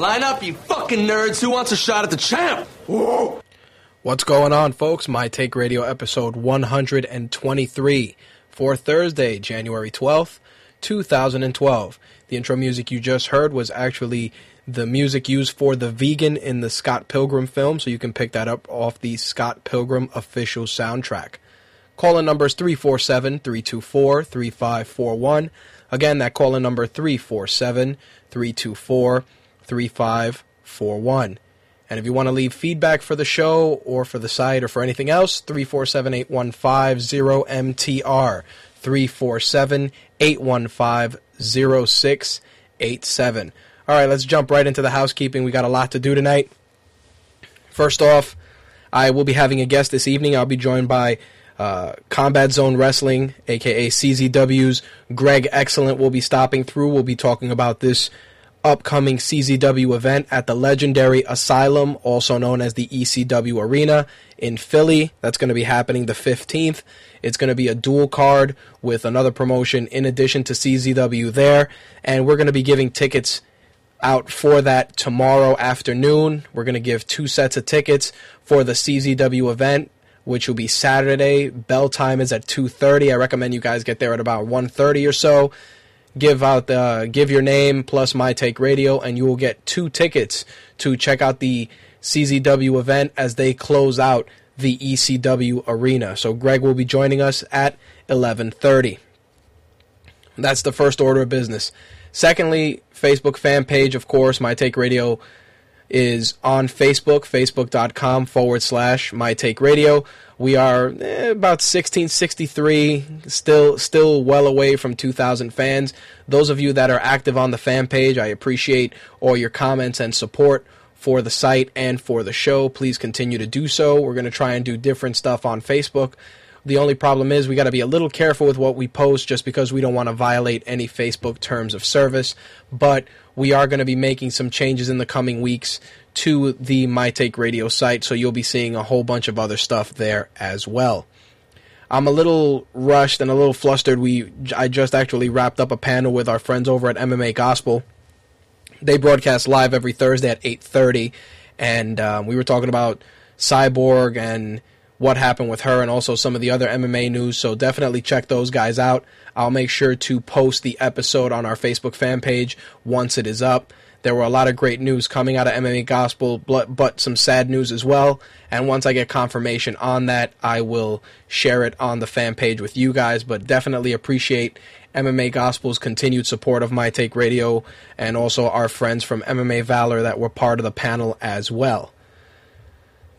Line up, you fucking nerds. Who wants a shot at the champ? What's going on, folks? My Take Radio episode 123 for Thursday, January 12th, 2012. The intro music you just heard was actually the music used for the vegan in the Scott Pilgrim film, so you can pick that up off the Scott Pilgrim official soundtrack. Call in number is 347 324 3541. Again, that call in number 347 324 3541. And if you want to leave feedback for the show or for the site or for anything else, 347 815 0MTR. 347 815 0687. All right, let's jump right into the housekeeping. We got a lot to do tonight. First off, I will be having a guest this evening. I'll be joined by uh, Combat Zone Wrestling, aka CZW's Greg Excellent, will be stopping through. We'll be talking about this upcoming CZW event at the legendary Asylum, also known as the ECW Arena in Philly. That's going to be happening the 15th. It's going to be a dual card with another promotion in addition to CZW there. And we're going to be giving tickets out for that tomorrow afternoon. We're going to give two sets of tickets for the CZW event which will be Saturday. Bell time is at 2:30. I recommend you guys get there at about 1:30 or so give out the give your name plus my take radio and you will get two tickets to check out the CZW event as they close out the ECW arena. So Greg will be joining us at 11:30. That's the first order of business. Secondly, Facebook fan page, of course, My Take Radio is on Facebook, facebook.com forward slash My Take Radio. We are eh, about 1663, still still well away from 2,000 fans. Those of you that are active on the fan page, I appreciate all your comments and support for the site and for the show. Please continue to do so. We're going to try and do different stuff on Facebook. The only problem is we got to be a little careful with what we post just because we don't want to violate any Facebook terms of service. But we are going to be making some changes in the coming weeks to the My Take Radio site, so you'll be seeing a whole bunch of other stuff there as well. I'm a little rushed and a little flustered. We I just actually wrapped up a panel with our friends over at MMA Gospel. They broadcast live every Thursday at 8:30, and um, we were talking about Cyborg and what happened with her, and also some of the other MMA news. So definitely check those guys out. I'll make sure to post the episode on our Facebook fan page once it is up. There were a lot of great news coming out of MMA Gospel, but but some sad news as well. And once I get confirmation on that, I will share it on the fan page with you guys. But definitely appreciate MMA Gospel's continued support of My Take Radio and also our friends from MMA Valor that were part of the panel as well.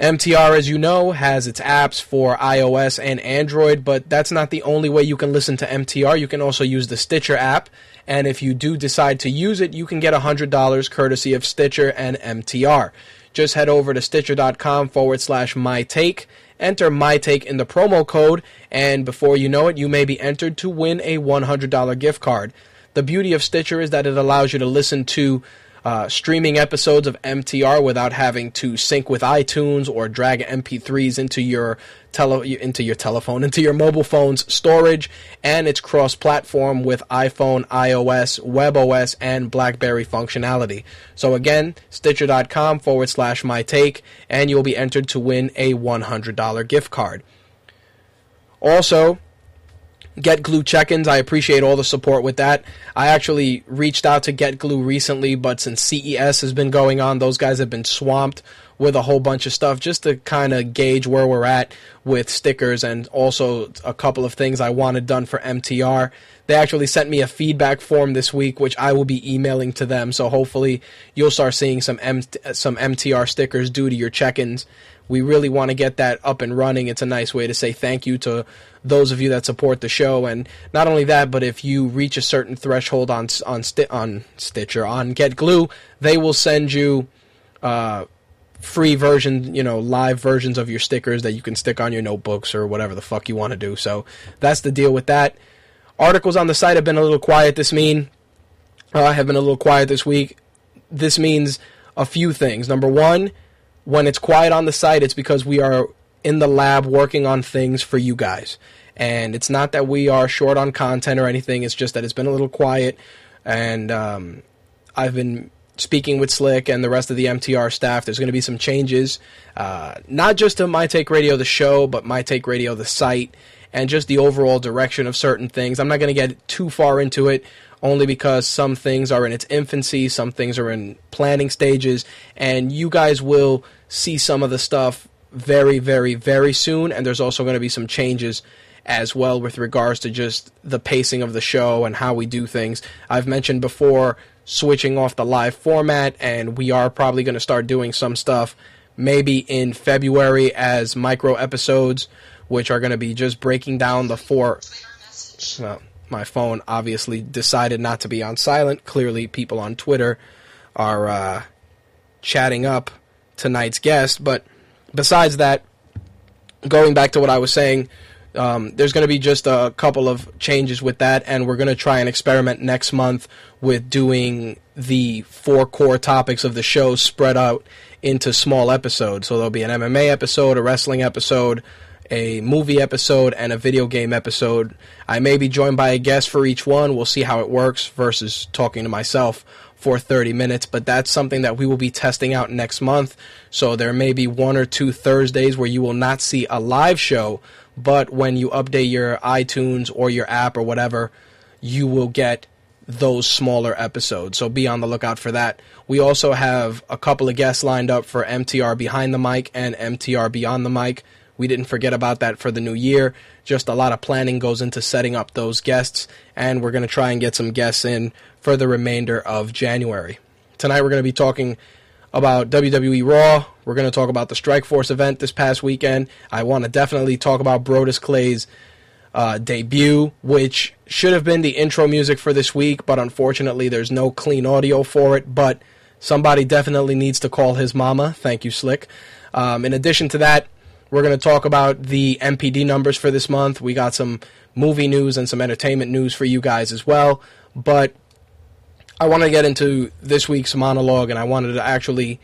MTR, as you know, has its apps for iOS and Android, but that's not the only way you can listen to MTR. You can also use the Stitcher app, and if you do decide to use it, you can get $100 courtesy of Stitcher and MTR. Just head over to stitcher.com forward slash my take, enter my take in the promo code, and before you know it, you may be entered to win a $100 gift card. The beauty of Stitcher is that it allows you to listen to uh, streaming episodes of MTR without having to sync with iTunes or drag MP3s into your tele into your telephone, into your mobile phone's storage, and it's cross-platform with iPhone, iOS, WebOS, and BlackBerry functionality. So again, Stitcher.com forward slash my take, and you'll be entered to win a $100 gift card. Also, Get Glue check-ins. I appreciate all the support with that. I actually reached out to Get Glue recently, but since CES has been going on, those guys have been swamped with a whole bunch of stuff just to kind of gauge where we're at with stickers and also a couple of things I wanted done for MTR. They actually sent me a feedback form this week, which I will be emailing to them. So hopefully you'll start seeing some M- some MTR stickers due to your check-ins. We really want to get that up and running. It's a nice way to say thank you to those of you that support the show, and not only that, but if you reach a certain threshold on on on Stitcher on Get Glue, they will send you. Uh, free version, you know, live versions of your stickers that you can stick on your notebooks or whatever the fuck you want to do. So that's the deal with that. Articles on the site have been a little quiet this mean. Uh, have been a little quiet this week. This means a few things. Number one, when it's quiet on the site, it's because we are in the lab working on things for you guys. And it's not that we are short on content or anything. It's just that it's been a little quiet, and um, I've been speaking with Slick and the rest of the MTR staff, there's going to be some changes, uh, not just to My Take Radio, the show, but My Take Radio, the site, and just the overall direction of certain things. I'm not going to get too far into it, only because some things are in its infancy, some things are in planning stages, and you guys will see some of the stuff very, very, very soon, and there's also going to be some changes as well with regards to just the pacing of the show and how we do things. I've mentioned before switching off the live format, and we are probably going to start doing some stuff maybe in February as micro episodes, which are going to be just breaking down the four. My phone obviously decided not to be on silent. Clearly, people on Twitter are uh, chatting up tonight's guest. But besides that, going back to what I was saying, um, there's going to be just a couple of changes with that, and we're going to try and experiment next month with doing the four core topics of the show spread out into small episodes. So there'll be an MMA episode, a wrestling episode, a movie episode, and a video game episode. I may be joined by a guest for each one. We'll see how it works versus talking to myself for 30 minutes, but that's something that we will be testing out next month. So there may be one or two Thursdays where you will not see a live show but when you update your iTunes or your app or whatever, you will get those smaller episodes. So be on the lookout for that. We also have a couple of guests lined up for MTR Behind the Mic and MTR Beyond the Mic. We didn't forget about that for the new year. Just a lot of planning goes into setting up those guests, and we're going to try and get some guests in for the remainder of January. Tonight we're going to be talking about WWE Raw. We're going to talk about the Strikeforce event this past weekend. I want to definitely talk about Brodus Clay's uh, debut, which should have been the intro music for this week, but unfortunately there's no clean audio for it. But somebody definitely needs to call his mama. Thank you, Slick. Um, in addition to that, we're going to talk about the NPD numbers for this month. We got some movie news and some entertainment news for you guys as well. But I want to get into this week's monologue, and I wanted to actually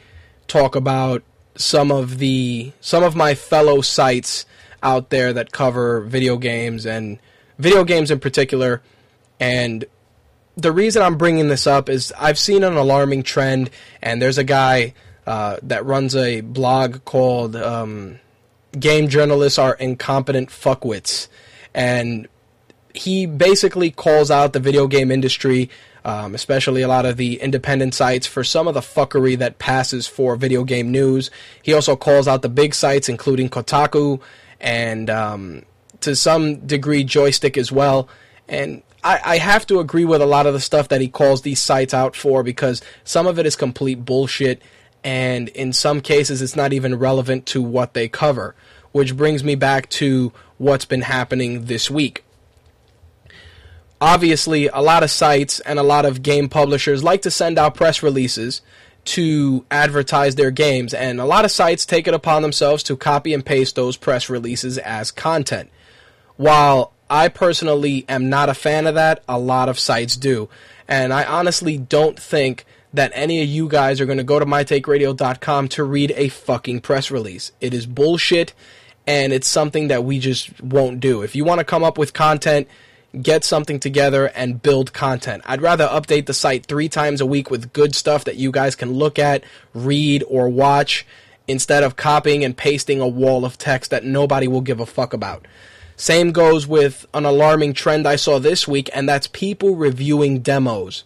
talk about some of the some of my fellow sites out there that cover video games and video games in particular. And the reason I'm bringing this up is I've seen an alarming trend, and there's a guy uh, that runs a blog called um, "Game Journalists Are Incompetent Fuckwits," and he basically calls out the video game industry um, especially a lot of the independent sites, for some of the fuckery that passes for video game news. He also calls out the big sites, including Kotaku and um, to some degree Joystiq as well. And I, I, have to agree with a lot of the stuff that he calls these sites out for because some of it is complete bullshit, and in some cases it's not even relevant to what they cover. Which brings me back to what's been happening this week. Obviously a lot of sites and a lot of game publishers like to send out press releases to advertise their games and a lot of sites take it upon themselves to copy and paste those press releases as content. While i personally am not a fan of that a lot of sites do. And i honestly don't think that any of you guys are going to go to mytakeradio.com to read a fucking press release. It is bullshit and it's something that we just won't do if you want to come up with content get something together and build content. I'd rather update the site three times a week with good stuff that you guys can look at, read, or watch instead of copying and pasting a wall of text that nobody will give a fuck about. Same goes with an alarming trend I saw this week, and that's people reviewing demos.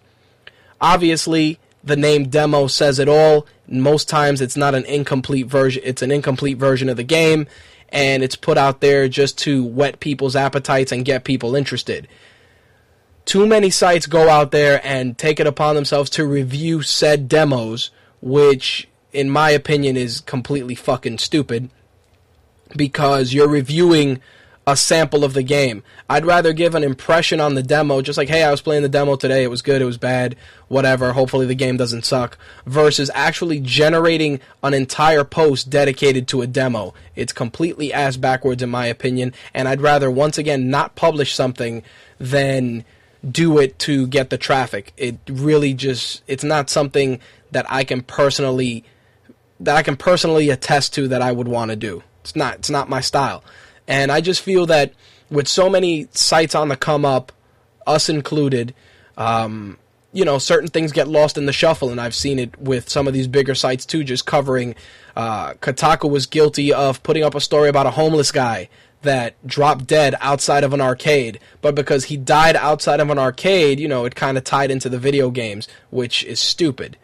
Obviously, the name demo says it all. Most times it's not an incomplete version, it's an incomplete version of the game, and it's put out there just to whet people's appetites and get people interested. Too many sites go out there and take it upon themselves to review said demos, which, in my opinion, is completely fucking stupid because you're reviewing a sample of the game. I'd rather give an impression on the demo, just like, hey, I was playing the demo today, it was good, it was bad, whatever, hopefully the game doesn't suck, versus actually generating an entire post dedicated to a demo. It's completely ass backwards, in my opinion, and I'd rather, once again, not publish something than do it to get the traffic. It really just, it's not something that I can personally, that I can personally attest to that I would want to do. It's not, it's not my style. And I just feel that with so many sites on the come up, us included, um, you know, certain things get lost in the shuffle, and I've seen it with some of these bigger sites too, just covering. Uh, Kotaku was guilty of putting up a story about a homeless guy that dropped dead outside of an arcade, but because he died outside of an arcade, you know, it kind of tied into the video games, which is stupid.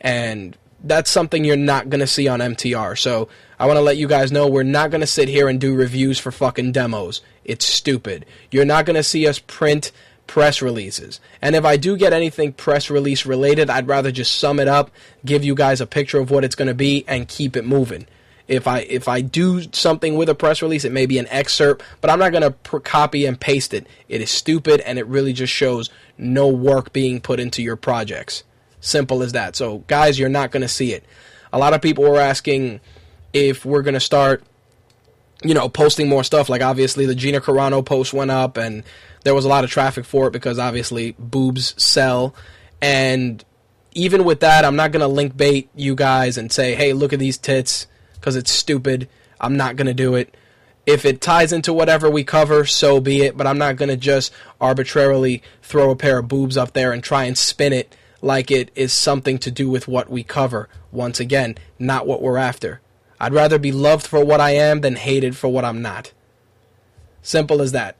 And that's something you're not going to see on MTR. So I want to let you guys know we're not going to sit here and do reviews for fucking demos. It's stupid. You're not going to see us print press releases. And if I do get anything press release related, I'd rather just sum it up, give you guys a picture of what it's going to be, and keep it moving. If I if I do something with a press release, it may be an excerpt, but I'm not going to pr- copy and paste it. It is stupid, and it really just shows no work being put into your projects. Simple as that. So, guys, you're not going to see it. A lot of people were asking if we're going to start, you know, posting more stuff. Like, obviously, the Gina Carano post went up, and there was a lot of traffic for it because obviously boobs sell. And even with that, I'm not going to link bait you guys and say, hey, look at these tits because it's stupid. I'm not going to do it. If it ties into whatever we cover, so be it. But I'm not going to just arbitrarily throw a pair of boobs up there and try and spin it like it is something to do with what we cover. Once again, not what we're after. I'd rather be loved for what I am than hated for what I'm not. Simple as that.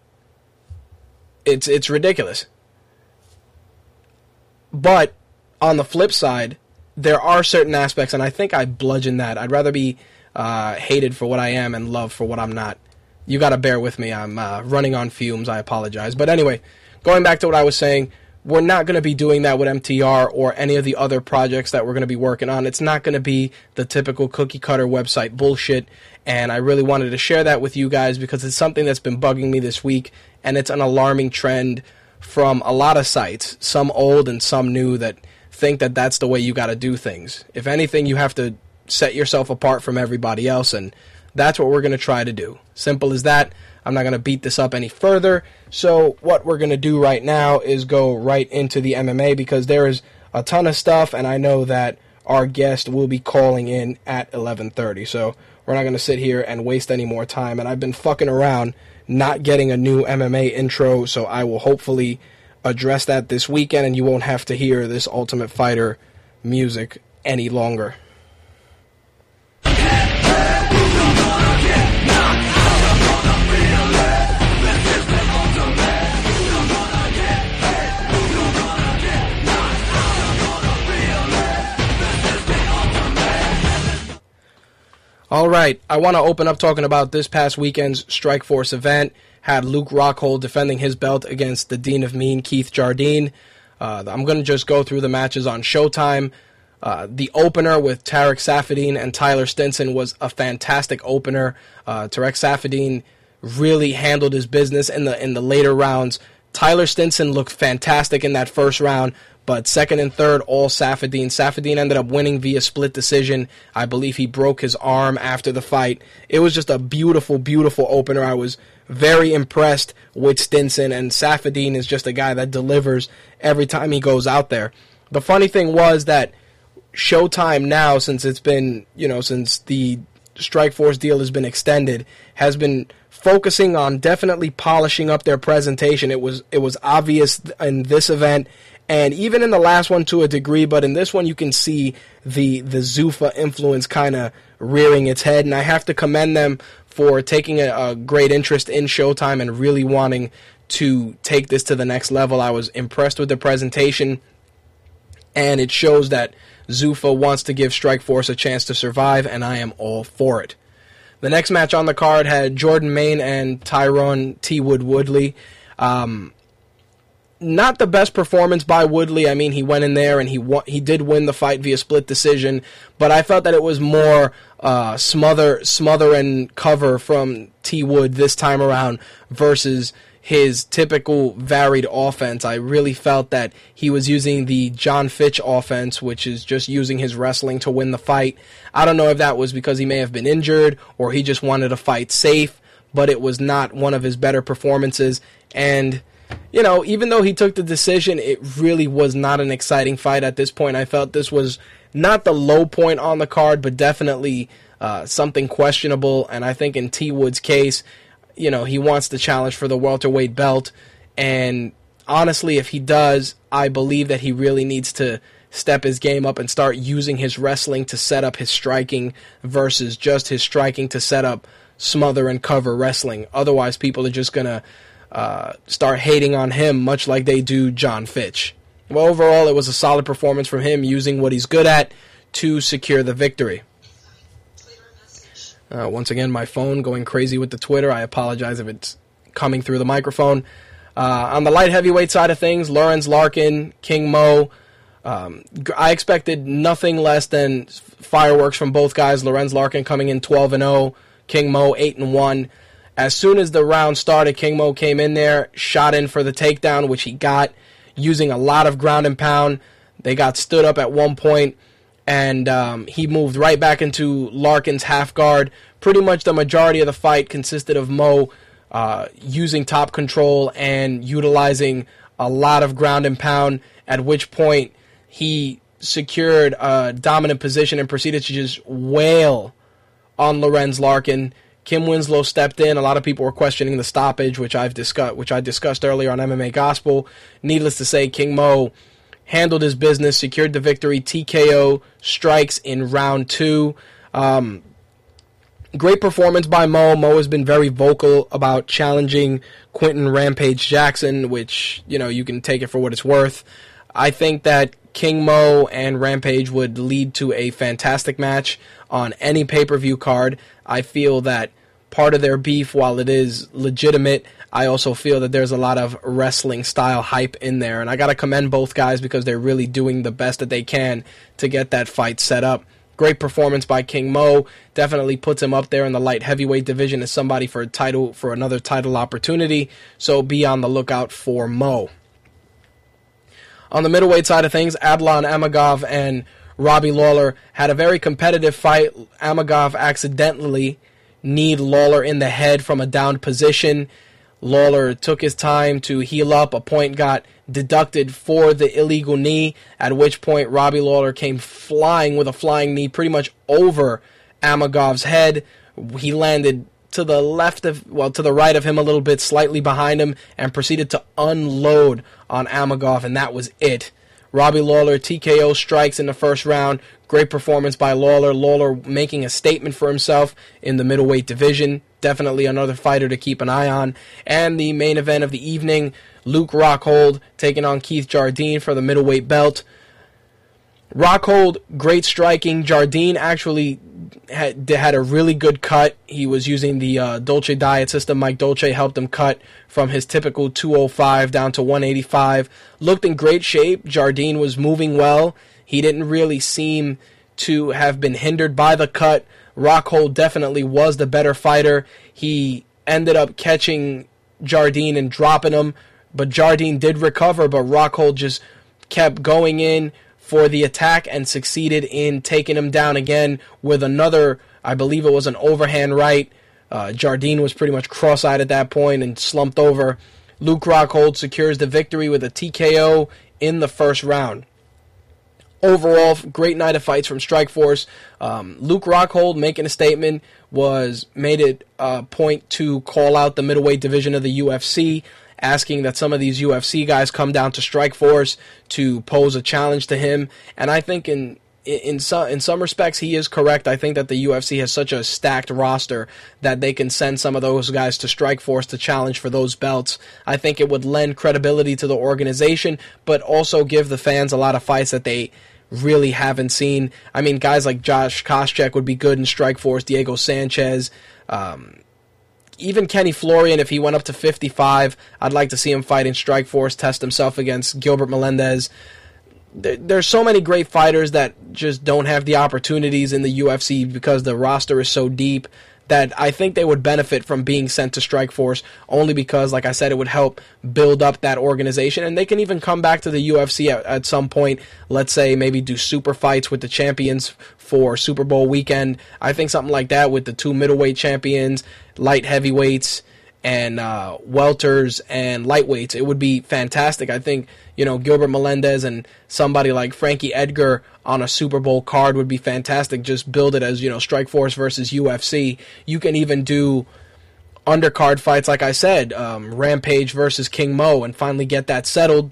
It's it's ridiculous. But on the flip side, there are certain aspects, and I think I bludgeon that. I'd rather be uh, hated for what I am and loved for what I'm not. You got to bear with me. I'm uh, running on fumes. I apologize. But anyway, going back to what I was saying, we're not going to be doing that with MTR or any of the other projects that we're going to be working on. It's not going to be the typical cookie cutter website bullshit. And I really wanted to share that with you guys because it's something that's been bugging me this week. And it's an alarming trend from a lot of sites, some old and some new, that think that that's the way you got to do things. If anything, you have to set yourself apart from everybody else. And that's what we're going to try to do. Simple as that. I'm not going to beat this up any further. So, what we're going to do right now is go right into the MMA because there is a ton of stuff, and I know that our guest will be calling in at 11:30. So, we're not going to sit here and waste any more time. And I've been fucking around not getting a new MMA intro, so I will hopefully address that this weekend, and you won't have to hear this Ultimate Fighter music any longer. All right, I want to open up talking about this past weekend's Strikeforce event. Had Luke Rockhold defending his belt against the Dean of Mean, Keith Jardine. Uh, I'm going to just go through the matches on Showtime. Uh, the opener with Tarec Saffiedine and Tyler Stinson was a fantastic opener. Uh, Tarec Saffiedine really handled his business in the in the later rounds. Tyler Stinson looked fantastic in that first round, but second and third, all Saffiedine. Saffiedine ended up winning via split decision. I believe he broke his arm after the fight. It was just a beautiful, beautiful opener. I was very impressed with Stinson, and Saffiedine is just a guy that delivers every time he goes out there. The funny thing was that Showtime now, since it's been, you know, since the Strikeforce deal has been extended, has been focusing on definitely polishing up their presentation. It was it was obvious in this event and even in the last one to a degree, but in this one you can see the the Zuffa influence kind of rearing its head, and I have to commend them for taking a, a great interest in Showtime and really wanting to take this to the next level. I was impressed with the presentation. and it shows that Zuffa wants to give Strikeforce a chance to survive, and I am all for it. The next match on the card had Jordan Mein and Tyron T. Wood Woodley. Um, not the best performance by Woodley. I mean, he went in there and he he did win the fight via split decision, but I felt that it was more uh, smother smother and cover from T Wood this time around versus his typical varied offense. I really felt that he was using the John Fitch offense, which is just using his wrestling to win the fight. I don't know if that was because he may have been injured or he just wanted to fight safe, but it was not one of his better performances and you know, even though he took the decision, it really was not an exciting fight at this point. I felt this was not the low point on the card, but definitely uh, something questionable. And I think in T Wood's case, you know, he wants the challenge for the welterweight belt. And honestly, if he does, I believe that he really needs to step his game up and start using his wrestling to set up his striking versus just his striking to set up smother and cover wrestling. Otherwise, people are just going to uh, start hating on him, much like they do John Fitch. Well, overall, it was a solid performance from him using what he's good at to secure the victory. Uh, once again, my phone going crazy with the Twitter. I apologize if it's coming through the microphone. Uh, on the light heavyweight side of things, Lorenz Larkin, King Mo. Um, I expected nothing less than fireworks from both guys. Lorenz Larkin coming in 12 and 0, King Mo 8 and 1. As soon as the round started, King Mo came in there, shot in for the takedown, which he got using a lot of ground and pound. They got stood up at one point, and um, he moved right back into Larkin's half guard. Pretty much the majority of the fight consisted of Mo uh, using top control and utilizing a lot of ground and pound, at which point he secured a dominant position and proceeded to just wail on Lorenz Larkin Kim Winslow stepped in. A lot of people were questioning the stoppage, which I've discussed, which I discussed earlier on MMA Gospel. Needless to say, King Mo handled his business, secured the victory. TKO strikes in round two. Um, great performance by Mo. Mo has been very vocal about challenging Quinton Rampage Jackson, which you know you can take it for what it's worth. I think that King Mo and Rampage would lead to a fantastic match on any pay per view card. I feel that part of their beef, while it is legitimate, I also feel that there's a lot of wrestling style hype in there. And I got to commend both guys because they're really doing the best that they can to get that fight set up. Great performance by King Mo. Definitely puts him up there in the light heavyweight division as somebody for a title for another title opportunity. So be on the lookout for Mo. On the middleweight side of things, Adlan Amagov and Robbie Lawler had a very competitive fight. Amagov accidentally kneed Lawler in the head from a downed position. Lawler took his time to heal up. A point got deducted for the illegal knee, at which point Robbie Lawler came flying with a flying knee pretty much over Amagov's head. He landed to the left of, well, to the right of him a little bit, slightly behind him, and proceeded to unload on Amagov, and that was it. Robbie Lawler TKO strikes in the first round. Great performance by Lawler. Lawler making a statement for himself in the middleweight division. Definitely another fighter to keep an eye on. And the main event of the evening, Luke Rockhold taking on Keith Jardine for the middleweight belt. Rockhold, great striking. Jardine actually had had a really good cut. He was using the uh, Dolce diet system. Mike Dolce helped him cut from his typical 205 down to 185. Looked in great shape. Jardine was moving well. He didn't really seem to have been hindered by the cut. Rockhold definitely was the better fighter. He ended up catching Jardine and dropping him, but Jardine did recover. But Rockhold just kept going in for the attack and succeeded in taking him down again with another, I believe it was an overhand right. Uh, Jardine was pretty much cross eyed at that point and slumped over. Luke Rockhold secures the victory with a TKO in the first round. Overall, great night of fights from Strikeforce. Um, Luke Rockhold making a statement was made it a point to call out the middleweight division of the UFC asking that some of these UFC guys come down to Strikeforce to pose a challenge to him. And I think in in some in some respects he is correct. I think that the UFC has such a stacked roster that they can send some of those guys to Strikeforce to challenge for those belts. I think it would lend credibility to the organization, but also give the fans a lot of fights that they really haven't seen. I mean, guys like Josh Koscheck would be good in Strikeforce. Diego Sanchez. Um, even Kenny Florian, if he went up to 55, I'd like to see him fight in Strikeforce, test himself against Gilbert Melendez There, there's so many great fighters that just don't have the opportunities in the UFC because the roster is so deep that I think they would benefit from being sent to Strikeforce only because, like I said, it would help build up that organization. And they can even come back to the UFC at, at some point. Let's say maybe do super fights with the champions for Super Bowl weekend. I think something like that with the two middleweight champions, light heavyweights, and uh, welters and lightweights. It would be fantastic. I think you know Gilbert Melendez and somebody like Frankie Edgar on a Super Bowl card would be fantastic. Just build it as you know Strikeforce versus UFC. You can even do undercard fights, like I said, um, Rampage versus King Mo, and finally get that settled.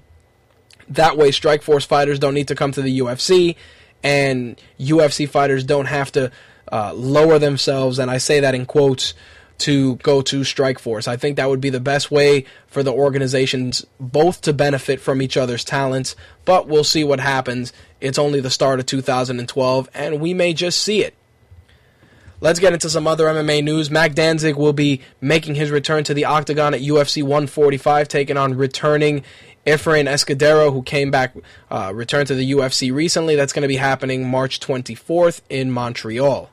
That way, Strikeforce fighters don't need to come to the UFC, and UFC fighters don't have to uh, lower themselves. And I say that in quotes to go to Strikeforce. I think that would be the best way for the organizations both to benefit from each other's talents, but we'll see what happens. It's only the start of 2012, and we may just see it. Let's get into some other MMA news. Mac Danzig will be making his return to the octagon at UFC 145, taking on returning Efrain Escudero, who came back, uh, returned to the UFC recently. That's going to be happening March 24th in Montreal.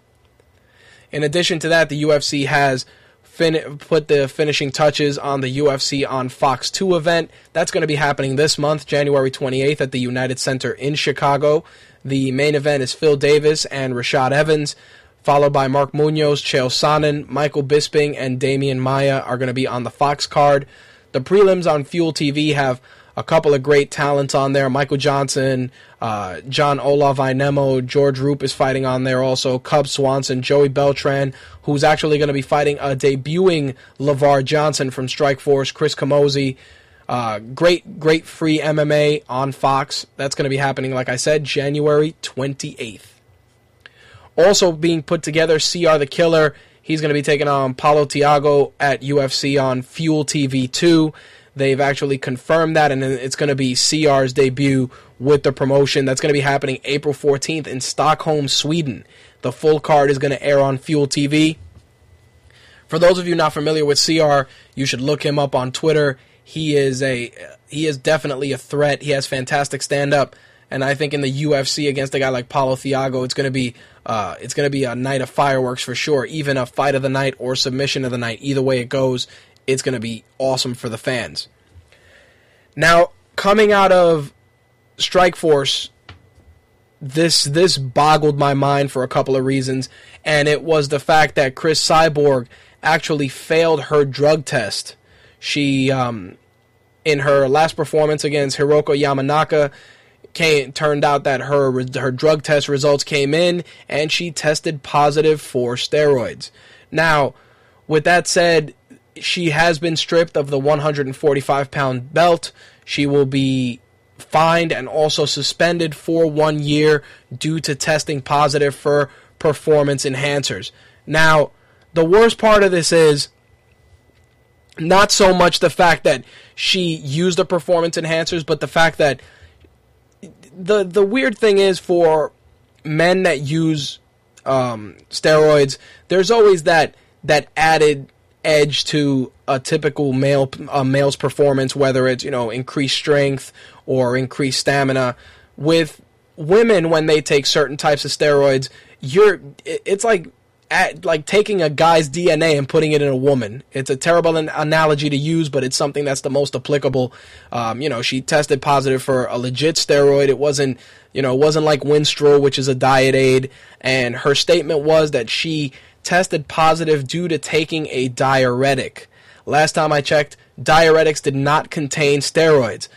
In addition to that, the UFC has fin- put the finishing touches on the UFC on Fox 2 event. That's going to be happening this month, January 28th, at the United Center in Chicago. The main event is Phil Davis and Rashad Evans, followed by Mark Munoz, Chael Sonnen, Michael Bisping, and Demian Maya are going to be on the Fox card. The prelims on Fuel TV have a couple of great talents on there. Michael Johnson, uh, Jon Olav Einemo, George Roop is fighting on there also. Cub Swanson, Joey Beltran, who's actually going to be fighting a debuting Lavar Johnson from Strikeforce, Chris Camozzi. Uh, great, great free MMA on Fox. That's going to be happening, like I said, January 28th. Also being put together, Siyar the Killer. He's going to be taking on Paulo Thiago at UFC on Fuel TV 2. They've actually confirmed that, and it's going to be Siyar's debut with the promotion. That's going to be happening April 14th in Stockholm, Sweden. The full card is going to air on Fuel TV. For those of you not familiar with Siyar, you should look him up on Twitter. He is a he is definitely a threat. He has fantastic stand up, and I think in the UFC against a guy like Paulo Thiago, it's going to be uh, it's going to be a night of fireworks for sure. Even a fight of the night or submission of the night, either way it goes, it's going to be awesome for the fans. Now, coming out of Strikeforce, this this boggled my mind for a couple of reasons, and it was the fact that Cris Cyborg actually failed her drug test. She, um, in her last performance against Hiroko Yamanaka, came turned out that her her drug test results came in, and she tested positive for steroids. Now, with that said, she has been stripped of the 145 pound belt. She will be fined and also suspended for one year due to testing positive for performance enhancers. Now, the worst part of this is not so much the fact that she used the performance enhancers, but the fact that the the weird thing is for men that use um, steroids, there's always that that added edge to a typical male a male's performance, whether it's you know increased strength or increased stamina. With women, when they take certain types of steroids, you're it's like at, like taking a guy's DNA and putting it in a woman. It's a terrible an- analogy to use, but it's something that's the most applicable. Um, you know, she tested positive for a legit steroid. It wasn't, you know, it wasn't like Winstrol, which is a diet aid. And her statement was that she tested positive due to taking a diuretic. Last time I checked, diuretics did not contain steroids.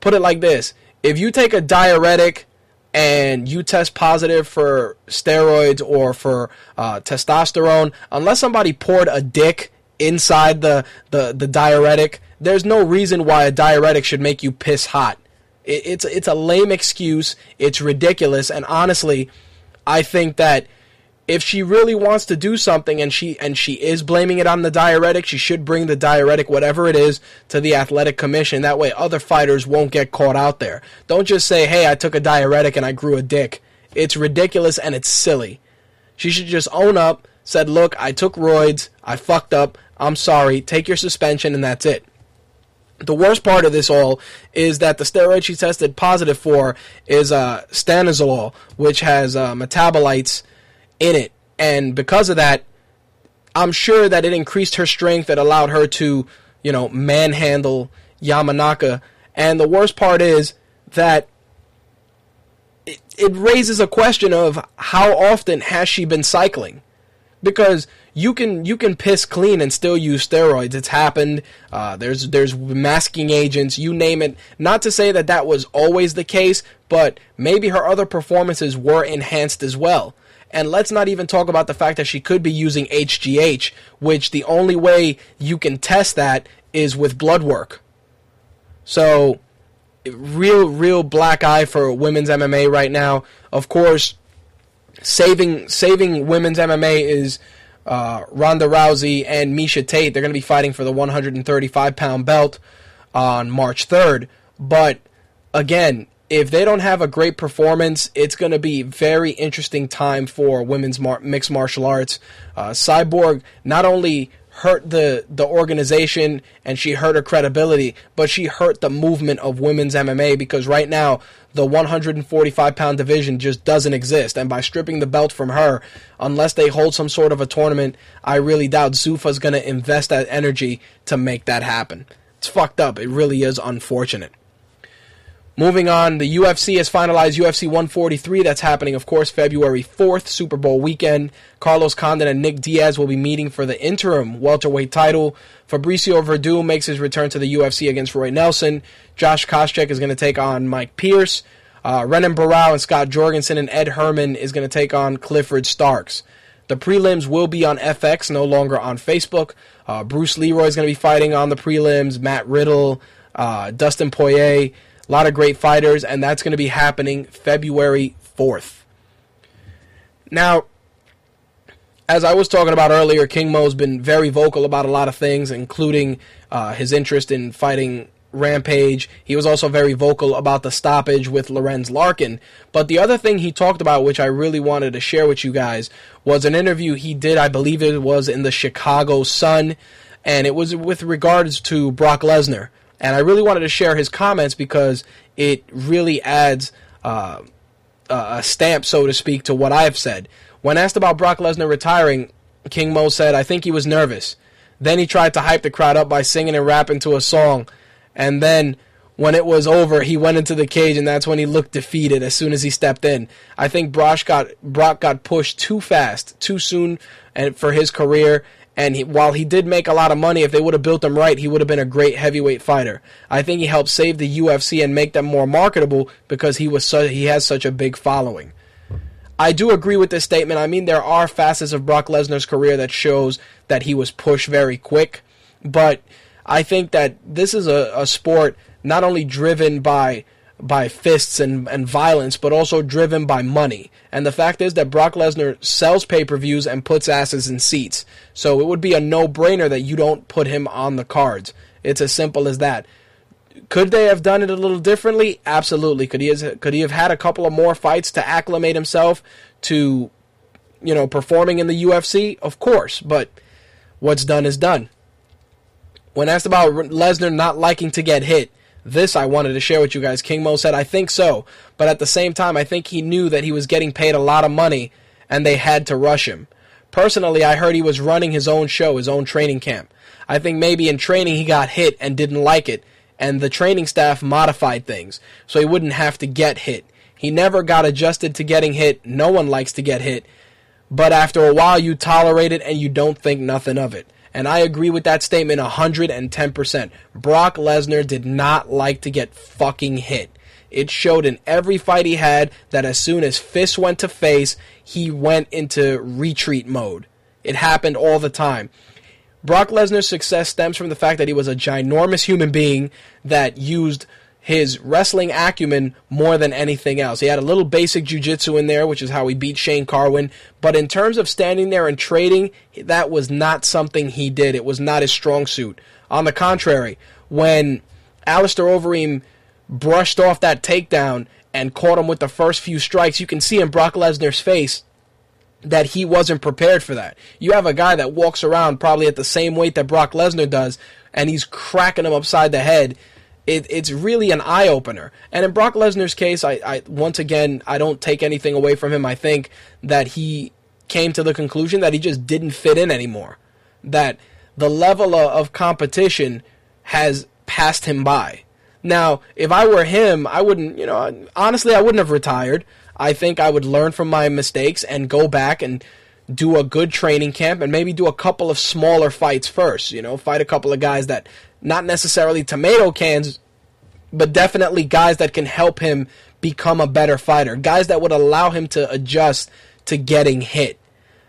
Put it like this if you take a diuretic and you test positive for steroids or for uh, testosterone, unless somebody poured a dick inside the, the, the diuretic, there's no reason why a diuretic should make you piss hot. It, it's it's a lame excuse. It's ridiculous, and honestly, I think that if she really wants to do something and she and she is blaming it on the diuretic, she should bring the diuretic, whatever it is, to the athletic commission. That way other fighters won't get caught out there. Don't just say, Hey, I took a diuretic and I grew a dick. It's ridiculous and it's silly. She should just own up, said, Look, I took roids, I fucked up, I'm sorry, take your suspension and that's it. The worst part of this all is that the steroid she tested positive for is uh, stanozolol, which has uh, metabolites in it. And because of that, I'm sure that it increased her strength that allowed her to, you know, manhandle Yamanaka. And the worst part is that it, it raises a question of how often has she been cycling? Because you can you can piss clean and still use steroids. It's happened. Uh, there's there's masking agents. You name it. Not to say that that was always the case, but maybe her other performances were enhanced as well. And let's not even talk about the fact that she could be using HGH, which the only way you can test that is with blood work. So, real, real black eye for women's MMA right now. Of course, saving saving women's MMA is uh, Ronda Rousey and Miesha Tate. They're going to be fighting for the 135 pound belt on March 3rd. But again, if they don't have a great performance, it's going to be very interesting time for women's mar- mixed martial arts. Uh, Cyborg not only hurt the the organization and she hurt her credibility, but she hurt the movement of women's MMA because right now the 145 pound division just doesn't exist. And by stripping the belt from her, unless they hold some sort of a tournament, I really doubt Zuffa's going to invest that energy to make that happen. It's fucked up. It really is unfortunate. Moving on, the UFC has finalized UFC 143. That's happening, of course, February 4th, Super Bowl weekend. Carlos Condit and Nick Diaz will be meeting for the interim welterweight title. Fabricio Werdum makes his return to the UFC against Roy Nelson. Josh Koscheck is going to take on Mike Pierce. Uh, Renan Barao and Scott Jorgensen and Ed Herman is going to take on Clifford Starks. The prelims will be on FX, no longer on Facebook. Uh, Bruce Leroy is going to be fighting on the prelims. Matt Riddle, uh, Dustin Poirier. A lot of great fighters, and that's going to be happening February 4th. Now, as I was talking about earlier, King Mo's been very vocal about a lot of things, including uh, his interest in fighting Rampage. He was also very vocal about the stoppage with Lorenz Larkin. But the other thing he talked about, which I really wanted to share with you guys, was an interview he did, I believe it was in the Chicago Sun, and it was with regards to Brock Lesnar. And I really wanted to share his comments because it really adds uh, a stamp, so to speak, to what I've said. When asked about Brock Lesnar retiring, King Mo said, I think he was nervous. Then he tried to hype the crowd up by singing and rapping to a song. And then when it was over, he went into the cage, and that's when he looked defeated as soon as he stepped in. I think Brock got, Brock got pushed too fast, too soon and for his career, and he, while he did make a lot of money, if they would have built him right, he would have been a great heavyweight fighter. I think he helped save the UFC and make them more marketable because he was so, he has such a big following. I do agree with this statement. I mean, there are facets of Brock Lesnar's career that shows that he was pushed very quick, but I think that this is a, a sport not only driven by by fists and, and violence, but also driven by money. And the fact is that Brock Lesnar sells pay per views and puts asses in seats. So it would be a no brainer that you don't put him on the cards. It's as simple as that. Could they have done it a little differently? Absolutely. Could he have, could he have had a couple of more fights to acclimate himself to, you know, performing in the UFC? Of course. But what's done is done. When asked about Lesnar not liking to get hit, this I wanted to share with you guys. King Mo said, I think so, but at the same time, I think he knew that he was getting paid a lot of money and they had to rush him. Personally, I heard he was running his own show, his own training camp. I think maybe in training he got hit and didn't like it, and the training staff modified things so he wouldn't have to get hit. He never got adjusted to getting hit. No one likes to get hit. But after a while, you tolerate it and you don't think nothing of it. And I agree with that statement 110%. Brock Lesnar did not like to get fucking hit. It showed in every fight he had that as soon as fists went to face, he went into retreat mode. It happened all the time. Brock Lesnar's success stems from the fact that he was a ginormous human being that used his wrestling acumen more than anything else. He had a little basic jiu-jitsu in there, which is how he beat Shane Carwin. But in terms of standing there and trading, that was not something he did. It was not his strong suit. On the contrary, when Alistair Overeem brushed off that takedown and caught him with the first few strikes, you can see in Brock Lesnar's face that he wasn't prepared for that. You have a guy that walks around probably at the same weight that Brock Lesnar does, and he's cracking him upside the head it, it's really an eye opener. And in Brock Lesnar's case, I, I once again I don't take anything away from him. I think that he came to the conclusion that he just didn't fit in anymore. That the level of, of competition has passed him by. Now, if I were him, I wouldn't, you know, honestly, I wouldn't have retired. I think I would learn from my mistakes and go back and do a good training camp and maybe do a couple of smaller fights first. You know, fight a couple of guys that not necessarily tomato cans, but definitely guys that can help him become a better fighter. Guys that would allow him to adjust to getting hit.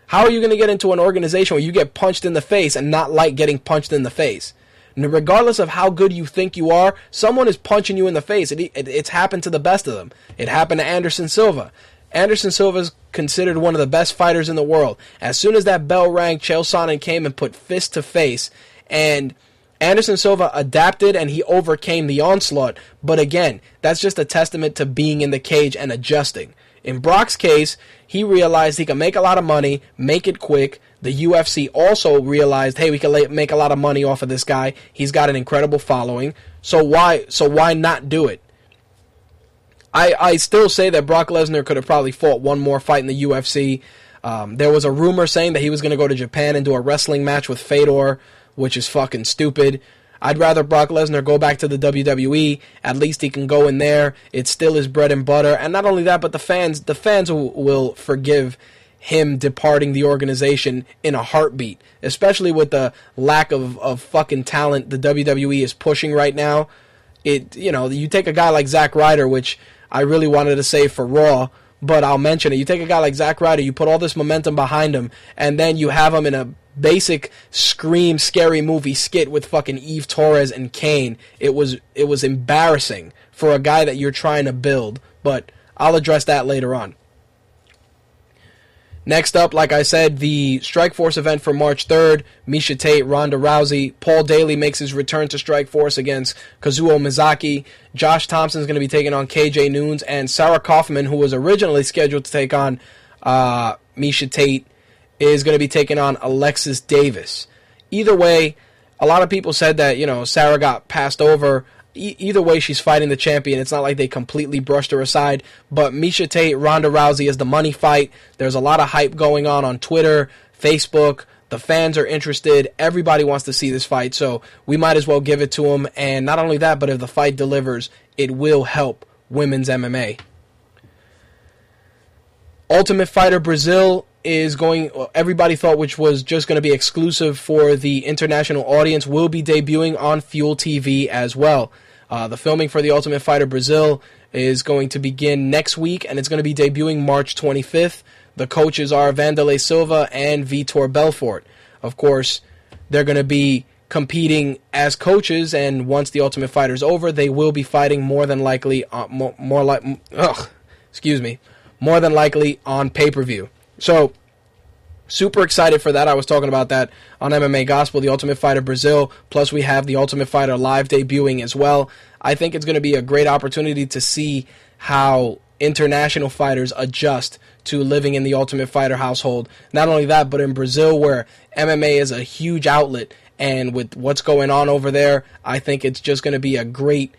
How are you going to get into an organization where you get punched in the face and not like getting punched in the face? And regardless of how good you think you are, someone is punching you in the face. It, it, it's happened to the best of them. It happened to Anderson Silva. Anderson Silva is considered one of the best fighters in the world. As soon as that bell rang, Chael Sonnen came and put fist to face, and Anderson Silva adapted and he overcame the onslaught. But again, that's just a testament to being in the cage and adjusting. In Brock's case, he realized he could make a lot of money, make it quick. The UFC also realized, hey, we can make a lot of money off of this guy. He's got an incredible following. So why so why not do it? I, I still say that Brock Lesnar could have probably fought one more fight in the UFC. Um, there was a rumor saying that he was going to go to Japan and do a wrestling match with Fedor which is fucking stupid. I'd rather Brock Lesnar go back to the WWE. At least he can go in there. It's still his bread and butter. And not only that, but the fans, the fans will, will forgive him departing the organization in a heartbeat. Especially with the lack of, of fucking talent the WWE is pushing right now. It you know, you take a guy like Zack Ryder, which I really wanted to say for Raw, but I'll mention it. You take a guy like Zack Ryder, you put all this momentum behind him, and then you have him in a basic scream scary movie skit with fucking Eve Torres and Kane. It was it was embarrassing for a guy that you're trying to build, but I'll address that later on. Next up, like I said, the Strikeforce event for March 3rd. Miesha Tate, Ronda Rousey. Paul Daley makes his return to Strikeforce against Kazuo Misaki. Josh Thomson is going to be taking on KJ Noons. And Sarah Kaufman, who was originally scheduled to take on uh, Miesha Tate, is going to be taking on Alexis Davis. Either way, a lot of people said that, you know, Sarah got passed over. E- either way, she's fighting the champion. It's not like they completely brushed her aside. But Miesha Tate, Ronda Rousey is the money fight. There's a lot of hype going on on Twitter, Facebook. The fans are interested. Everybody wants to see this fight. So we might as well give it to them. And not only that, but if the fight delivers, it will help women's MMA. Ultimate Fighter Brazil is going everybody thought which was just going to be exclusive for the international audience will be debuting on Fuel TV as well. Uh, the filming for the Ultimate Fighter Brazil is going to begin next week and it's going to be debuting March 25th. The coaches are Wanderlei Silva and Vitor Belfort. Of course, they're going to be competing as coaches and once the Ultimate Fighter is over, they will be fighting more than likely uh, more, more like ugh, excuse me, more than likely on pay-per-view. So, super excited for that. I was talking about that on MMA Gospel, the Ultimate Fighter Brazil. Plus, we have the Ultimate Fighter live debuting as well. I think it's going to be a great opportunity to see how international fighters adjust to living in the Ultimate Fighter household. Not only that, but in Brazil, where MMA is a huge outlet, and with what's going on over there, I think it's just going to be a great.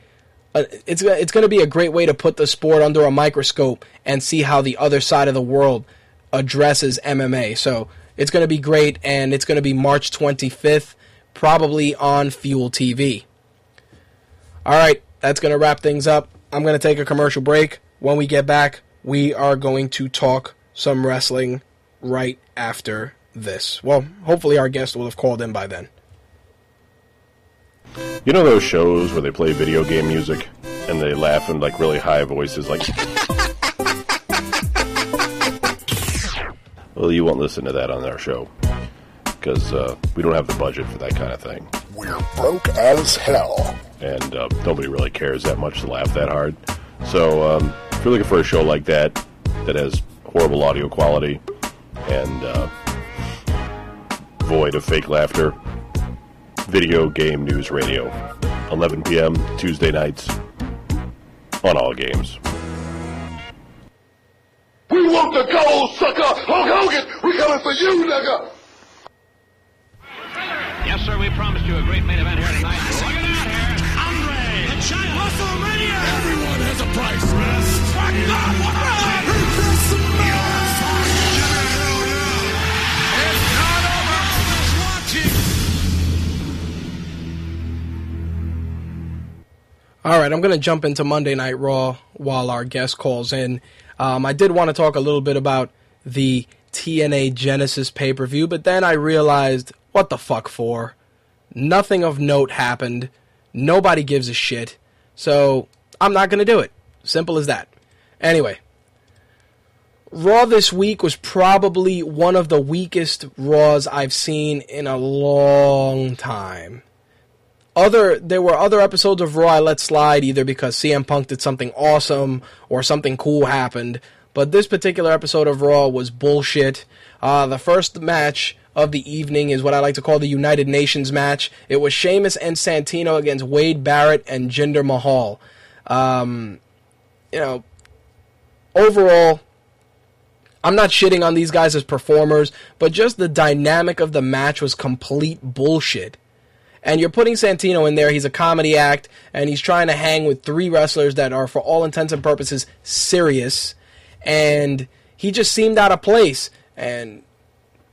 Uh, it's it's going to be a great way to put the sport under a microscope and see how the other side of the world addresses MMA. So it's going to be great, and it's going to be March 25th, probably on Fuel TV. All right, that's going to wrap things up. I'm going to take a commercial break. When we get back, we are going to talk some wrestling right after this. Well, hopefully, our guest will have called in by then. You know those shows where they play video game music and they laugh in like really high voices, like. Well, you won't listen to that on our show because uh, we don't have the budget for that kind of thing. We're broke as hell. and uh, nobody really cares that much to laugh that hard. So um, if you're looking for a show like that that has horrible audio quality and uh, void of fake laughter, video game news radio, 11 p.m. Tuesday nights on all games. We want the gold, sucker! Hulk Hogan, we coming for you, nigga! Yes, sir, we promised you a great main event here tonight. Look at that here. Andre, the giant WrestleMania. Everyone has a price. My God, what the All right, I'm going to jump into Monday Night Raw while our guest calls in. Um, I did want to talk a little bit about the TNA Genesis pay per view, but then I realized what the fuck for? Nothing of note happened. Nobody gives a shit. So I'm not going to do it. Simple as that. Anyway, Raw this week was probably one of the weakest Raws I've seen in a long time other there were other episodes of Raw I let slide either because CM Punk did something awesome or something cool happened. But this particular episode of Raw was bullshit. Uh, the first match of the evening is what I like to call the United Nations match. It was Sheamus and Santino against Wade Barrett and Jinder Mahal. Um, you know, overall, I'm not shitting on these guys as performers, but just the dynamic of the match was complete bullshit and you're putting Santino in there. He's a comedy act, and he's trying to hang with three wrestlers that are, for all intents and purposes, serious. And he just seemed out of place, and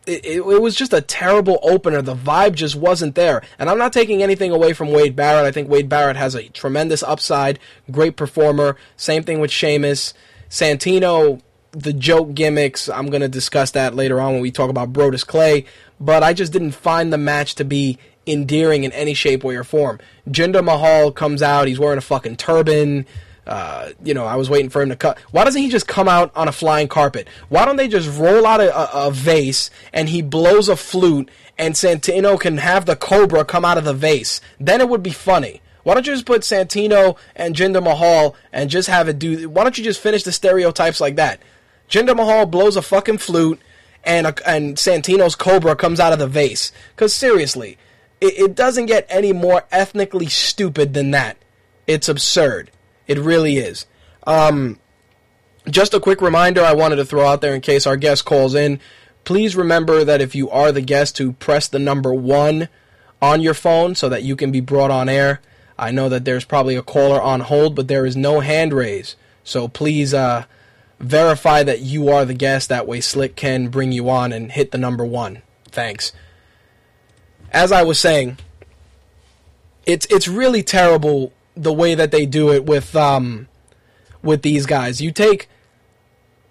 it, it, it, was just a terrible opener. The vibe just wasn't there. And I'm not taking anything away from Wade Barrett. I think Wade Barrett has a tremendous upside, great performer. Same thing with Sheamus. Santino, the joke gimmicks, I'm going to discuss that later on when we talk about Brodus Clay. But I just didn't find the match to be endearing in any shape, way, or form. Jinder Mahal comes out, he's wearing a fucking turban. Uh, you know, I was waiting for him to cut. Why doesn't he just come out on a flying carpet? Why don't they just roll out a, a, a vase and he blows a flute and Santino can have the Cobra come out of the vase? Then it would be funny. Why don't you just put Santino and Jinder Mahal and just have it do? Why don't you just finish the stereotypes like that? Jinder Mahal blows a fucking flute and a, and Santino's Cobra comes out of the vase. Because seriously, it, it doesn't get any more ethnically stupid than that. It's absurd. It really is. Um, just a quick reminder I wanted to throw out there in case our guest calls in. Please remember that if you are the guest, to press the number one on your phone so that you can be brought on air. I know that there's probably a caller on hold, but there is no hand raise. So please uh, verify that you are the guest. That way, Slick can bring you on and hit the number one. Thanks as I was saying, it's it's really terrible the way that they do it with um with these guys. You take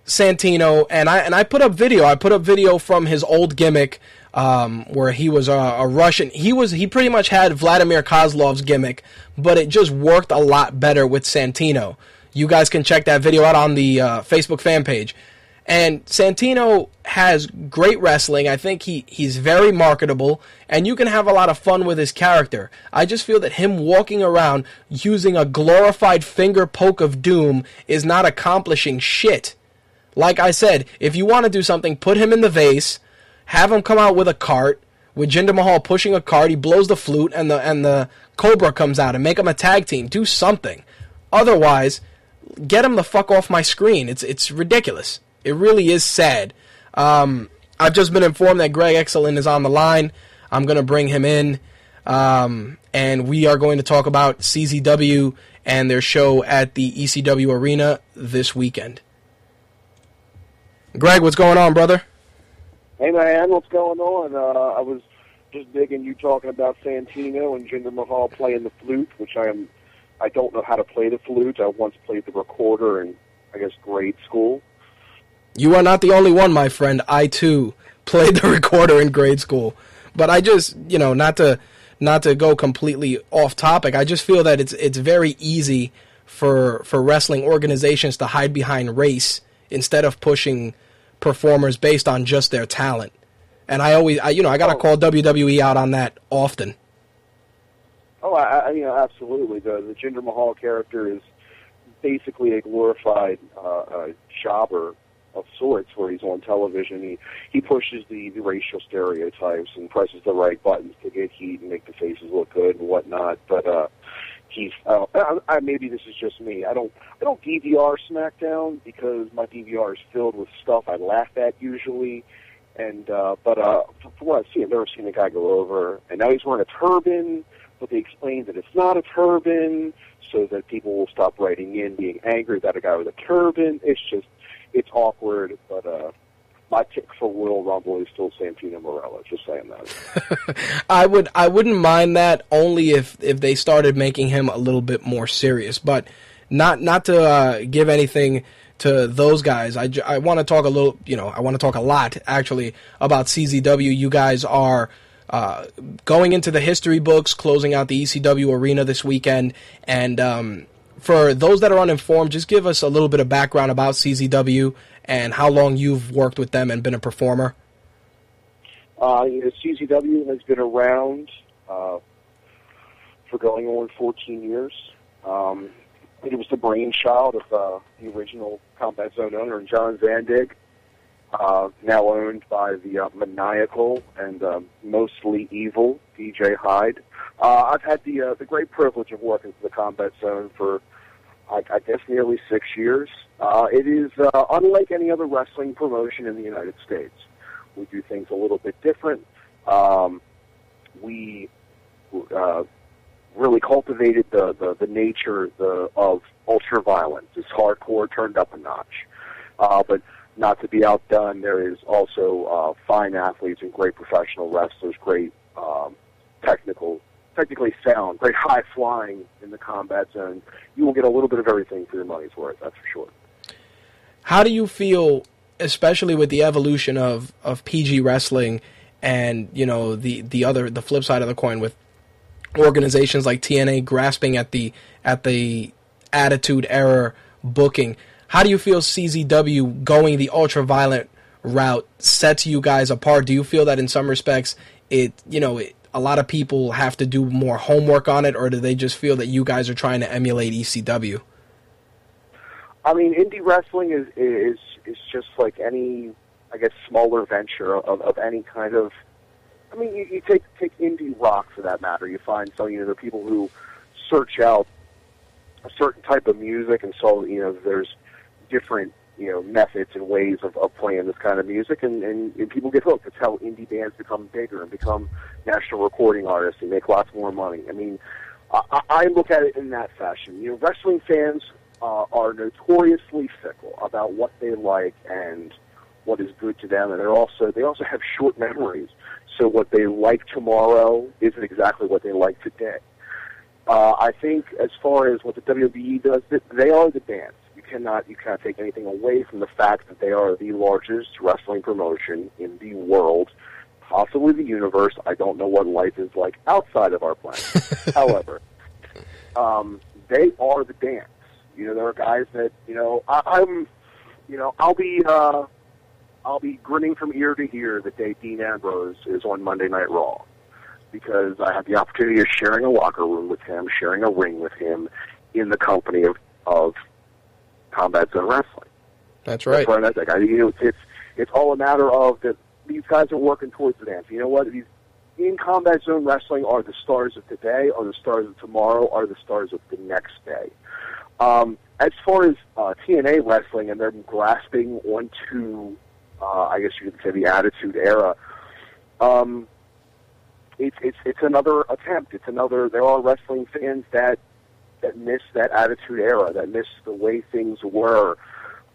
Santino and I and I put up video. I put up video from his old gimmick um, where he was a, a, Russian. He was he pretty much had Vladimir Kozlov's gimmick, but it just worked a lot better with Santino. You guys can check that video out on the uh, Facebook fan page. And Santino has great wrestling. I think he, he's very marketable, and you can have a lot of fun with his character. I just feel that him walking around using a glorified finger poke of doom is not accomplishing shit. Like I said, if you want to do something, put him in the vase, have him come out with a cart, with Jinder Mahal pushing a cart, he blows the flute, and the and the Cobra comes out, and make him a tag team. Do something. Otherwise, get him the fuck off my screen. It's it's ridiculous. It really is sad. Um, I've just been informed that Greg Excellent is on the line. I'm going to bring him in, um, and we are going to talk about CZW and their show at the ECW Arena this weekend. Greg, what's going on, brother? Hey, man, what's going on? Uh, I was just digging you talking about Santino and Jinder Mahal playing the flute, which I am. I don't know how to play the flute. I once played the recorder in, I guess, grade school. You are not the only one, my friend. I too played the recorder in grade school. But I just, you know, not to not to go completely off topic, I just feel that it's it's very easy for for wrestling organizations to hide behind race instead of pushing performers based on just their talent. And I always, I, you know, I got to call WWE out on that often. Oh, I, I, you know, absolutely. The the Jinder Mahal character is basically a glorified uh, uh, jobber of sorts, where he's on television. He he pushes the, the racial stereotypes and presses the right buttons to get heat and make the faces look good and whatnot. But uh, he's uh, I, I, maybe this is just me. I don't I don't DVR SmackDown because my DVR is filled with stuff I laugh at usually. And uh, but uh, from what I've seen, I've never seen a guy go over. And now he's wearing a turban but they explain that it's not a turban so that people will stop writing in being angry that a guy with a turban. It's just, it's awkward, but, uh, my pick for Royal Rumble is still Santino Marella. Just saying that. I would I wouldn't mind that only if if they started making him a little bit more serious, but not not to uh, give anything to those guys. I, I want to talk a little, you know, I want to talk a lot actually about CZW. You guys are uh, going into the history books, closing out the ECW arena this weekend. And um, for those that are uninformed, just give us a little bit of background about CZW and how long you've worked with them and been a performer. Uh, CZW has been around uh, for going on 14 years. Um, it was the brainchild of uh, the original Combat Zone owner, John Zandig uh, now owned by the uh, maniacal and um, mostly evil DJ Hyde. Uh, I've had the uh, the great privilege of working for the Combat Zone for I, I guess nearly six years. Uh, it is uh, unlike any other wrestling promotion in the United States. We do things a little bit different. Um, we uh, really cultivated the, the, the nature the, of ultra violence. It's hardcore turned up a notch. Uh, but not to be outdone, there is also uh, fine athletes and great professional wrestlers, great um, technical, technically sound, very high flying in the combat zone. You will get a little bit of everything for your money's worth. That's for sure. How do you feel, especially with the evolution of, of PG wrestling, and you know the the other the flip side of the coin with organizations like TNA grasping at the at the attitude era booking? How do you feel CZW going the ultra violent route sets you guys apart? Do you feel that in some respects it, you know, it, a lot of people have to do more homework on it, or do they just feel that you guys are trying to emulate ECW? I mean, indie wrestling is is is just like any, I guess, smaller venture of, of any kind of. I mean, you, you take take indie rock for that matter. You find so you know there are people who search out a certain type of music, and so you know there's different you know methods and ways of, of playing this kind of music, and, and, and people get hooked. It's how indie bands become bigger and become national recording artists and make lots more money. I mean, I, I look at it in that fashion. You know, wrestling fans uh, are notoriously fickle about what they like and what is good to them, and they're also they also have short memories. So what they like tomorrow isn't exactly what they like today. Uh, I think as far as what the WWE does, they are the dance cannot you cannot take anything away from the fact that they are the largest wrestling promotion in the world, possibly the universe. I don't know what life is like outside of our planet. However, um, they are the dance. You know, there are guys that you know I, I'm. You know, I'll be. Uh, I'll be grinning from ear to ear the day Dean Ambrose is on Monday Night Raw because I have the opportunity of sharing a locker room with him, sharing a ring with him, in the company of of combat zone wrestling. That's right. That's right. I, you know, it's it's all a matter of that these guys are working towards the dance. You know what? These in combat zone wrestling are the stars of today, are the stars of tomorrow, are the stars of the next day. Um, as far as uh, TNA wrestling and them grasping onto, uh, I guess you could say, the Attitude Era, um, it's it's it's another attempt. It's another. There are wrestling fans that that miss that attitude era, that miss the way things were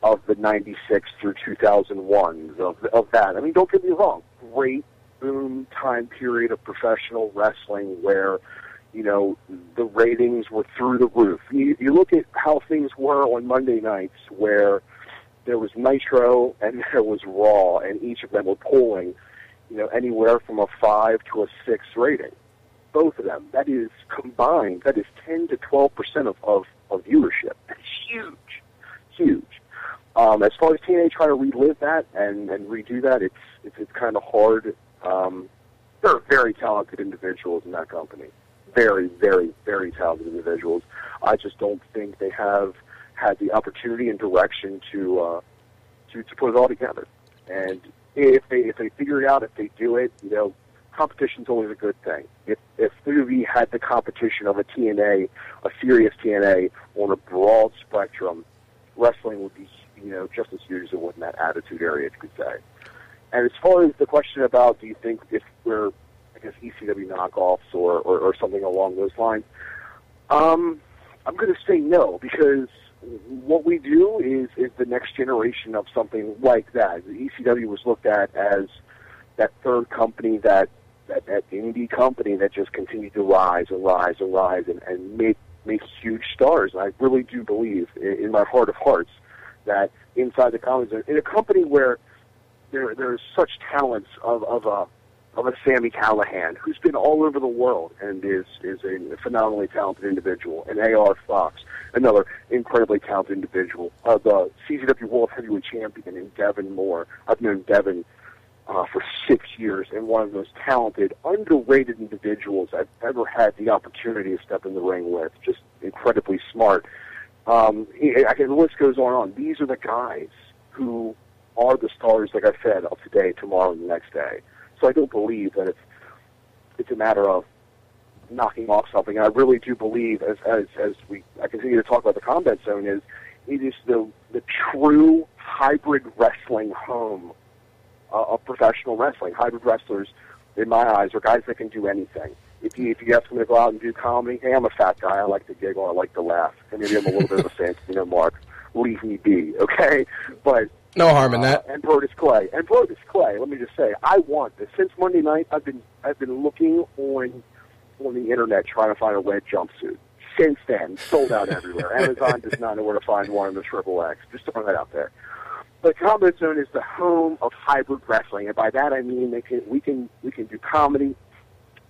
of the 96 through 2001, of, of that. I mean, don't get me wrong, great boom time period of professional wrestling where, you know, the ratings were through the roof. You, you look at how things were on Monday nights where there was Nitro and there was Raw, and each of them were pulling, you know, anywhere from a five to a six rating both of them. That is combined. That is 10 to 12 percent of, of, of viewership. That's huge, huge. Um, as far as TNA trying to relive that and, and redo that, it's it's, it's kind of hard. Um, there are very talented individuals in that company, very, very, very talented individuals. I just don't think they have had the opportunity and direction to uh, to to put it all together. And if they if they figure it out, if they do it, you know, competition's always a good thing. If if WWE had the competition of a TNA, a serious TNA on a broad spectrum, wrestling would be you know just as huge as it would in that attitude era, you could say. And as far as the question about do you think if we're I guess ECW knockoffs or, or, or something along those lines, um, I'm going to say no because what we do is is the next generation of something like that. The ECW was looked at as that third company that that, that indie company that just continued to rise and rise and rise and, and make make huge stars. And I really do believe in, in my heart of hearts that inside the zone, in a company where there there's such talents of of a of a Sami Callihan who's been all over the world and is is a phenomenally talented individual, and AR Fox, another incredibly talented individual, uh, the CZW World Heavyweight Champion, and Devon Moore. I've known Devon uh, for six years and one of the most talented, underrated individuals I've ever had the opportunity to step in the ring with. Just incredibly smart. Um, I can, the list goes on and on. These are the guys who are the stars, like I said, of today, tomorrow, and the next day. So I don't believe that it's it's a matter of knocking off something. I really do believe, as as as we I continue to talk about the combat zone, is it is the the true hybrid wrestling home of professional wrestling. Hybrid wrestlers, in my eyes, are guys that can do anything. If you if you ask them to go out and do comedy, hey, I'm a fat guy. I like to giggle. I like to laugh. And maybe I'm a little bit of a Santino Mark. Leave me be, okay? But No harm in that. uh, and Brodus Clay. And Brodus Clay, let me just say, I want this. Since Monday night, I've been I've been looking on on the internet trying to find a red jumpsuit. Since then, sold out everywhere. Amazon does not know where to find one in the triple X. Just throwing that out there. But Combat Zone is the home of hybrid wrestling, and by that I mean they can we can we can do comedy,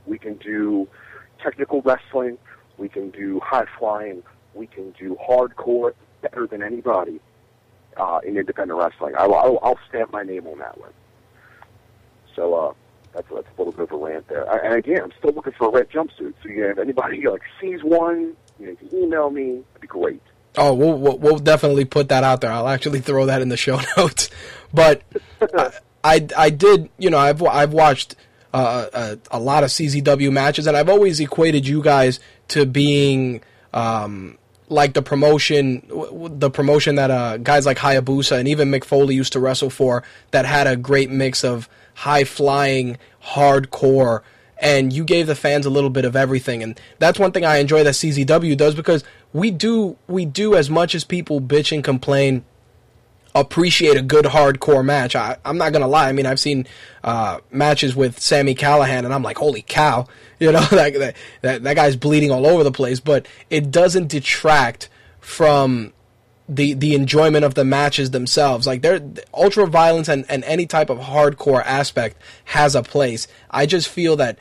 we can do technical wrestling, we can do high flying, we can do hardcore better than anybody uh, in independent wrestling. I, I'll, I'll stamp my name on that one. So uh, that's that's a little bit of a rant there. I, and again, I'm still looking for a red jumpsuit. So know, if anybody like sees one, you, know, you can email me. It'd be great. Oh, we'll, we'll we'll definitely put that out there. I'll actually throw that in the show notes. But I, I I did you know I've I've watched uh, a, a lot of CZW matches, and I've always equated you guys to being um, like the promotion, the promotion that uh, guys like Hayabusa and even Mick Foley used to wrestle for, that had a great mix of high flying, hardcore, and you gave the fans a little bit of everything, and that's one thing I enjoy that CZW does because we do we do as much as people bitch and complain appreciate a good hardcore match. I, I'm not gonna lie. I mean, I've seen uh, matches with Sami Callihan, and I'm like, holy cow! You know, that, that that that guy's bleeding all over the place. But it doesn't detract from the the enjoyment of the matches themselves. Like they're ultra violence and, and any type of hardcore aspect has a place. I just feel that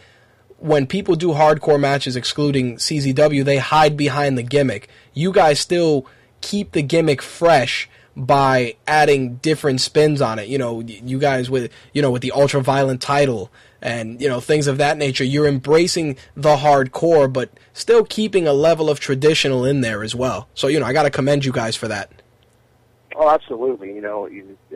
when people do hardcore matches excluding CZW, they hide behind the gimmick. You guys still keep the gimmick fresh by adding different spins on it. You know, you guys with you know with the ultra violent title and you know things of that nature. You're embracing the hardcore, but still keeping a level of traditional in there as well. So you know, I got to commend you guys for that. Oh, absolutely. You know,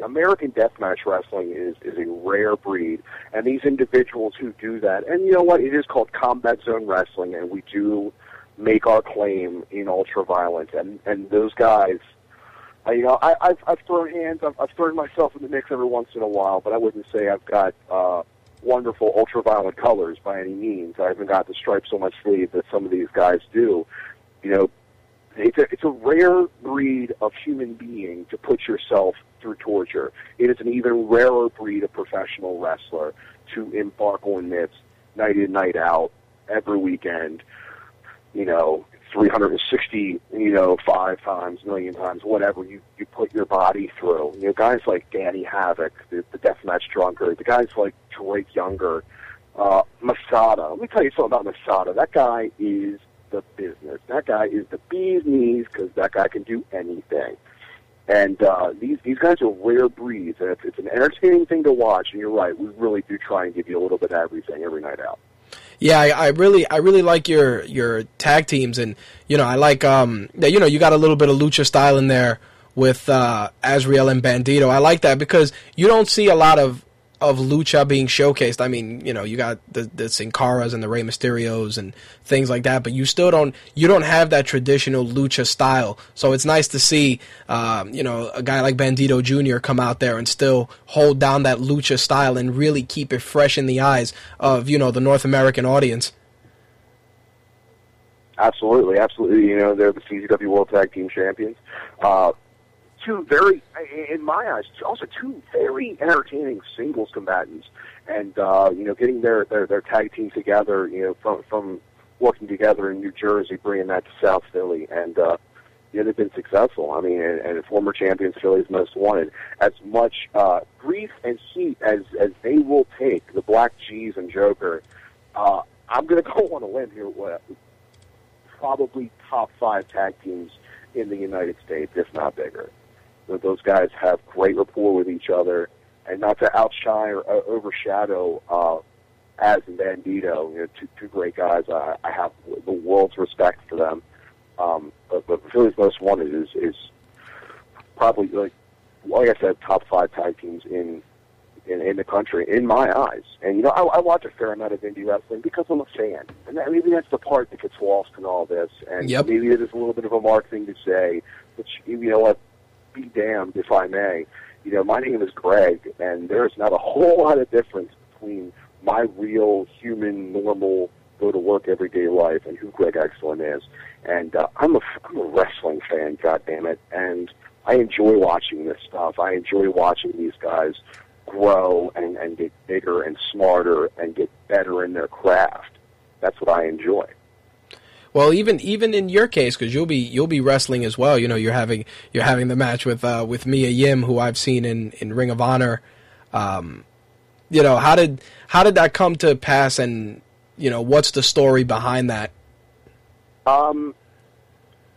American deathmatch wrestling is is a rare breed, and these individuals who do that, and you know what? It is called combat zone wrestling, and we do make our claim in ultra violence, and and those guys. You know, I, I've I've thrown hands. I've, I've thrown myself in the mix every once in a while, but I wouldn't say I've got uh, wonderful ultra violent colors by any means. I haven't got the stripes on my sleeve that some of these guys do. You know, it's a, it's a rare breed of human being to put yourself through torture. It is an even rarer breed of professional wrestler to embark on this night in, night out, every weekend, you know, 360, you know, five times, million times, whatever you, you put your body through. You know, guys like Danny Havoc, the, the Deathmatch Drunkard, the guys like Drake Younger, uh, Masada. Let me tell you something about Masada. That guy is the business. That guy is the bee's knees because that guy can do anything. And uh, these these guys are rare breeds, and it's, it's an entertaining thing to watch. And you're right, we really do try and give you a little bit of everything every night out. Yeah, I, I really, I really like your your tag teams, and you know, I like um, that you know, you got a little bit of lucha style in there with uh, Azrieal and Bandido. I like that because you don't see a lot of of lucha being showcased. I mean, you know, you got the the Sin Caras and the Rey Mysterios and things like that, but you still don't you don't have that traditional lucha style. So it's nice to see, um, you know, a guy like Bandido Jr. come out there and still hold down that lucha style and really keep it fresh in the eyes of you know the North American audience. Absolutely, absolutely. You know, they're the CZW World Tag Team Champions. Uh, two very, in my eyes, also two very entertaining singles combatants, and uh, you know, getting their, their their tag team together, you know, from from working together in New Jersey, bringing that to South Philly, and uh, you know, they've been successful. I mean, and, and former champions, Philly's most wanted. As much uh, grief and heat as as they will take, the Blk Jeez and Joker. Uh, I'm going to go on a limb here. With probably top five tag teams in the United States, if not bigger. So those guys have great rapport with each other, and not to outshine or uh, overshadow uh, Az and Bandido, you know, two, two great guys. I, I have the world's respect for them. Um, but, but Philly's Most Wanted is is probably like like I said, top five tag teams in in, in the country, in my eyes. And you know, I, I watch a fair amount of indie wrestling because I'm a fan, and that, maybe that's the part that gets lost in all this. And Yep. maybe it is a little bit of a mark thing to say, but you know what? Be damned if I may. You know, my name is Greg, and there's not a whole lot of difference between my real human, normal, go to work everyday life and who Greg Excellent is. And uh, I'm a I'm a wrestling fan, God damn it, and I enjoy watching this stuff. I enjoy watching these guys grow and, and get bigger and smarter and get better in their craft. That's what I enjoy. Well, even even in your case, because you'll be you'll be wrestling as well. You know, you're having you're having the match with uh, with Mia Yim, who I've seen in, in Ring of Honor. Um, you know, how did how did that come to pass, and you know, what's the story behind that? Um,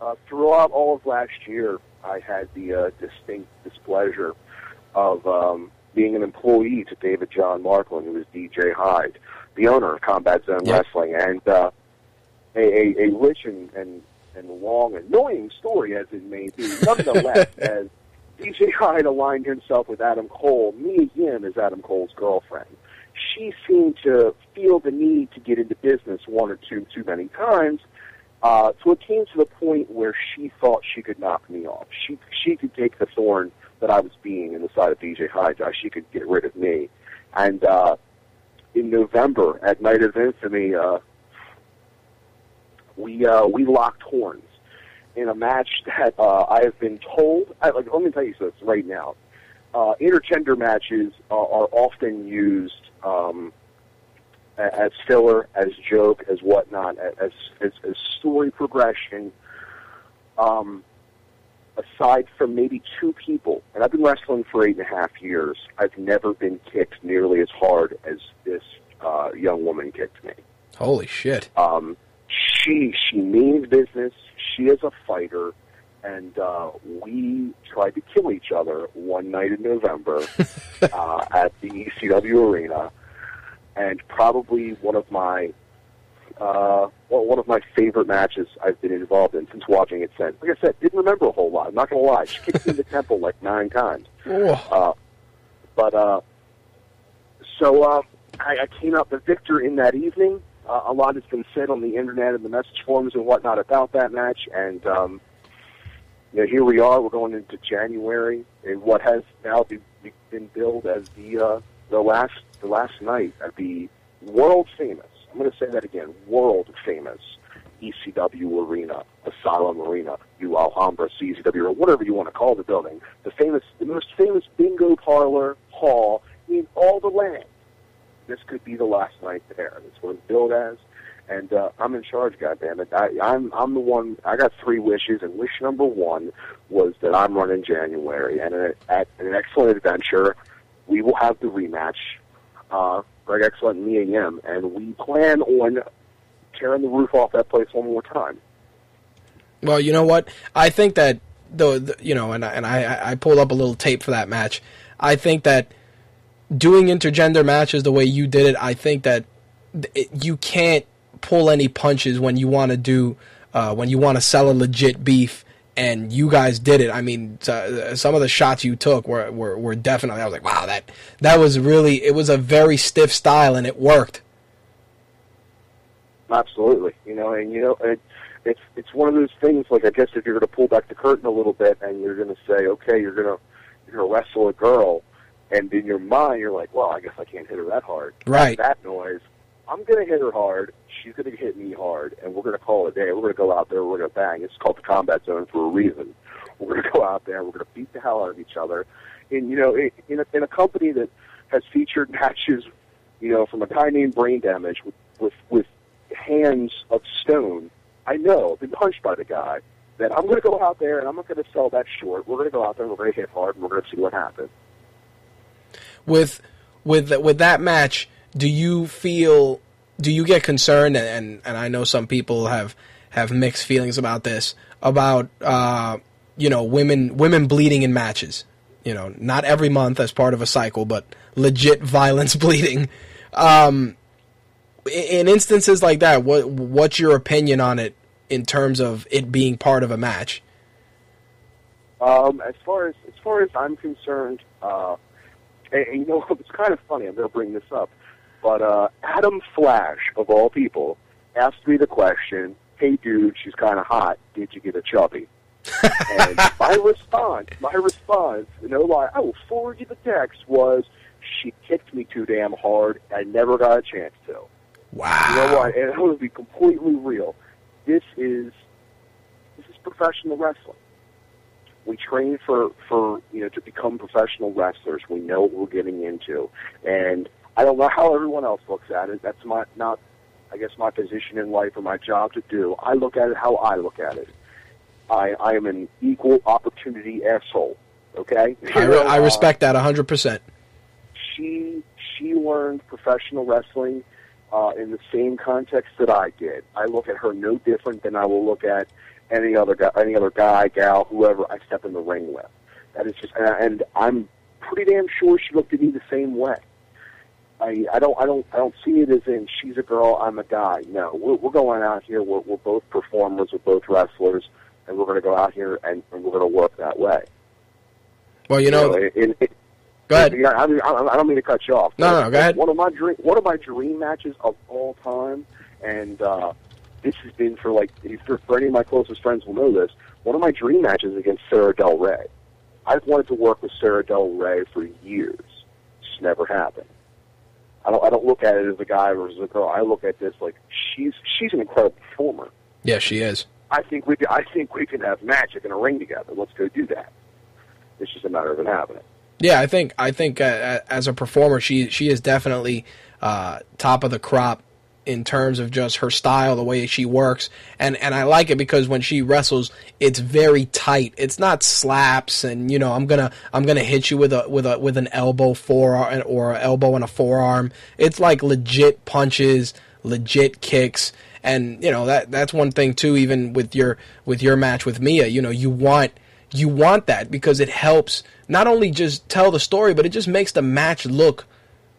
uh, throughout all of last year, I had the uh, distinct displeasure of um, being an employee to David John Markland, who was DJ Hyde, the owner of Combat Zone Yep. Wrestling, and uh, a, a, a rich and, and, and long, annoying story as it may be. Nonetheless, as DJ Hyde aligned himself with Adam Cole, Mia Yim is Adam Cole's girlfriend. She seemed to feel the need to get into business one or two too many times, uh, so it came to the point where she thought she could knock me off. She she could take the thorn that I was being in the side of DJ Hyde. Uh, She could get rid of me. And uh, in November at Night of Infamy, uh, we uh, we locked horns in a match that uh, I have been told. I, like, let me tell you this right now. Uh, intergender matches are, are often used um, as filler, as joke, as whatnot, as as, as story progression. Um, aside from maybe two people, and I've been wrestling for eight and a half years, I've never been kicked nearly as hard as this uh, young woman kicked me. Holy shit! Um, she she means business. She is a fighter, and uh, we tried to kill each other one night in November uh, at the ECW arena, and probably one of my uh, well, one of my favorite matches I've been involved in since watching it since. Like I said, didn't remember a whole lot. I'm not gonna lie. She kicked me in the temple like nine times. Uh, but uh, so uh, I, I came out the victor in that evening. Uh, a lot has been said on the internet and the message forums and whatnot about that match, and um, you know, here we are. We're going into January in what has now be, be, been billed as the uh, the last the last night at the world famous. I'm going to say that again. World famous ECW Arena, Asylum Arena, U Alhambra CZW, or whatever you want to call the building. The famous, the most famous bingo parlor hall in all the land. This could be the last night there. That's what it's billed as. And uh, I'm in charge, goddammit. I, I'm I'm the one. I got three wishes, and wish number one was that I'm running January, and at, at an excellent adventure, we will have the rematch. Uh, Greg Excellent and Mia Yim, and we plan on tearing the roof off that place one more time. Well, you know what? I think that the you know, and I, and I I pulled up a little tape for that match. I think that doing intergender matches the way you did it, I think that it, you can't pull any punches when you want to do uh, when you want to sell a legit beef. And you guys did it. I mean, uh, some of the shots you took were, were, were definitely. I was like, wow, that that was really. It was a very stiff style, and it worked. Absolutely, you know, and you know, it, it's it's one of those things. Like I guess if you're going to pull back the curtain a little bit, and you're going to say, okay, you're going to you're going to wrestle a girl, and in your mind you're like, well, I guess I can't hit her that hard. Right. That noise. I'm going to hit her hard. She's going to hit me hard, and we're going to call it a day. We're going to go out there. We're going to bang. It's called the combat zone for a reason. We're going to go out there. We're going to beat the hell out of each other. And you know, in in a, in a company that has featured matches, you know, from a guy named Brain Damage with with, with hands of stone. I know, been punched by the guy. That I'm going to go out there and I'm not going to sell that short. We're going to go out there and we're going to hit hard and we're going to see what happens. With with with that match, do you feel do you get concerned and and, I know some people have have mixed feelings about this about uh, you know women women bleeding in matches. You know, not every month as part of a cycle, but legit violence bleeding. Um, in instances like that, what what's your opinion on it in terms of it being part of a match? Um, as far as as far as I'm concerned, uh, and, and you know it's kind of funny. I'm going to bring this up, but uh, Adam Flash of all people asked me the question, "Hey, dude, she's kind of hot. Did you get a chubby?" and my response, my response, no lie, I will forward you the text was, "She kicked me too damn hard. I never got a chance to." Wow. You know what? And I'm going to be completely real. This is this is professional wrestling. We train for for you know to become professional wrestlers. We know what we're getting into, and I don't know how everyone else looks at it. That's my not, I guess, my position in life or my job to do. I look at it how I look at it. I I am an equal opportunity asshole. Okay, I, re- I uh, respect that 100%. she she learned professional wrestling uh, in the same context that I did. I look at her no different than I will look at any other guy, any other guy, gal, whoever I step in the ring with. That is just, and, I'm pretty damn sure she looked at me the same way. I I don't I don't I don't see it as in she's a girl, I'm a guy. No, we're, we're going out here. We're we're both performers, we're both wrestlers, and we're going to go out here and, and we're going to work that way. Well, you know, in, in, go ahead. I, mean, I, I don't mean to cut you off. No, no, no, go ahead. One of my dream, one of my dream matches of all time, and uh, this has been for like for, for any of my closest friends will know this. One of my dream matches against Sara Del Rey. I've wanted to work with Sara Del Rey for years. It's never happened. I don't. I don't look at it as a guy versus a girl. I look at this like she's she's an incredible performer. Yeah, she is. I think we can, I think we can have magic in a ring together. Let's go do that. It's just a matter of it happening. Yeah, I think I think uh, as a performer, she she is definitely uh, top of the crop in terms of just her style, the way she works, and and I like it because when she wrestles, it's very tight. It's not slaps, and you know I'm gonna I'm gonna hit you with a with a with an elbow forearm or an elbow and a forearm. It's like legit punches, legit kicks, and you know that that's one thing too. Even with your with your match with Mia, you know you want you want that because it helps not only just tell the story, but it just makes the match look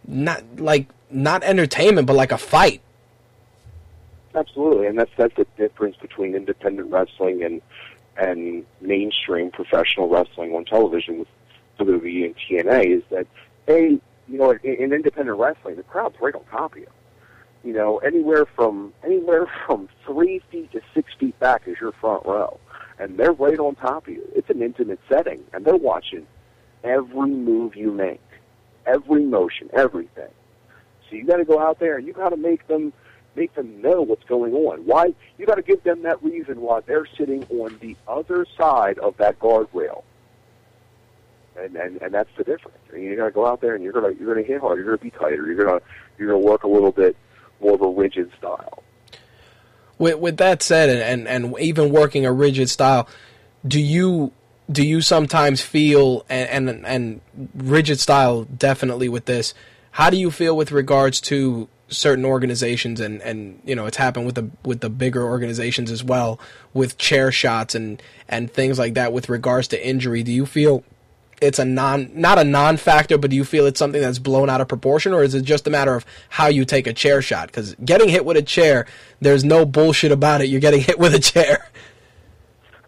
not like not entertainment, but like a fight. Absolutely, and that's that's the difference between independent wrestling and and mainstream professional wrestling on television with WWE and TNA is that a you know in, in independent wrestling the crowd's right on top of you. You know anywhere from anywhere from three feet to six feet back is your front row, and they're right on top of you. It's an intimate setting, and they're watching every move you make, every motion, everything. So you got to go out there and you got to make them make them know what's going on. Why you got to give them that reason why they're sitting on the other side of that guardrail. And and and that's the difference. And you got to go out there and you're gonna you're gonna hit hard. You're gonna be tighter. You're gonna you're gonna work a little bit more of a rigid style. With with that said, and and even working a rigid style, do you do you sometimes feel and and, and rigid style definitely with this? How do you feel with regards to certain organizations and and you know it's happened with the with the bigger organizations as well with chair shots and and things like that with regards to injury do you feel it's a non not a non factor, but do you feel it's something that's blown out of proportion, or is it just a matter of how you take a chair shot? Because getting hit with a chair, there's no bullshit about it. You're getting hit with a chair.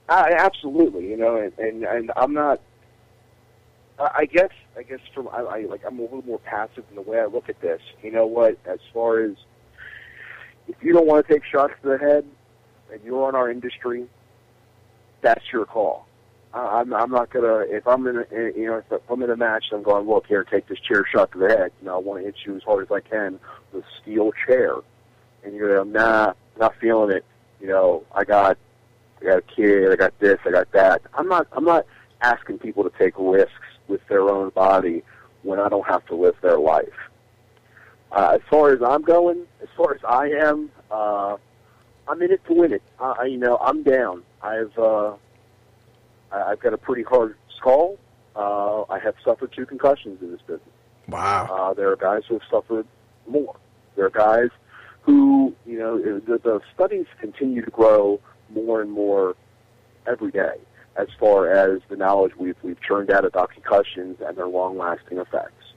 Uh, absolutely, you know, and, and and I'm not. I guess I guess from I, I like I'm a little more passive in the way I look at this. You know what? As far as if you don't want to take shots to the head, and you're on our industry, that's your call. I- I'm I'm not gonna if I'm in a, you know if I'm in a match, I'm going look here, take this chair shot to the head. You know, I want to hit you as hard as I can with steel chair, and you're going nah, not feeling it. You know, I got I got a kid, I got this, I got that. I'm not I'm not asking people to take risks with their own body when I don't have to live their life. Uh, as far as I'm going, as far as I am, uh, I'm in it to win it. I- you know, I'm down. I've uh, I've got a pretty hard skull. Uh, I have suffered two concussions in this business. Wow. Uh, there are guys who have suffered more. There are guys who, you know, the, the studies continue to grow more and more every day as far as the knowledge we've, we've churned out about concussions and their long-lasting effects.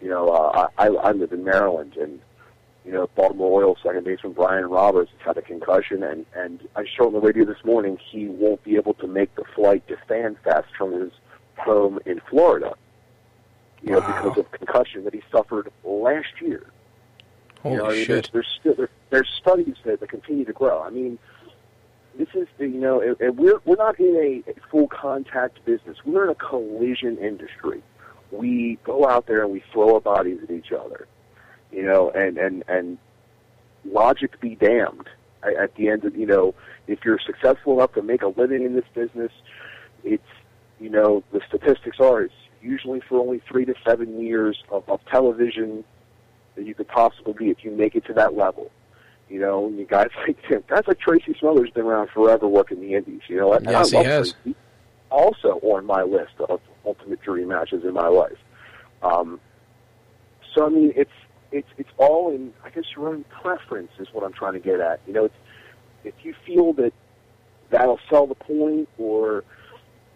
You know, uh, I, I live in Maryland, and you know, Baltimore Orioles second baseman Brian Roberts has had a concussion, and and I showed on the radio this morning he won't be able to make the flight to FanFest from his home in Florida. You know, Wow. because of concussion that he suffered last year. Holy you know, I mean, shit. There's, there's still there, there's studies that, that continue to grow. I mean, this is the you know, and- we're we're not in a, full contact business. We're in a collision industry. We go out there and we throw our bodies at each other. You know, and and and logic be damned. At the end of you know, if you're successful enough to make a living in this business, it's you know the statistics are it's usually for only three to seven years of, of television that you could possibly be if you make it to that level. You know, you guys like him, guys like Tracy Smothers been around forever working the Indies. You know, and Yes, I he has. Tracy. Also on my list of ultimate dream matches in my life. Um, so I mean, it's it's it's all in I guess your own preference is what I'm trying to get at. You know, it's, if you feel that that'll sell the point, or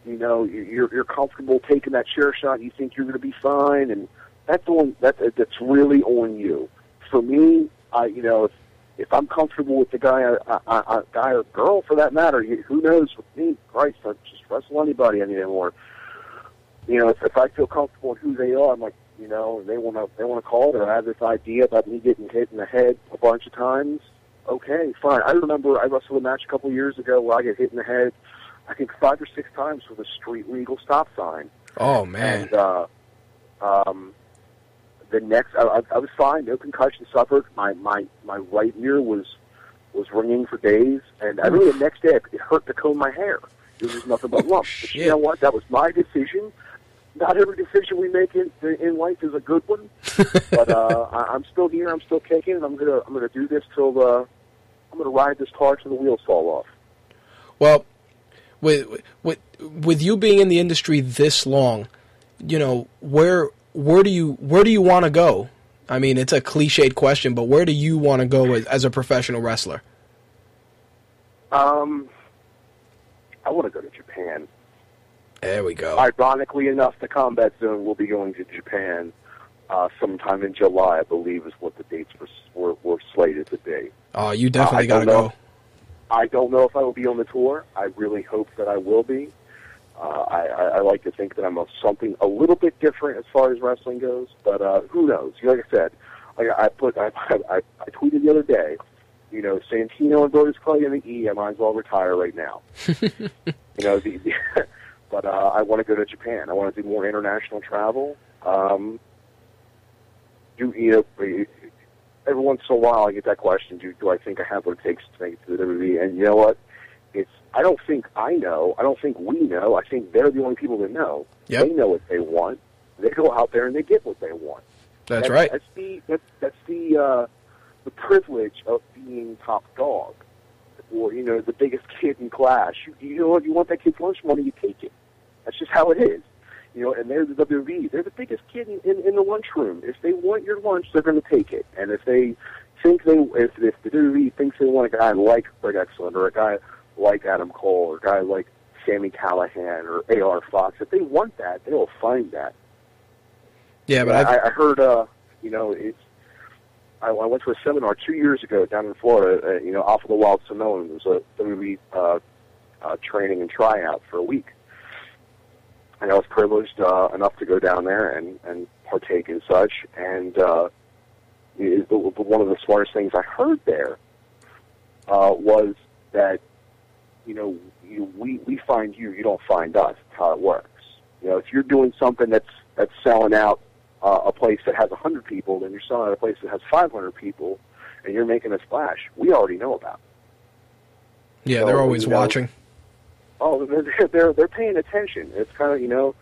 you know you- you're you're comfortable taking that chair shot, you think you're going to be fine, and that's on that that's really on you. For me, I you know if if I'm comfortable with the guy, I, I, I, guy or girl for that matter, who knows with me? Christ, I just wrestle anybody anymore. You know, if, if I feel comfortable in who they are, I'm like, you know, they want to they want to call it, or I have this idea about me getting hit in the head a bunch of times. Okay, fine. I remember I wrestled a match a couple years ago where I get hit in the head, I think five or six times with a street legal stop sign. Oh man. And uh, um, the next, I, I, was fine. No concussion suffered. My my my right ear was was ringing for days, and I really the next day it hurt to comb my hair. It was nothing but lumps. But you know what? That was my decision. Not every decision we make in in life is a good one, but uh, I, I'm still here. I'm still kicking, and I'm gonna I'm gonna do this till uh, I'm gonna ride this car till the wheels fall off. Well, with with with you being in the industry this long, you know where where do you where do you want to go? I mean, it's a cliched question, but where do you want to go as, as a professional wrestler? Um, I want to go to Japan. There we go. Ironically enough, the combat zone will be going to Japan uh, sometime in July, I believe, is what the dates were, were, were slated to be. Oh, you definitely I got to know. go. I don't know if I will be on the tour. I really hope that I will be. Uh, I, I, I like to think that I'm a, something a little bit different as far as wrestling goes, but uh, who knows? Like I said, like I put, I, I, I tweeted the other day, you know, Santino and Brodus Clay in the E, I might as well retire right now. you know, the, the, but uh, I want to go to Japan. I want to do more international travel. Um, do you know? Every once in a while, I get that question: Do do I think I have what it takes to make it to the WWE? And you know what? It's I don't think I know. I don't think we know. I think they're the only people that know. Yep. They know what they want. They go out there and they get what they want. That's right. That's the that's, that's the uh, the privilege of being top dog, or you know the biggest kid in class. You, you know if you want that kid's lunch money, you take it. That's just how it is. You know, and they're the WWE. They're the biggest kid in, in, in the lunchroom. If they want your lunch, they're going to take it. And if they think they, if, if the WWE thinks they want a guy like Greg Excellent or a guy like Adam Cole or a guy like Sami Callihan or AR Fox. If they want that, they will find that. Yeah, but I, I, heard, uh, you know, it's. I, I went to a seminar two years ago down in Florida. Uh, you know, off of the Wild Samoan. It was a WWE uh, uh, training and tryout for a week, and I was privileged uh, enough to go down there and and partake in such. And uh, it, the, one of the smartest things I heard there uh, was that you know you, we we find you, you don't find us. That's how it works. You know, if you're doing something that's that's selling out uh, a place that has 100 people, then you're selling out a place that has 500 people, and you're making a splash. We already know about. yeah, so, they're always you know, watching. Oh, they're they're they're paying attention. It's kind of you know,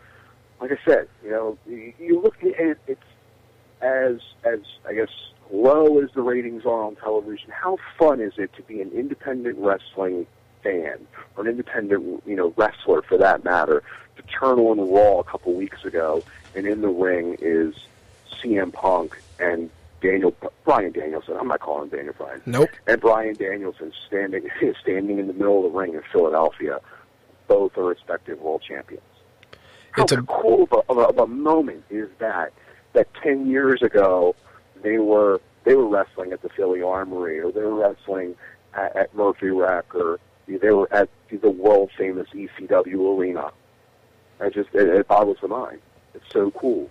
like I said, you know, you, you look at it, it's as as I guess low as the ratings are on television. How fun is it to be an independent wrestling or an independent you know wrestler for that matter to turn on the Raw a couple weeks ago and in the ring is CM Punk and Daniel Bryan Danielson. I'm not calling him Daniel Bryan Nope. and Bryan Danielson standing standing in the middle of the ring in Philadelphia. Both are respective world champions. How It's a- cool of a, of, a, of a moment is that? That ten years ago, they were they were wrestling at the Philly Armory, or they were wrestling at, at Murphy Rec, or they were at the world famous ECW arena. I just it, it boggles the mind. It's so cool.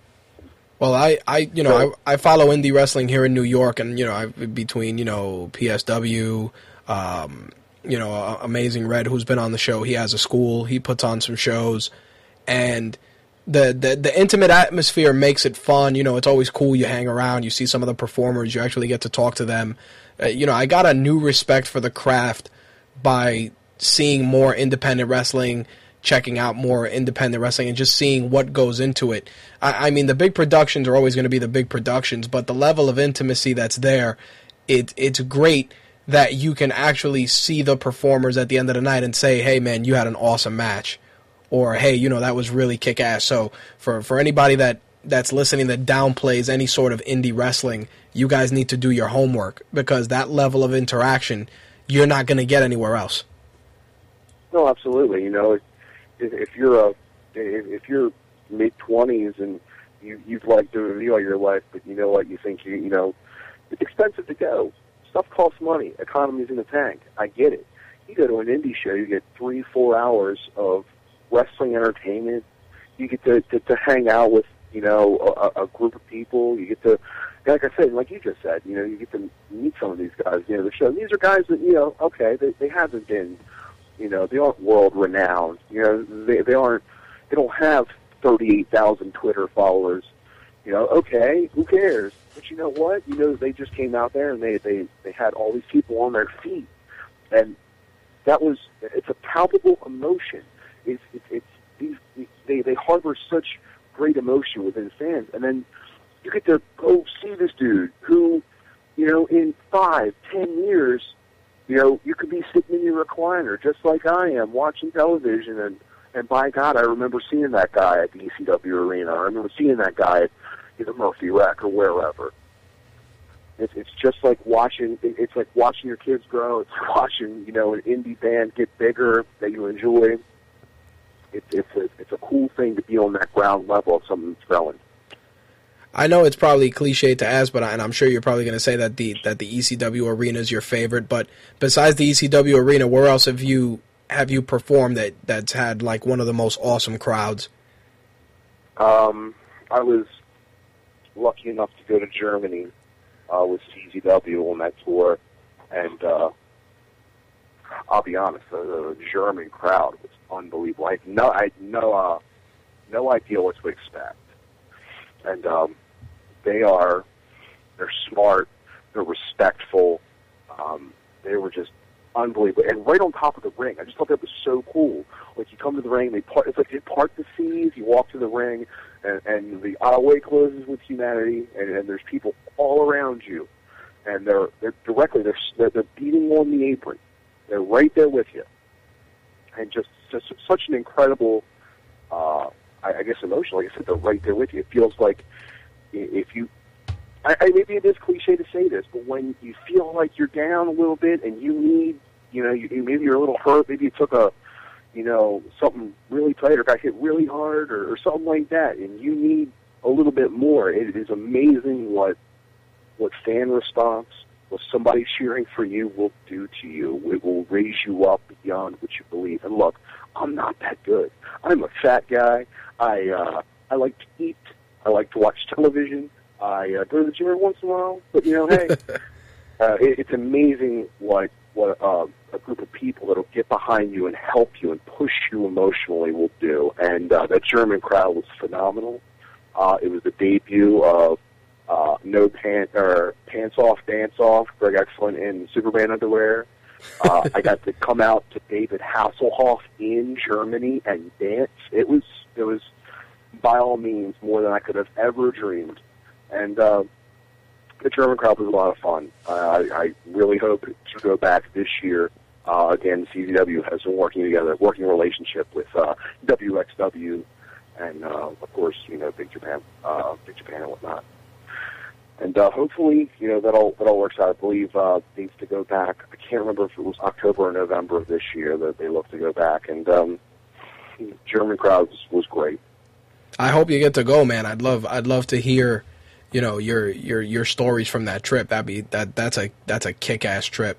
Well, I, I, you know, I, I follow indie wrestling here in New York, and you know, I between you know PSW, um, you know, Amazing Red, who's been on the show. He has a school. He puts on some shows, and the, the the intimate atmosphere makes it fun. You know, it's always cool. You hang around, you see some of the performers, you actually get to talk to them. Uh, you know, I got a new respect for the craft by seeing more independent wrestling, checking out more independent wrestling, and just seeing what goes into it. I, I mean, the big productions are always going to be the big productions, but the level of intimacy that's there, it it's great that you can actually see the performers at the end of the night and say, "Hey, man, you had an awesome match," or "Hey, you know that was really kick ass." So for for anybody that that's listening that downplays any sort of indie wrestling, you guys need to do your homework because that level of interaction you're not going to get anywhere else. No, absolutely. You know, if, if you're a if, if you're mid twenties and you you've liked WWE all your life, but you know what, you think you you know it's expensive to go. Stuff costs money. Economy's in the tank. I get it. You go to an indie show, you get three four hours of wrestling entertainment. You get to to, to hang out with you know a, a group of people. You get to like I said, like you just said, you know, you get to meet some of these guys. You know, the show. These are guys that you know. Okay, they they haven't been you know, they aren't world renowned. You know, they they aren't they don't have thirty eight thousand Twitter followers. You know, okay, who cares? But you know what? You know, they just came out there and they they they had all these people on their feet, and that was it's a palpable emotion. It's it's, it's these they they harbor such great emotion within fans, and then you get to go see this dude who, you know, in five, ten years you know, you could be sitting in your recliner just like I am, watching television, and and by God, I remember seeing that guy at the ECW arena. I remember seeing that guy at either Murphy Rec or wherever. It's it's just like watching. It's like watching your kids grow. It's watching you know an indie band get bigger that you enjoy. It's it's a it's a cool thing to be on that ground level of something that's growing. I know it's probably cliche to ask, but I, and I'm sure you're probably going to say that the that the ECW arena is your favorite. But besides the ECW arena, where else have you have you performed that that's had like one of the most awesome crowds? Um, I was lucky enough to go to Germany uh, with CZW on that tour, and uh, I'll be honest, the, the German crowd was unbelievable. I had no, I had no, uh, no idea what to expect, and um, they are, they're smart, they're respectful, um, they were just unbelievable, and right on top of the ring. I just thought that was so cool. Like you come to the ring, they part. It's like they part the seas. You walk to the ring, and, and the aisleway closes with humanity, and, and there's people all around you, and they're they're directly they're they're, they're beating on the apron. They're right there with you, and just just such an incredible, uh, I, I guess, emotion. Like I said, they're right there with you. It feels like if you I, I maybe it is cliche to say this, but when you feel like you're down a little bit and you need, you know, you, maybe you're a little hurt, maybe you took a, you know, something really tight or got hit really hard or, or something like that, and you need a little bit more. It is amazing what what fan response, what somebody cheering for you will do to you. It will raise you up beyond what you believe. And look, I'm not that good. I'm a fat guy. I uh, I like to eat. I like to watch television. I uh, go to the gym every once in a while. But you know, hey, uh, it, it's amazing what what uh, a group of people that'll get behind you and help you and push you emotionally will do. And uh, that German crowd was phenomenal. Uh, it was the debut of uh, No Pant or Pants Off, Dance Off, Greg Excellent in Superman underwear. Uh, I got to come out to David Hasselhoff in Germany and dance. It was it was by all means more than I could have ever dreamed. And uh, the German crowd was a lot of fun. I, I really hope to go back this year. Uh, again, CZW has been working together, working relationship with uh, WXW, and uh, of course, you know, Big Japan, uh, Big Japan, and whatnot. And uh, hopefully, you know, that all that all works out. I believe uh, needs to go back. I can't remember if it was October or November of this year that they look to go back. And um, German crowd was, was great. I hope you get to go, man. I'd love I'd love to hear, you know, your your your stories from that trip. That'd be that that's a that's a kick ass trip.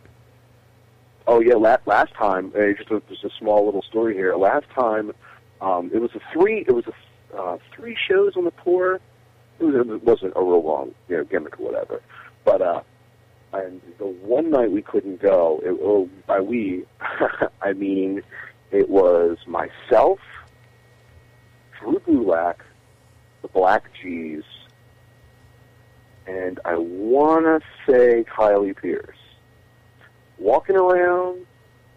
Oh yeah, last, last time uh, just a, just a small little story here. Last time, um, it was a three. It was a uh, three shows on the tour. It, was, it wasn't a real long you know gimmick or whatever, but uh, and the one night we couldn't go. It, oh, by we, I mean it was myself, Drew Gulak, the Blk Jeez, and I want to say Kylie Pierce walking around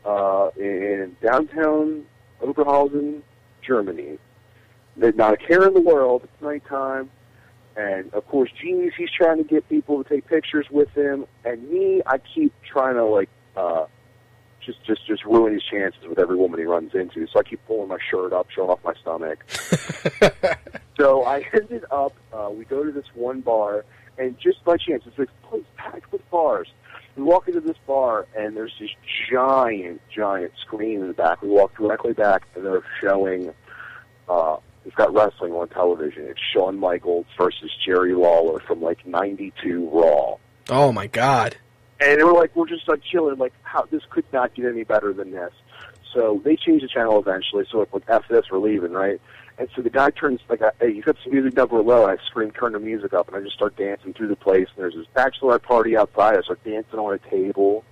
uh, in downtown Oberhausen, Germany. There's not a care in the world. It's nighttime. And of course, Genius, he's trying to get people to take pictures with him. And me, I keep trying to like, uh, just, just, just ruin his chances with every woman he runs into. So I keep pulling my shirt up, showing off my stomach. so I ended up, uh, we go to this one bar, and just by chance, it's like place packed with bars. We walk into this bar, and there's this giant, giant screen in the back. We walk directly back, and they're showing. Uh, it's got wrestling on television. It's Shawn Michaels versus Jerry Lawler from like '92 Raw. Oh my god! And they were like, we're just like chilling. Like, how this could not get any better than this. So they changed the channel eventually. So like, after this, we're leaving, right? And so the guy turns like, hey, you got some music down below. And I scream, turn the music up, and I just start dancing through the place. And there's this bachelor party outside. I start dancing on a table.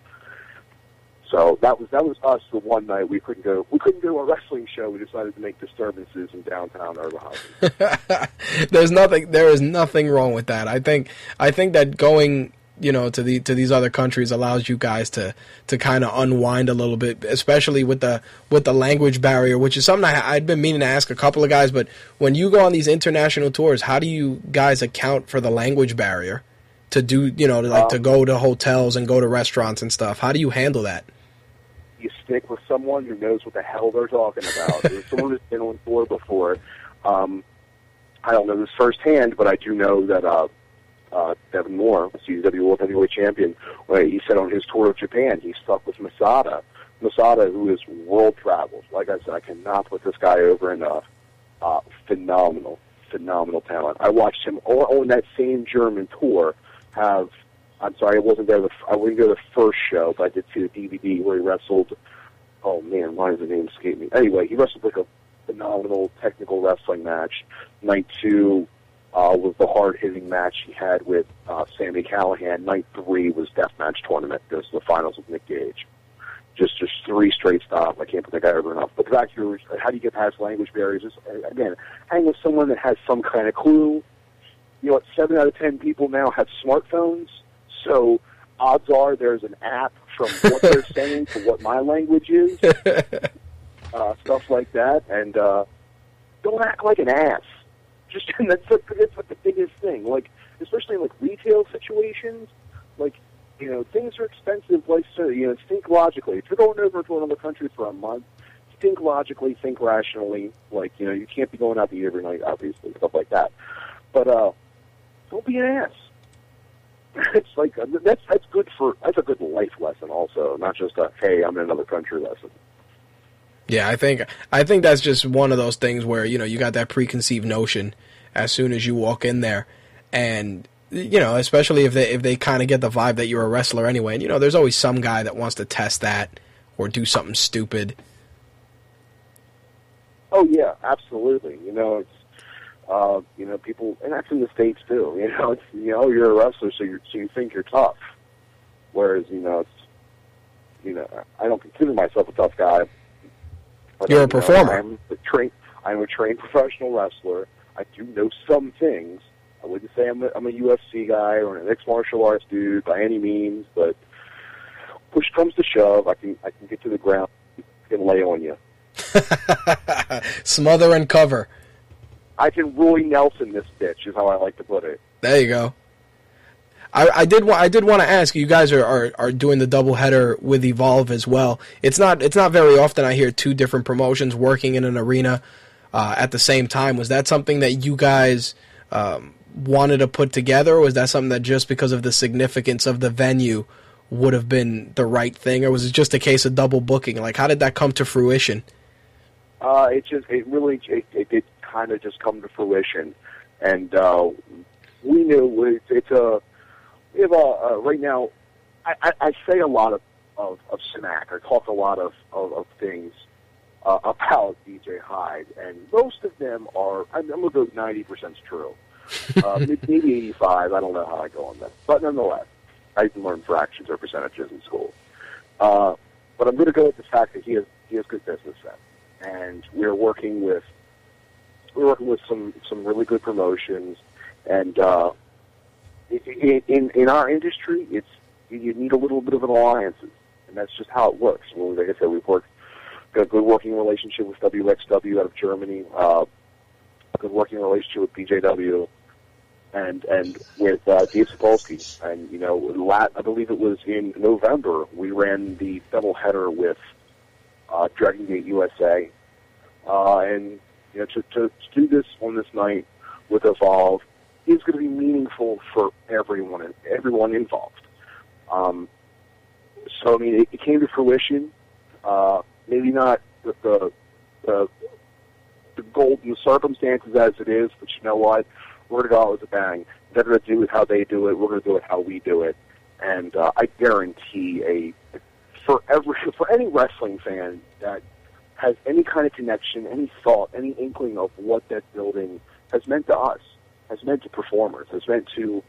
So that was that was us the one night we couldn't go. We couldn't go to a wrestling show. We decided to make disturbances in downtown Oberhausen. There's nothing. There is nothing wrong with that. I think. I think that going you know to the to these other countries allows you guys to to kind of unwind a little bit, especially with the with the language barrier, which is something I, I'd been meaning to ask a couple of guys. But when you go on these international tours, how do you guys account for the language barrier to do you know to, like to go to hotels and go to restaurants and stuff? How do you handle that? you stick with someone who knows what the hell they're talking about. There's someone who's been on tour before. Um, I don't know this firsthand, but I do know that uh, uh, Devon Moore, CZW World Heavyweight Champion, when he said on his tour of Japan, he stuck with Masada. Masada, who is world travels. Like I said, I cannot put this guy over enough. Uh, phenomenal, phenomenal talent. I watched him on that same German tour have I'm sorry, I wasn't there. The, I wouldn't go to the first show, but I did see the DVD where he wrestled. Oh man, why does the name escape me? Anyway, he wrestled like a phenomenal technical wrestling match. Night two uh, was the hard hitting match he had with uh, Sami Callihan. Night three was death match tournament. Goes to the finals with Nick Gage. Just just three straight stops. I can't put that guy over enough. But back your, how do you get past language barriers? Just, again, hang with someone that has some kind of clue. You know what? Seven out of ten people now have smartphones. So odds are there's an app from what they're saying to what my language is, uh, stuff like that, and uh, don't act like an ass. Just that's the, that's like the biggest thing. Like especially in like retail situations, like you know things are expensive. Like so, you know, think logically. If you're going over to another country for a month, think logically, think rationally. Like you know, you can't be going out to eat every night, obviously, stuff like that. But uh, don't be an ass it's like that's that's good for that's a good life lesson also, not just a hey I'm in another country lesson. Yeah, I think I think that's just one of those things where you know you got that preconceived notion as soon as you walk in there, and you know especially if they if they kind of get the vibe that you're a wrestler anyway, and you know there's always some guy that wants to test that or do something stupid. Oh yeah, absolutely. You know, it's uh, you know people, and that's in the states too. You know, it's you know you're a wrestler, so you so you think you're tough. Whereas you know, it's you know I don't consider myself a tough guy. But, You're a performer. I'm a trained. I'm a trained professional wrestler. I do know some things. I wouldn't say I'm a, I'm a UFC guy or an ex martial arts dude by any means, but push comes to shove, I can I can get to the ground and lay on you. Smother and cover. I can Roy Nelson this bitch is how I like to put it. There you go. I, I did I did want to ask you guys are, are, are doing the double header with Evolve as well. It's not it's not very often I hear two different promotions working in an arena uh, at the same time. Was that something that you guys um, wanted to put together, or was that something that just because of the significance of the venue would have been the right thing, or was it just a case of double booking? Like, how did that come to fruition? Uh, it just it really it, it did kind of just come to fruition, and uh, we knew it's, it's a we have a uh, right now. I, I, I say a lot of of, of smack. I talk a lot of of, of things uh, about DJ Hyde, and most of them are. I'm, I'm gonna go ninety percent true. Uh, maybe eighty five. I don't know how I go on that, but nonetheless, I didn't learn fractions or percentages in school. Uh, but I'm going to go with the fact that he has he has good business sense and we're working with we're working with some some really good promotions and uh in in, our industry it's you need a little bit of an alliances and that's just how it works like i said we've worked got a good working relationship with wxw out of germany uh a good working relationship with bjw and and with uh, Gabe Sapolsky. And you know, lat, I believe it was in November we ran the double header with uh, Dragon Gate USA, uh, and you know to, to to do this on this night with Evolve is going to be meaningful for everyone and everyone involved. Um, so I mean, it, it came to fruition. Uh, maybe not the the, the the golden circumstances as it is, but you know what? We're going to go out with a bang. They're going to do it how they do it. We're going to do it how we do it. And uh, I guarantee a for every for any wrestling fan that has any kind of connection, any thought, any inkling of what that building has meant to us, has meant to performers, has meant to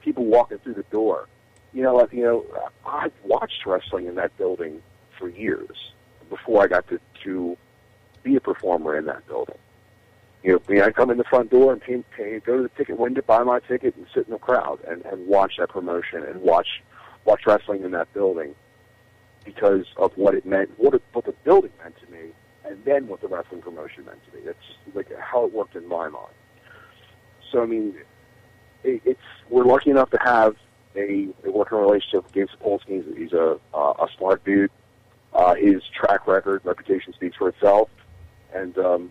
people walking through the door. You know, like, you know, I've watched wrestling in that building for years before I got to to be a performer in that building. You know, I I come in the front door and pay, pay, go to the ticket window, buy my ticket, and sit in the crowd and, and watch that promotion and watch watch wrestling in that building because of what it meant, what it, what the building meant to me, and then what the wrestling promotion meant to me. That's just like how it worked in my mind. So I mean, it, it's we're lucky enough to have a, a working relationship with Gabe Sapolsky. He's, a uh, a smart dude. Uh, his track record, reputation speaks for itself, and um,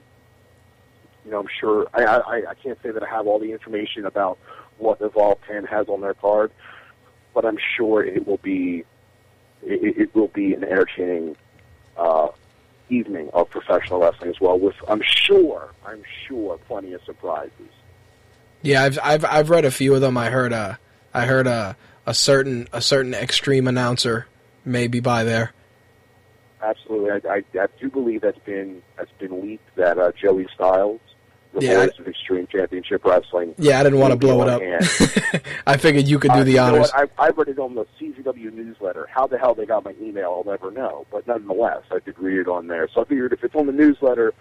you know I'm sure I, I I can't say that I have all the information about what Evolve 10 has on their card, but I'm sure it will be it, it will be an entertaining uh, evening of professional wrestling as well. With I'm sure I'm sure plenty of surprises. Yeah, I've I've I've read a few of them. I heard uh I heard a a certain a certain extreme announcer maybe by there. Absolutely, I, I, I do believe that's been that's been leaked that uh, Joey Styles, the Yeah, voice of Extreme Championship Wrestling. Yeah, I didn't want to blow it up. I figured you could do Uh, the you honors. I, I read it on the CZW newsletter. How the hell they got my email, I'll never know. But nonetheless, I did read it on there. So I figured if it's on the newsletter,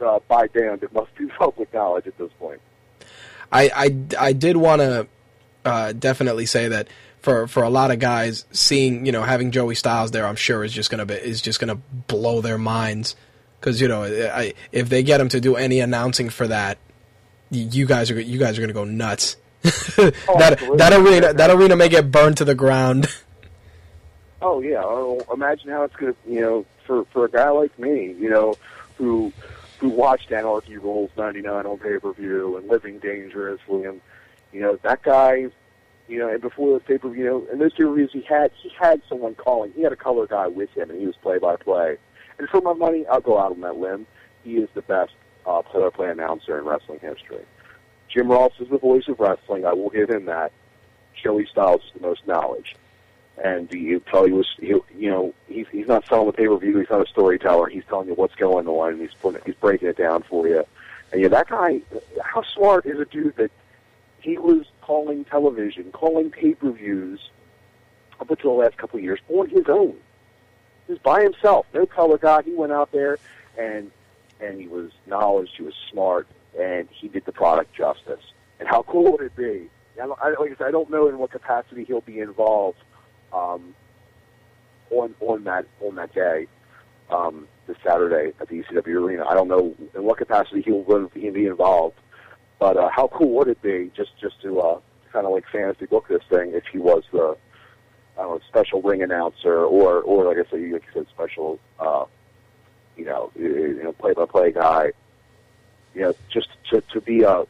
uh, by damned, it must be public knowledge at this point. I, I, I did want to uh, definitely say that for for a lot of guys, seeing you know having Joey Styles there, I'm sure is just gonna be is just gonna blow their minds because you know I, if they get him to do any announcing for that, you guys are you guys are gonna go nuts. that absolutely. that arena that arena may get burned to the ground. Oh yeah, oh, imagine how it's gonna, you know, for for a guy like me, you know, who who watched Anarchy Rulz '99 on pay per view and Living Dangerously, and you know that guy, you know, and before the pay per view, you know, in those two reviews he had he had someone calling, he had a color guy with him, and he was play by play, And for my money, I'll go out on that limb. He is the best uh, play-by-play announcer in wrestling history. Jim Ross is the voice of wrestling. I will give him that. Joey Styles is the most knowledge, and he'll tell you, you know, he's he's not selling the pay-per-view. He's not a storyteller. He's telling you what's going on. And he's putting, he's breaking it down for you. And yeah, that guy, how smart is a dude that he was calling television, calling pay-per-views up until the last couple of years on his own. Was by himself, no color guy. He went out there and and he was knowledge, he was smart, and he did the product justice. And how cool would it be? I, like I said, I don't know in what capacity he'll be involved um, on on that on that day, um, this Saturday at the ECW arena. I don't know in what capacity he'll be be involved, but uh, how cool would it be just just to uh, kind of like fantasy book this thing if he was the I don't know special ring announcer or or like I said, like you said, special uh, you know you know play by play guy. You know, just to to be a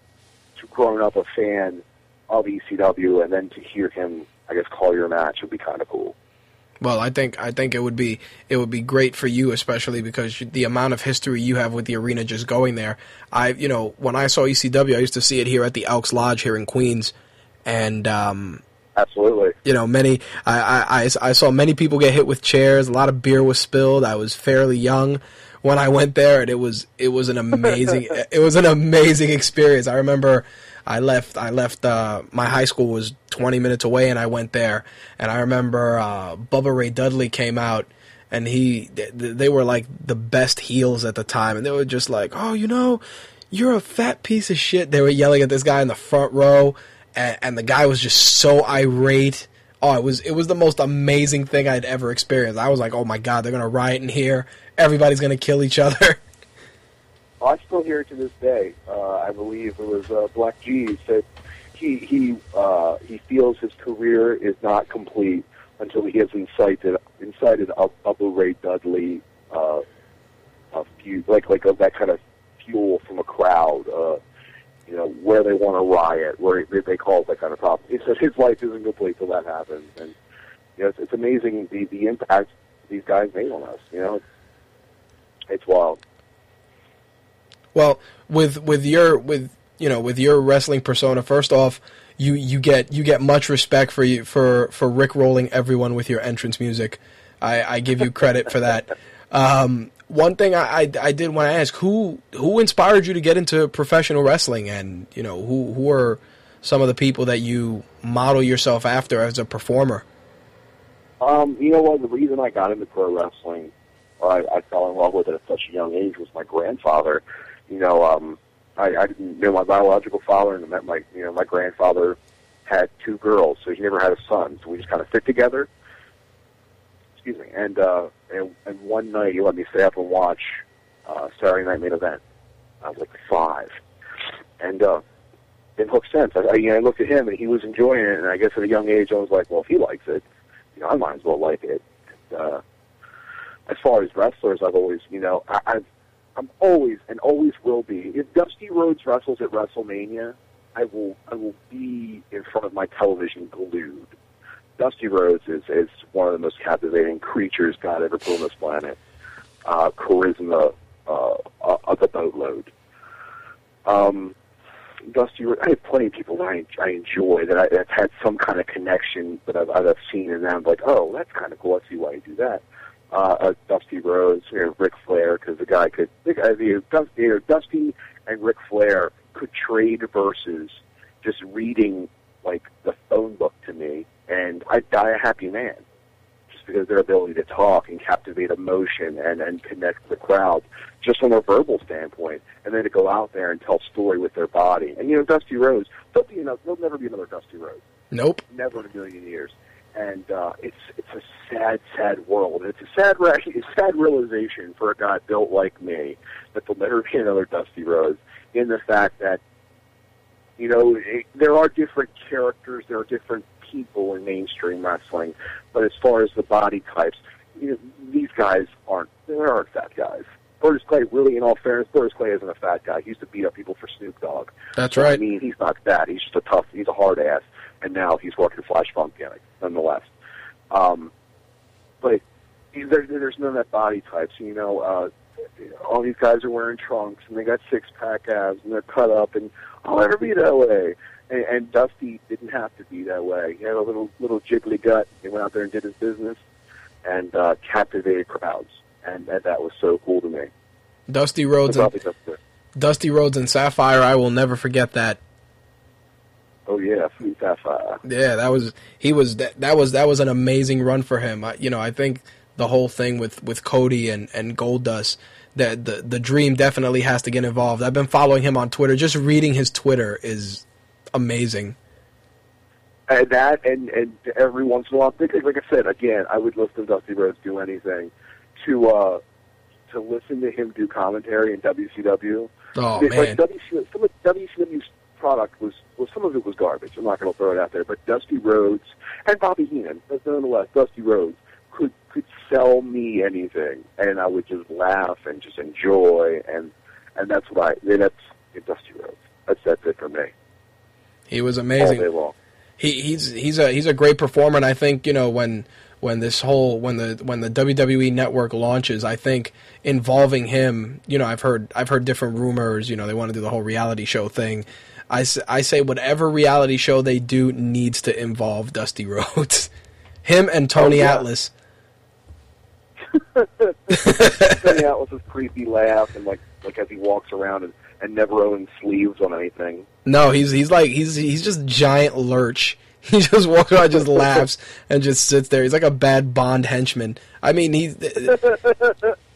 to growing up a fan of ECW and then to hear him, I guess, call your match would be kind of cool. Well, I think I think it would be it would be great for you, especially because the amount of history you have with the arena just going there. I, you know, when I saw ECW, I used to see it here at the Elks Lodge here in Queens, and um, Absolutely. you know, many I, I, I, I saw many people get hit with chairs. A lot of beer was spilled. I was fairly young when I went there, and it was it was an amazing it was an amazing experience. I remember I left I left uh, my high school was 20 minutes away, and I went there, and I remember uh, Bubba Ray Dudley came out. And he, th- they were like the best heels at the time, and they were just like, "Oh, you know, you're a fat piece of shit." They were yelling at this guy in the front row, and, and the guy was just so irate. Oh, it was it was the most amazing thing I'd ever experienced. I was like, oh my god, they're gonna riot in here. Everybody's gonna kill each other. I still hear it to this day. Uh, I believe it was uh, Blk Jeez said he he uh, he feels his career is not complete until he has incited incited Bubba Ray Dudley uh, a few like like uh, that kind of fuel from a crowd. Uh, you know where they want to riot, where they, they call it that kind of problem. He said his life isn't complete till that happens, and you know it's, it's amazing the the impact these guys made on us. You know, it's, it's wild. Well, with with your with you know with your wrestling persona, first off, you you get you get much respect for you for for Rick rolling everyone with your entrance music. I, I give you credit for that. Um, one thing I, I, I did want to ask who who inspired you to get into professional wrestling, and you know who who are some of the people that you model yourself after as a performer. Um, you know what? The reason I got into pro wrestling, or I, I fell in love with it at such a young age, was my grandfather. You know, um, I, I didn't know my biological father, and met my, you know, my grandfather had two girls, so he never had a son. So we just kind of fit together. Excuse me. And uh, and, and one night he let me stay up and watch uh, Saturday Night Main Event. I was like five, and uh, it hooked since. I, I, you know, I looked at him and he was enjoying it, and I guess at a young age I was like, well, if he likes it, you know, I might as well like it. Uh, as far as wrestlers, I've always, you know, I, I've, I'm always and always will be. If Dusty Rhodes wrestles at WrestleMania, I will, I will be in front of my television glued. Dusty Rhodes is, is one of the most captivating creatures God ever put on this planet. Uh, charisma uh, of the boatload. Um, Dusty, I have plenty of people that I, I enjoy that I, that's had some kind of connection that I've, I've seen in them. Like, oh, that's kind of cool. I see why you do that. Uh, uh, Dusty Rhodes, know, Ric Flair, because the guy could, the guy, you know, Dusty and Ric Flair could trade verses just reading like the phone book to me, and I'd die a happy man just because of their ability to talk and captivate emotion and, and connect the crowd just from a verbal standpoint, and then to go out there and tell story with their body. And you know, Dusty Rhodes, there'll be another, there'll never be another Dusty Rhodes, Nope. never in a million years. And uh, it's it's a sad, sad world. It's a sad, it's a sad realization for a guy built like me that there'll never be another Dusty Rhodes. In the fact that you know, it, there are different characters, there are different people in mainstream wrestling, but as far as the body types, you know, these guys aren't, they aren't fat guys. Brodus Clay, really, in all fairness, Brodus Clay isn't a fat guy. He used to beat up people for Snoop Dogg. That's So, right. I mean, he's not that. He's just a tough, he's a hard ass, and now he's working Flash Funk gimmick, nonetheless. Um, but there, there's none of that body types. You know, uh, all these guys are wearing trunks and they got six pack abs and they're cut up and I'll never be that way. And, and Dusty didn't have to be that way. He had a little little jiggly gut. He went out there and did his business and uh, captivated crowds, and, and that was so cool to me. Dusty Rhodes and probably that's it. Dusty Rhodes and Sapphire. I will never forget that. Oh yeah, Sweet Sapphire. Yeah, that was he was that, that was that was an amazing run for him. I, you know, I think the whole thing with with Cody and and Goldust that the the dream definitely has to get involved. I've been following him on Twitter. Just reading his Twitter is amazing. And that, and and every once in a while, because like I said, again, I would listen to Dusty Rhodes do anything to uh to listen to him do commentary in WCW. Oh Like, man, WCW, some of WCW's product was some of it was garbage. I'm not going to throw it out there, but Dusty Rhodes and Bobby Heenan, but nonetheless, Dusty Rhodes could could sell me anything, and I would just laugh and just enjoy, and and that's what I. That's Dusty Rhodes. That's that's it for me. he was All amazing. day long. he he's he's a he's a great performer and I think you know when when this whole when the when the WWE network launches I think involving him you know I've heard I've heard different rumors you know they want to do the whole reality show thing I, I say whatever reality show they do needs to involve Dusty Rhodes him and Tony Oh, yeah. Atlas Tony Atlas's creepy laugh and like like as he walks around and, and never owns sleeves on anything. no he's he's like he's he's just giant lurch he just walks around just laughs and just sits there he's like a bad Bond henchman I mean he's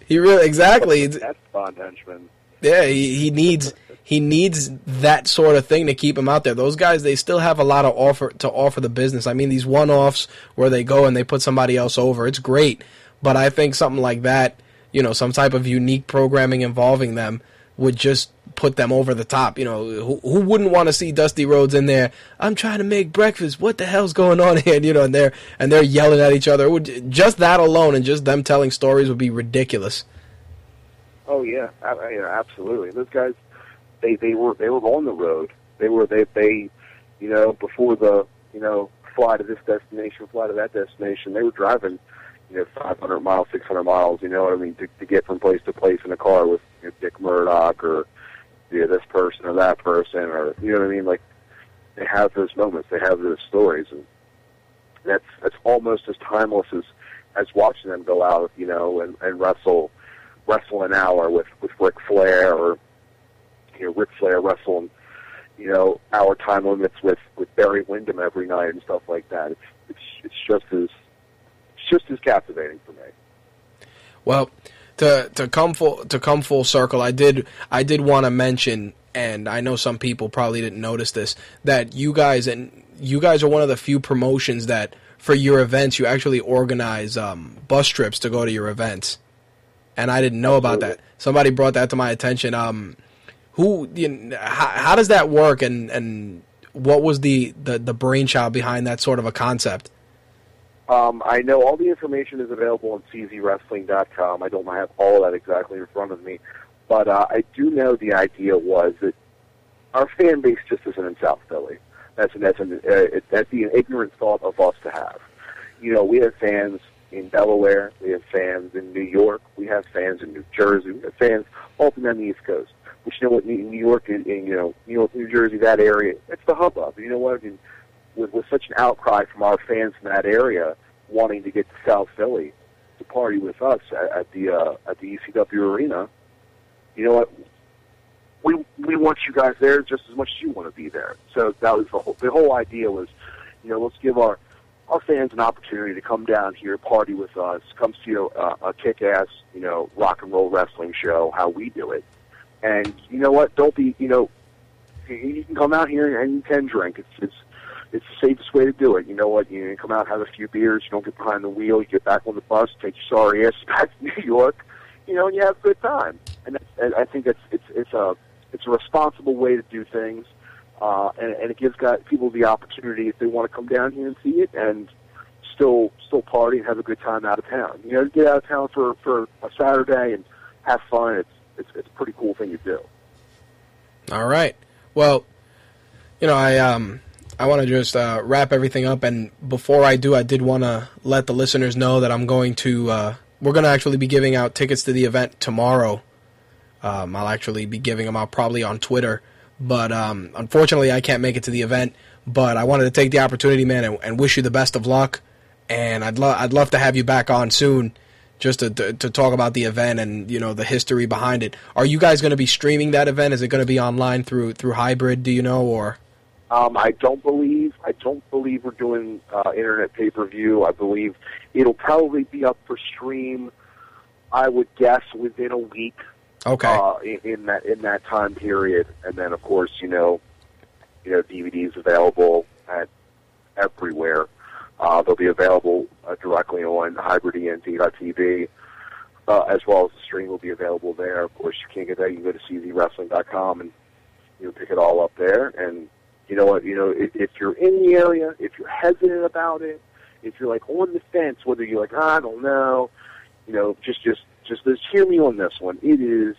he really exactly That's Bond henchman. Yeah, he, he needs he needs that sort of thing to keep him out there. Those guys, they still have a lot of offer to offer the business. I mean, these one offs where they go and they put somebody else over, it's great. But I think something like that, you know, some type of unique programming involving them would just put them over the top. You know, who, who wouldn't want to see Dusty Rhodes in there? I'm trying to make breakfast. What the hell's going on here? And, you know, and they're and they're yelling at each other. It would just that alone and just them telling stories would be ridiculous. Oh yeah, I, you absolutely. Those guys, they they were they were on the road. They were they they, you know, before the you know fly to this destination, fly to that destination. They were driving, you know, 500 miles, 600 miles. You know what I mean to, to get from place to place in a car with you know, Dick Murdoch or you know, this person or that person or you know what I mean. Like they have those moments, they have those stories, and that's that's almost as timeless as as watching them go out, you know, and, and wrestle wrestle an hour with with Ric Flair or you know Ric Flair wrestling you know hour time limits with with Barry Windham every night and stuff like that. It's it's it's just as it's just as captivating for me. Well, to to come full to come full circle, I did I did want to mention, and I know some people probably didn't notice this, that you guys and you guys are one of the few promotions that for your events you actually organize um, bus trips to go to your events, and I didn't know about that. Somebody brought that to my attention. Um, who you know, how, how does that work, and and what was the, the the brainchild behind that sort of a concept? Um, I know all the information is available on czwrestling.com. I don't have all that exactly in front of me, but uh, I do know the idea was that our fan base just isn't in South Philly. That's an, that's an, uh, the ignorant thought of us to have. You know, we have fans in Delaware, we have fans in New York, we have fans in New Jersey, we have fans all down the East Coast. Which you know what, New New York and, and you know, New York, New Jersey, that area, it's the hubbub. You know what? I mean, with, with such an outcry from our fans in that area wanting to get to South Philly to party with us at, at the uh, at the ECW arena, you know what? We we want you guys there just as much as you want to be there. So that was the whole the whole idea was, you know, let's give our our fans an opportunity to come down here, party with us, come see a, a kick-ass, you know, rock and roll wrestling show, how we do it. And you know what? Don't be, you know, you can come out here and you can drink. It's it's it's the safest way to do it. You know what? You can come out, have a few beers. You don't get behind the wheel. You get back on the bus, take your sorry ass back to New York. You know, and you have a good time. And, that's, and I think that's it's it's a it's a responsible way to do things, uh, and, and it gives guys, people the opportunity if they want to come down here and see it and still still party and have a good time out of town. You know, get out of town for for a Saturday and have fun. It's it's it's a pretty cool thing to do. All right. Well, you know, I um I want to just uh, wrap everything up, and before I do, I did want to let the listeners know that I'm going to uh, we're gonna actually be giving out tickets to the event tomorrow. Um, I'll actually be giving them out probably on Twitter, but um, unfortunately, I can't make it to the event. But I wanted to take the opportunity, man, and, and wish you the best of luck. And I'd love I'd love to have you back on soon, just to, to to talk about the event and you know the history behind it. Are you guys going to be streaming that event? Is it going to be online through through hybrid? Do you know or? Um, I don't believe I don't believe we're doing uh, internet pay per view. I believe it'll probably be up for stream. I would guess within a week. Okay. Uh, in, in that in that time period, and then of course you know, you know DVDs available at everywhere. Uh, they'll be available uh, directly on hybrident.tv, uh, as well as the stream will be available there. Of course, you can't get that. You can go to czwrestling.com and you know, pick it all up there. And you know what? You know, if, if you're in the area, if you're hesitant about it, if you're like on the fence, whether you're like, I don't know, you know, just just just just hear me on this one. It is,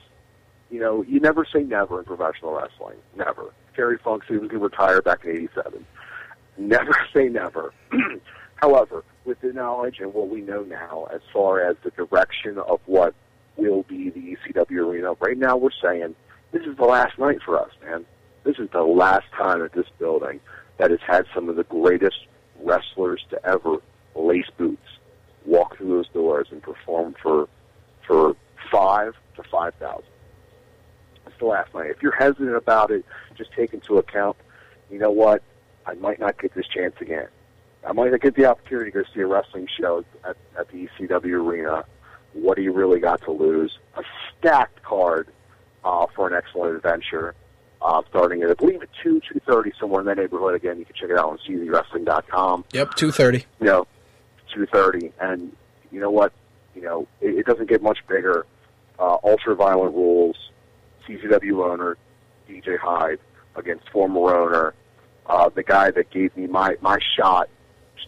you know, you never say never in professional wrestling. Never. Terry Funk said he was going to retire back in '87. Never say never. However, with the knowledge and what we know now, as far as the direction of what will be the ECW arena, right now we're saying this is the last night for us, man. This is the last time at this building that has had some of the greatest wrestlers to ever lace boots, walk through those doors, and perform for for five to five thousand. It's the last night. If you're hesitant about it, just take into account. You know what? I might not get this chance again. I might not get the opportunity to go see a wrestling show at, at the ECW arena. What do you really got to lose? A stacked card uh, for an excellent adventure. Uh, starting at I believe at two two thirty somewhere in that neighborhood. Again, you can check it out on czwrestling.com. Yep, two thirty. You know, two thirty, and you know what? You know, it, it doesn't get much bigger. Uh, Ultra violent rules. CZW owner DJ Hyde against former owner, uh, the guy that gave me my my shot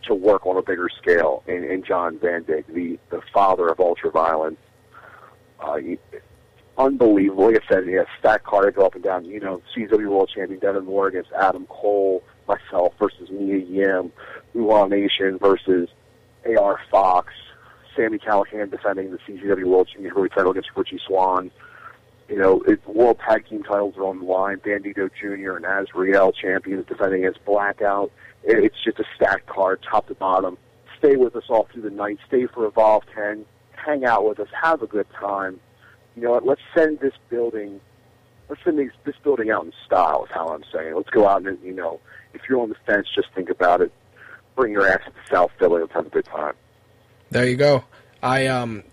to work on a bigger scale, in, in John Zandig, the the father of ultra violence. Uh, he, unbelievable. Like I said, he has stack card to go up and down. You know, CW World Champion Devon Moore against Adam Cole, myself versus Mia Yim, Uhaa Nation versus AR Fox, Sami Callihan defending the CZW World Champion Heavyweight title against Richie Swann. You know, it, World Tag Team titles are on the line. Bandido Jr. and Azrieal champions defending against Blackout. It, it's just a stacked card, top to bottom. Stay with us all through the night. Stay for Evolve 10. Hang out with us. Have a good time. You know what? Let's send this building. Let's send these, this building out in style. Is how I'm saying. Let's go out and you know, if you're on the fence, just think about it. Bring your ass to South Philly. Let's have a good time. There you go. I um,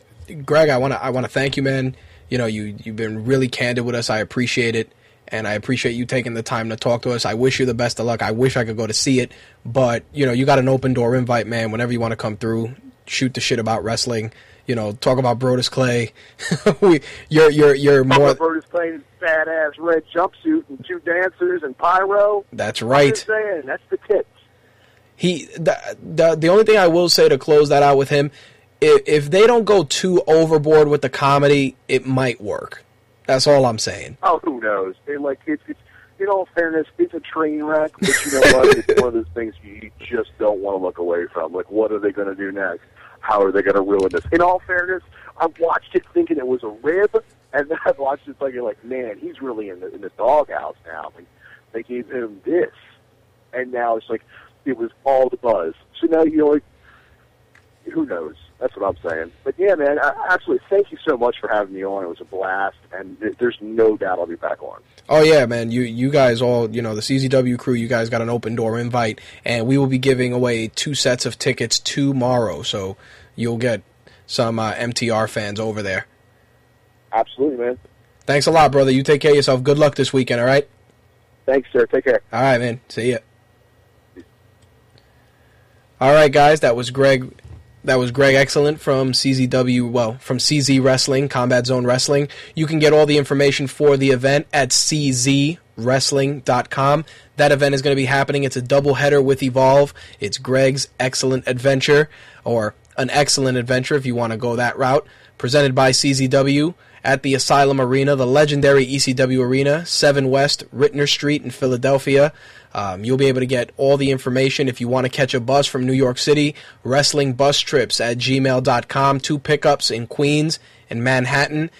Greg, I want to I want to thank you, man. You know, you you've been really candid with us. I appreciate it, and I appreciate you taking the time to talk to us. I wish you the best of luck. I wish I could go to see it, but you know, you got an open door invite, man. Whenever you want to come through, shoot the shit about wrestling. You know, talk about Brodus Clay. we, you're you're you're more. Roberta's playing his fat ass red jumpsuit and two dancers and pyro. That's right. saying, that's the tits. he the, the the only thing I will say to close that out with him, if, if they don't go too overboard with the comedy, it might work. That's all I'm saying. Oh, who knows? They like it's, it's in all fairness, it's a train wreck, but you know what? it's one of those things you just don't want to look away from. Like, what are they going to do next? How are they going to ruin this? In all fairness, I've watched it thinking it was a rib, and then I've watched it thinking like, man, he's really in the in the doghouse now. Like, they gave him this, and now it's like it was all the buzz. So now you know, like, who knows? That's what I'm saying. But yeah, man, I, absolutely. Thank you so much for having me on. It was a blast, and th- there's no doubt I'll be back on. Oh yeah, man. You you guys all you know the CZW crew. You guys got an open door invite, and we will be giving away two sets of tickets tomorrow. So you'll get some uh, MTR fans over there. Absolutely, man. Thanks a lot, brother. You take care of yourself. Good luck this weekend. All right. Thanks, sir. Take care. All right, man. See ya. All right, guys. That was Greg. That was Greg Excellent from CZW. Well, from CZ Wrestling, Combat Zone Wrestling. You can get all the information for the event at czwrestling.com. That event is going to be happening. It's a double header with Evolve. It's Greg's Excellent Adventure, or an Excellent Adventure if you want to go that route. Presented by CZW at the Asylum Arena, the legendary ECW Arena, 7 West, Ritner Street in Philadelphia. Um, you'll be able to get all the information if you want to catch a bus from New York City. Wrestling bus trips at gmail.com. Two pickups in Queens and Manhattan.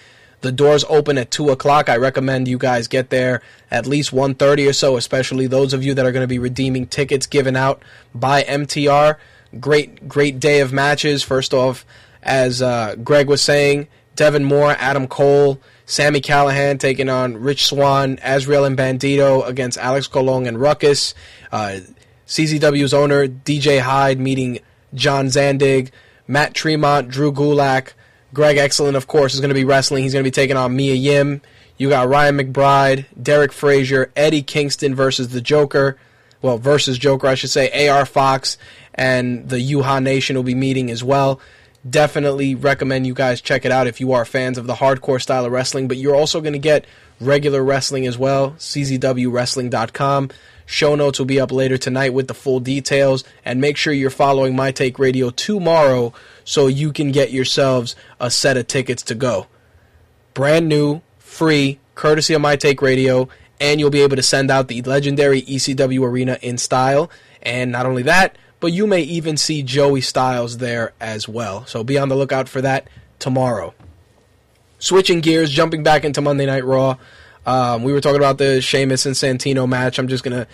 The doors open at two o'clock. I recommend you guys get there at least 1.30 or so, especially those of you that are going to be redeeming tickets given out by MTR. Great, great day of matches. First off, as uh, Greg was saying, Devon Moore, Adam Cole, Sami Callihan taking on Rich Swann, Azrieal and Bandido against Alex Colon and Ruckus. Uh, CZW's owner, DJ Hyde, meeting John Zandig, Matt Tremont, Drew Gulak, Greg Excellent, of course, is going to be wrestling. He's going to be taking on Mia Yim. You got Ryan McBride, Derek Frazier, Eddie Kingston versus the Joker. Well, versus Joker, I should say. AR Fox and the Uhaa Nation will be meeting as well. Definitely recommend you guys check it out if you are fans of the hardcore style of wrestling. But you're also going to get regular wrestling as well. CZWWrestling.com. Show notes will be up later tonight with the full details. And make sure you're following My Take Radio tomorrow so you can get yourselves a set of tickets to go. Brand new, free, courtesy of My Take Radio, and you'll be able to send out the legendary ECW arena in style. And not only that, but you may even see Joey Styles there as well. So be on the lookout for that tomorrow. Switching gears, jumping back into Monday Night Raw. Um, we were talking about the Sheamus and Santino match. I'm just gonna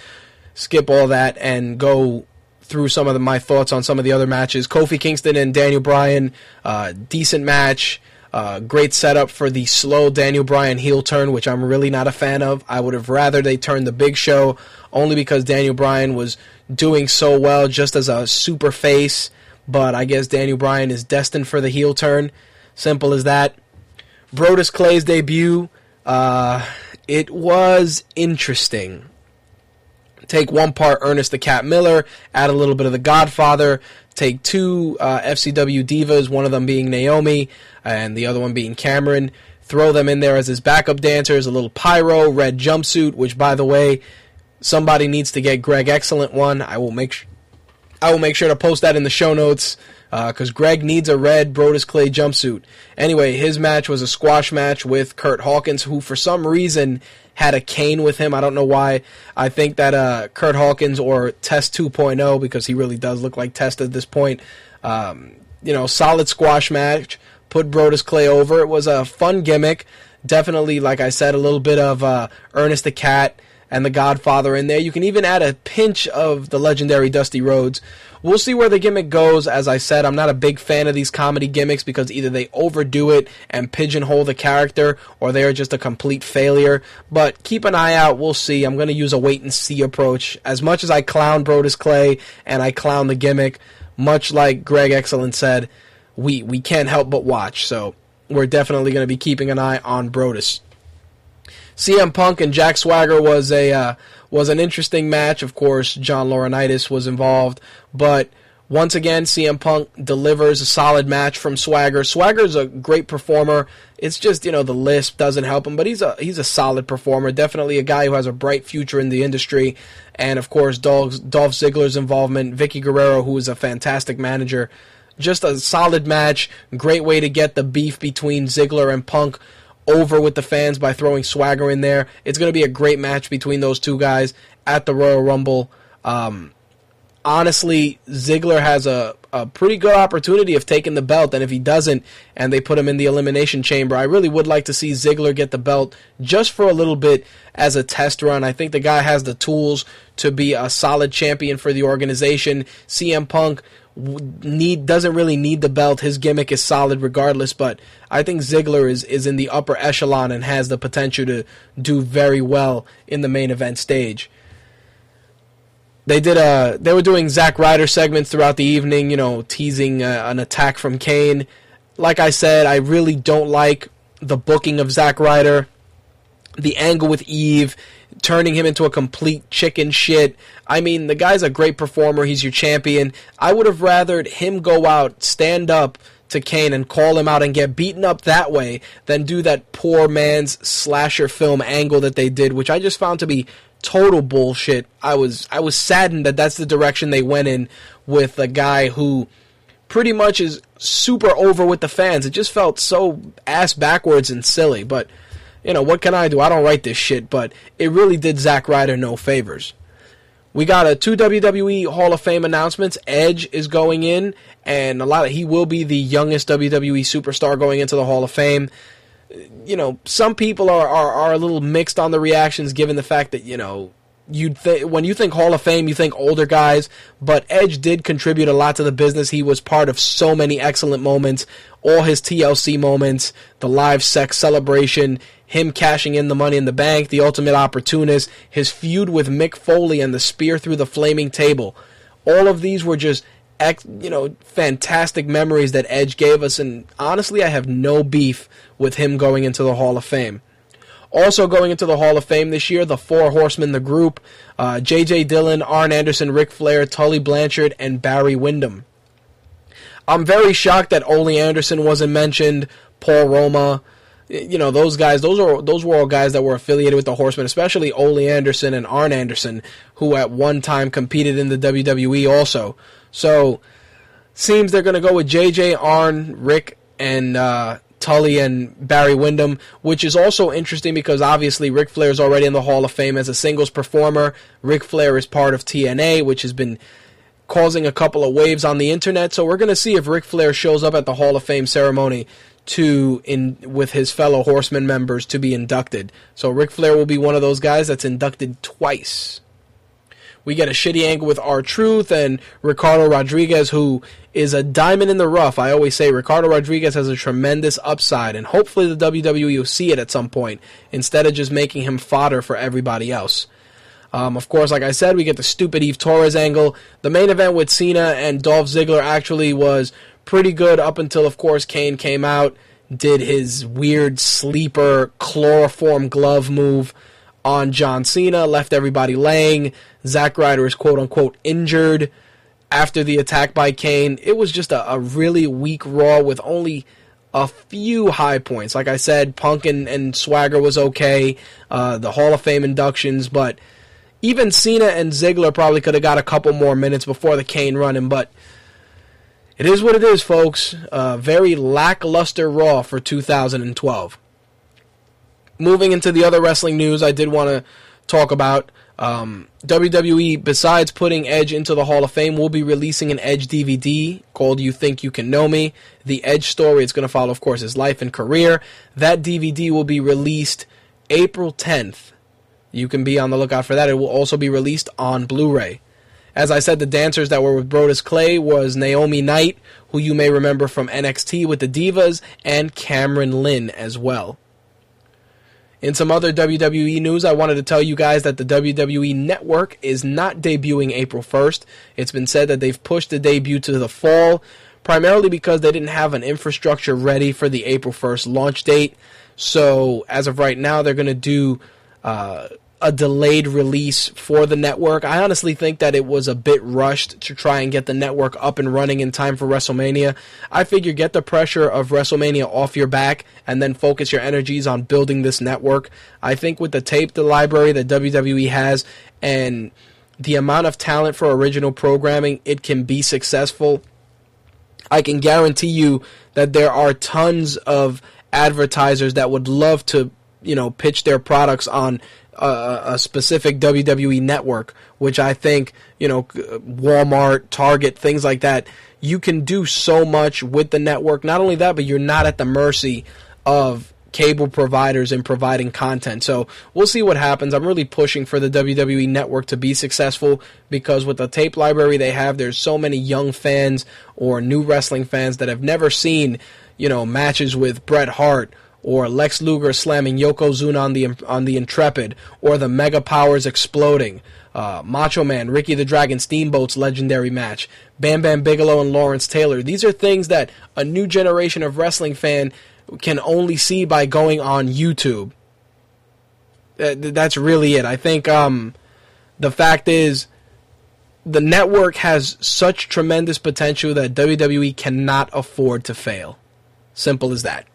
skip all that and go through some of the, my thoughts on some of the other matches. Kofi Kingston and Daniel Bryan, uh, decent match. Uh, great setup for the slow Daniel Bryan heel turn, which I'm really not a fan of. I would have rather they turned the Big Show, only because Daniel Bryan was doing so well just as a super face. But I guess Daniel Bryan is destined for the heel turn. Simple as that. Brodus Clay's debut, uh, it was interesting. Take one part Ernest the Cat Miller, add a little bit of The Godfather. Take two uh, FCW divas, one of them being Naomi and the other one being Cameron. Throw them in there as his backup dancers. A little pyro, red jumpsuit, which by the way, somebody needs to get Greg Excellent one. I will make I will make sure to post that in the show notes because uh, Greg needs a red Brodus Clay jumpsuit. Anyway, his match was a squash match with Kurt Hawkins, who for some reason had a cane with him. I don't know why. I think that uh, Kurt Hawkins or Test 2.0, because he really does look like Test at this point, um, you know, solid squash match. Put Brodus Clay over. It was a fun gimmick. Definitely, like I said, a little bit of uh, Ernest the Cat and the Godfather in there. You can even add a pinch of the legendary Dusty Rhodes. We'll see where the gimmick goes. As I said, I'm not a big fan of these comedy gimmicks because either they overdo it and pigeonhole the character or they are just a complete failure. But keep an eye out. We'll see. I'm going to use a wait and see approach. As much as I clown Brodus Clay and I clown the gimmick, much like Greg Excellent said, we, we can't help but watch. So we're definitely going to be keeping an eye on Brodus. CM Punk and Jack Swagger was a uh, was an interesting match. Of course, John Laurinaitis was involved, but once again, CM Punk delivers a solid match from Swagger. Swagger's a great performer. It's just you know the lisp doesn't help him, but he's a he's a solid performer. Definitely a guy who has a bright future in the industry. And of course, Dolph, Dolph Ziggler's involvement, Vickie Guerrero, who is a fantastic manager. Just a solid match. Great way to get the beef between Ziggler and Punk over with the fans by throwing Swagger in there. It's going to be a great match between those two guys at the Royal Rumble. Um, honestly, Ziggler has a, a pretty good opportunity of taking the belt, and if he doesn't, and they put him in the Elimination Chamber, I really would like to see Ziggler get the belt just for a little bit as a test run. I think the guy has the tools to be a solid champion for the organization. CM Punk need doesn't really need the belt. His gimmick is solid regardless, but I think Ziggler is is in the upper echelon and has the potential to do very well in the main event stage. They did a they were doing Zack Ryder segments throughout the evening, you know, teasing uh, an attack from Kane. Like I said, I really don't like the booking of Zack Ryder. The angle with Eve turning him into a complete chicken shit. I mean, the guy's a great performer. He's your champion. I would have rathered him go out, stand up to Kane and call him out and get beaten up that way than do that poor man's slasher film angle that they did, which I just found to be total bullshit. I was I was saddened that that's the direction they went in with a guy who pretty much is super over with the fans. It just felt so ass backwards and silly. But you know what can I do? I don't write this shit, but it really did Zack Ryder no favors. We got a two WWE Hall of Fame announcements. Edge is going in, and a lot of he will be the youngest WWE superstar going into the Hall of Fame. You know, some people are, are, are a little mixed on the reactions, given the fact that you know you'd th- when you think Hall of Fame, you think older guys, but Edge did contribute a lot to the business. He was part of so many excellent moments, all his TLC moments, the live sex celebration, him cashing in the money in the bank, the ultimate opportunist, his feud with Mick Foley and the spear through the flaming table. All of these were just ex- you know fantastic memories that Edge gave us and honestly I have no beef with him going into the Hall of Fame. Also going into the Hall of Fame this year, the Four Horsemen, the group, uh, J.J. Dillon, Arn Anderson, Ric Flair, Tully Blanchard, and Barry Windham. I'm very shocked that Ole Anderson wasn't mentioned, Paul Roma, you know those guys those are those were all guys that were affiliated with the horsemen especially ole anderson and arn anderson who at one time competed in the wwe also so seems they're going to go with jj arn rick and uh, tully and barry windham which is also interesting because obviously Ric flair is already in the hall of fame as a singles performer Ric flair is part of tna which has been causing a couple of waves on the internet so we're going to see if Ric flair shows up at the hall of fame ceremony to in with his fellow horseman members to be inducted. So Ric Flair will be one of those guys that's inducted twice. We get a shitty angle with R-Truth and Ricardo Rodriguez, who is a diamond in the rough. I always say Ricardo Rodriguez has a tremendous upside, and hopefully the WWE will see it at some point instead of just making him fodder for everybody else. Um, of course, like I said, we get the stupid Eve Torres angle. The main event with Cena and Dolph Ziggler actually was pretty good up until, of course, Kane came out, did his weird sleeper chloroform glove move on John Cena, left everybody laying. Zack Ryder is quote unquote injured after the attack by Kane. It was just a, a really weak Raw with only a few high points. Like I said, Punk and, and Swagger was okay, uh, the Hall of Fame inductions, but even Cena and Ziggler probably could have got a couple more minutes before the Kane running, but it is what it is, folks. Uh, very lackluster Raw for 2012. Moving into the other wrestling news, I did want to talk about um, WWE. Besides putting Edge into the Hall of Fame, will be releasing an Edge DVD called "You Think You Can Know Me." The Edge story. It's going to follow, of course, his life and career. That DVD will be released April 10th. You can be on the lookout for that. It will also be released on Blu-ray. As I said, the dancers that were with Brodus Clay was Naomi Knight, who you may remember from NXT with the Divas, and Cameron Lynn as well. In some other WWE news, I wanted to tell you guys that the WWE Network is not debuting April 1st. It's been said that they've pushed the debut to the fall, primarily because they didn't have an infrastructure ready for the April 1st launch date. So, as of right now, they're going to do uh, a delayed release for the network. I honestly think that it was a bit rushed to try and get the network up and running in time for WrestleMania. I figure get the pressure of WrestleMania off your back and then focus your energies on building this network. I think with the tape, the library that WWE has, and the amount of talent for original programming, it can be successful. I can guarantee you that there are tons of advertisers that would love to, you know, pitch their products on a, a specific WWE network, which I think, you know, Walmart, Target, things like that, you can do so much with the network. Not only that, but you're not at the mercy of cable providers in providing content. So we'll see what happens. I'm really pushing for the WWE network to be successful because with the tape library they have, there's so many young fans or new wrestling fans that have never seen, you know, matches with Bret Hart or Lex Luger slamming Yokozuna on the on the Intrepid, or the Mega Powers exploding, uh, Macho Man, Ricky the Dragon Steamboat's legendary match, Bam Bam Bigelow and Lawrence Taylor. These are things that a new generation of wrestling fan can only see by going on YouTube. That's really it. I think um, the fact is the network has such tremendous potential that WWE cannot afford to fail. Simple as that.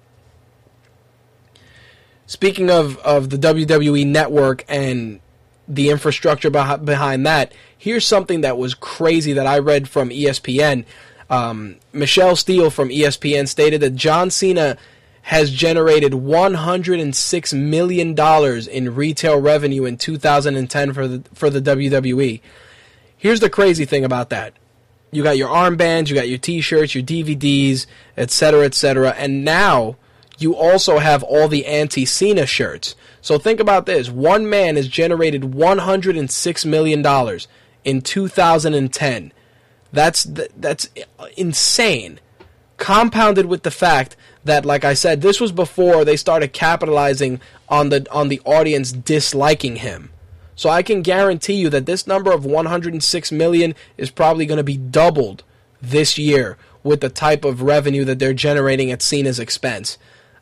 Speaking of, of the WWE network and the infrastructure behind that, here's something that was crazy that I read from ESPN. Um, Michelle Steele from ESPN stated that John Cena has generated 106 million dollars in retail revenue in 2010 for the for the WWE. Here's the crazy thing about that. You got your armbands, you got your t-shirts, your DVDs, etc., etc., and now you also have all the anti-Cena shirts. So think about this. One man has generated 106 million dollars in 2010. That's that's insane. Compounded with the fact that like I said, this was before they started capitalizing on the on the audience disliking him. So I can guarantee you that this number of 106 million is probably going to be doubled this year with the type of revenue that they're generating at Cena's expense.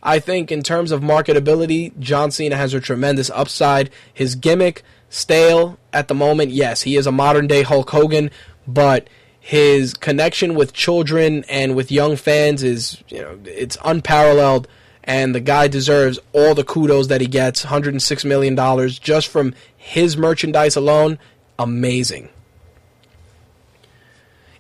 I think in terms of marketability, John Cena has a tremendous upside. His gimmick, stale at the moment, yes, he is a modern day Hulk Hogan, but his connection with children and with young fans is, you know, it's unparalleled and the guy deserves all the kudos that he gets. $106 million just from his merchandise alone. Amazing.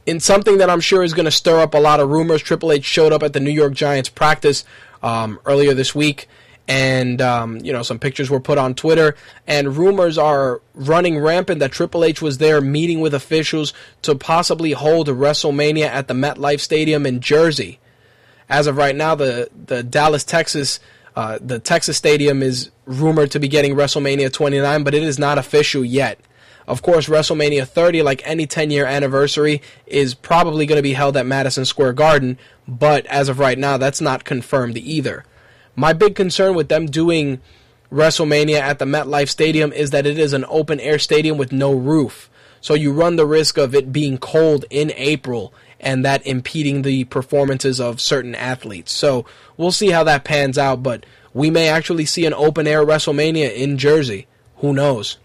In something that I'm sure is going to stir up a lot of rumors, Triple H showed up at the New York Giants practice um, earlier this week, and um, you know some pictures were put on Twitter, and rumors are running rampant that Triple H was there meeting with officials to possibly hold a WrestleMania at the MetLife Stadium in Jersey as of right now, the the Dallas, Texas, uh, the Texas Stadium is rumored to be getting WrestleMania 29, but it is not official yet. Of course, WrestleMania 30, like any 10 year anniversary, is probably going to be held at Madison Square Garden, but as of right now, that's not confirmed either. My big concern with them doing WrestleMania at the MetLife Stadium is that it is an open air stadium with no roof. So you run the risk of it being cold in April and that impeding the performances of certain athletes. So we'll see how that pans out, but we may actually see an open air WrestleMania in Jersey. Who knows?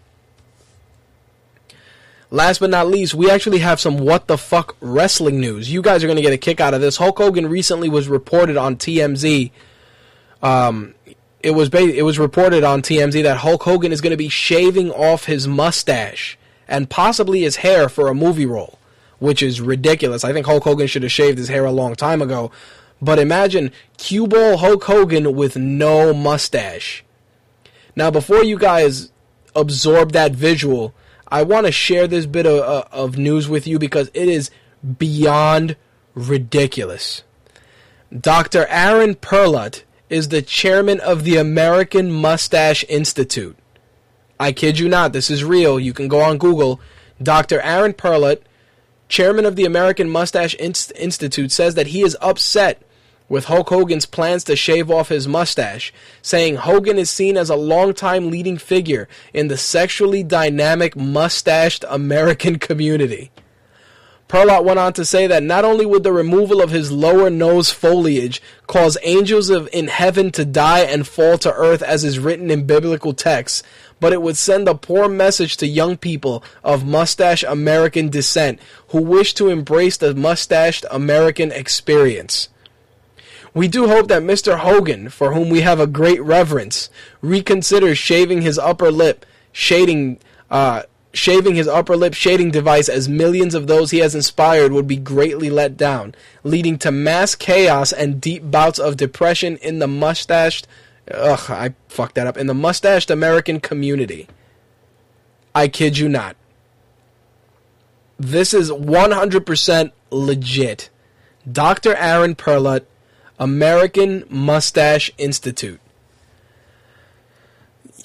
Last but not least, we actually have some what the fuck wrestling news. You guys are going to get a kick out of this. Hulk Hogan recently was reported on TMZ. Um, it was ba- it was reported on TMZ that Hulk Hogan is going to be shaving off his mustache and possibly his hair for a movie role which is ridiculous. I think Hulk Hogan should have shaved his hair a long time ago. But imagine cue ball Hulk Hogan with no mustache. Now, before you guys absorb that visual, I want to share this bit of, uh, of news with you because it is beyond ridiculous. Dr. Aaron Perlut is the chairman of the American Mustache Institute. I kid you not, this is real. You can go on Google. Dr. Aaron Perlut, chairman of the American Mustache Inst- Institute, says that he is upset with Hulk Hogan's plans to shave off his mustache, saying Hogan is seen as a longtime leading figure in the sexually dynamic mustached American community. Perlut went on to say that not only would the removal of his lower nose foliage cause angels of in heaven to die and fall to earth as is written in biblical texts, but it would send a poor message to young people of mustache American descent who wish to embrace the mustached American experience. We do hope that Mr. Hogan, for whom we have a great reverence, reconsiders shaving his upper lip, shading, uh, shaving his upper lip shading device as millions of those he has inspired would be greatly let down, leading to mass chaos and deep bouts of depression in the mustached Ugh, I fucked that up. In the mustached American community. I kid you not. This is 100% legit. Dr. Aaron Perlut, American Mustache Institute.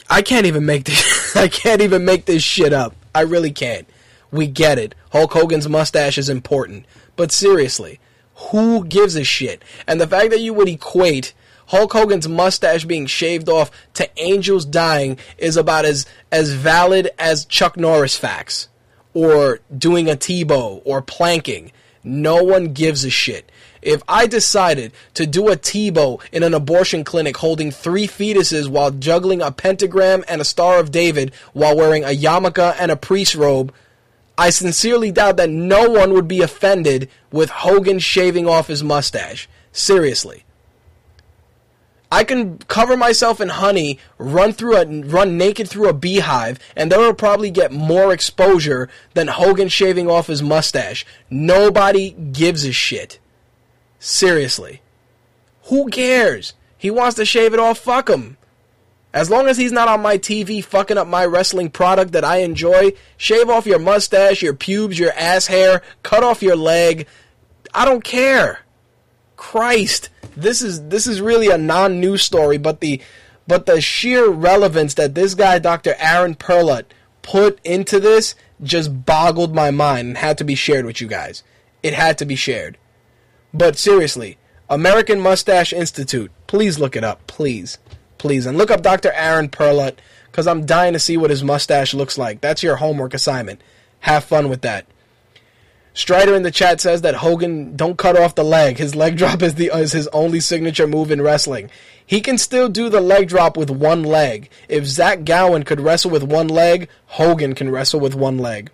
I can't even make this I can't even make this shit up. I really can't. We get it. Hulk Hogan's mustache is important. But seriously, who gives a shit? And the fact that you would equate Hulk Hogan's mustache being shaved off to angels dying is about as as valid as Chuck Norris facts or doing a Tebow or planking. No one gives a shit. If I decided to do a Tebow in an abortion clinic holding three fetuses while juggling a pentagram and a Star of David while wearing a yarmulke and a priest robe, I sincerely doubt that no one would be offended with Hogan shaving off his mustache. Seriously. I can cover myself in honey, run through a run naked through a beehive, and that will probably get more exposure than Hogan shaving off his mustache. Nobody gives a shit. Seriously. Who cares? He wants to shave it off, fuck him. As long as he's not on my TV fucking up my wrestling product that I enjoy, shave off your mustache, your pubes, your ass hair, cut off your leg. I don't care. Christ, this is this is really a non-news story, but the but the sheer relevance that this guy Dr. Aaron Perlut put into this just boggled my mind and had to be shared with you guys. It had to be shared. But seriously, American Mustache Institute, please look it up, please. Please and look up Dr. Aaron Perlut cuz I'm dying to see what his mustache looks like. That's your homework assignment. Have fun with that. Strider in the chat says that Hogan don't cut off the leg. His leg drop is the is his only signature move in wrestling. He can still do the leg drop with one leg. If Zach Gowen could wrestle with one leg, Hogan can wrestle with one leg.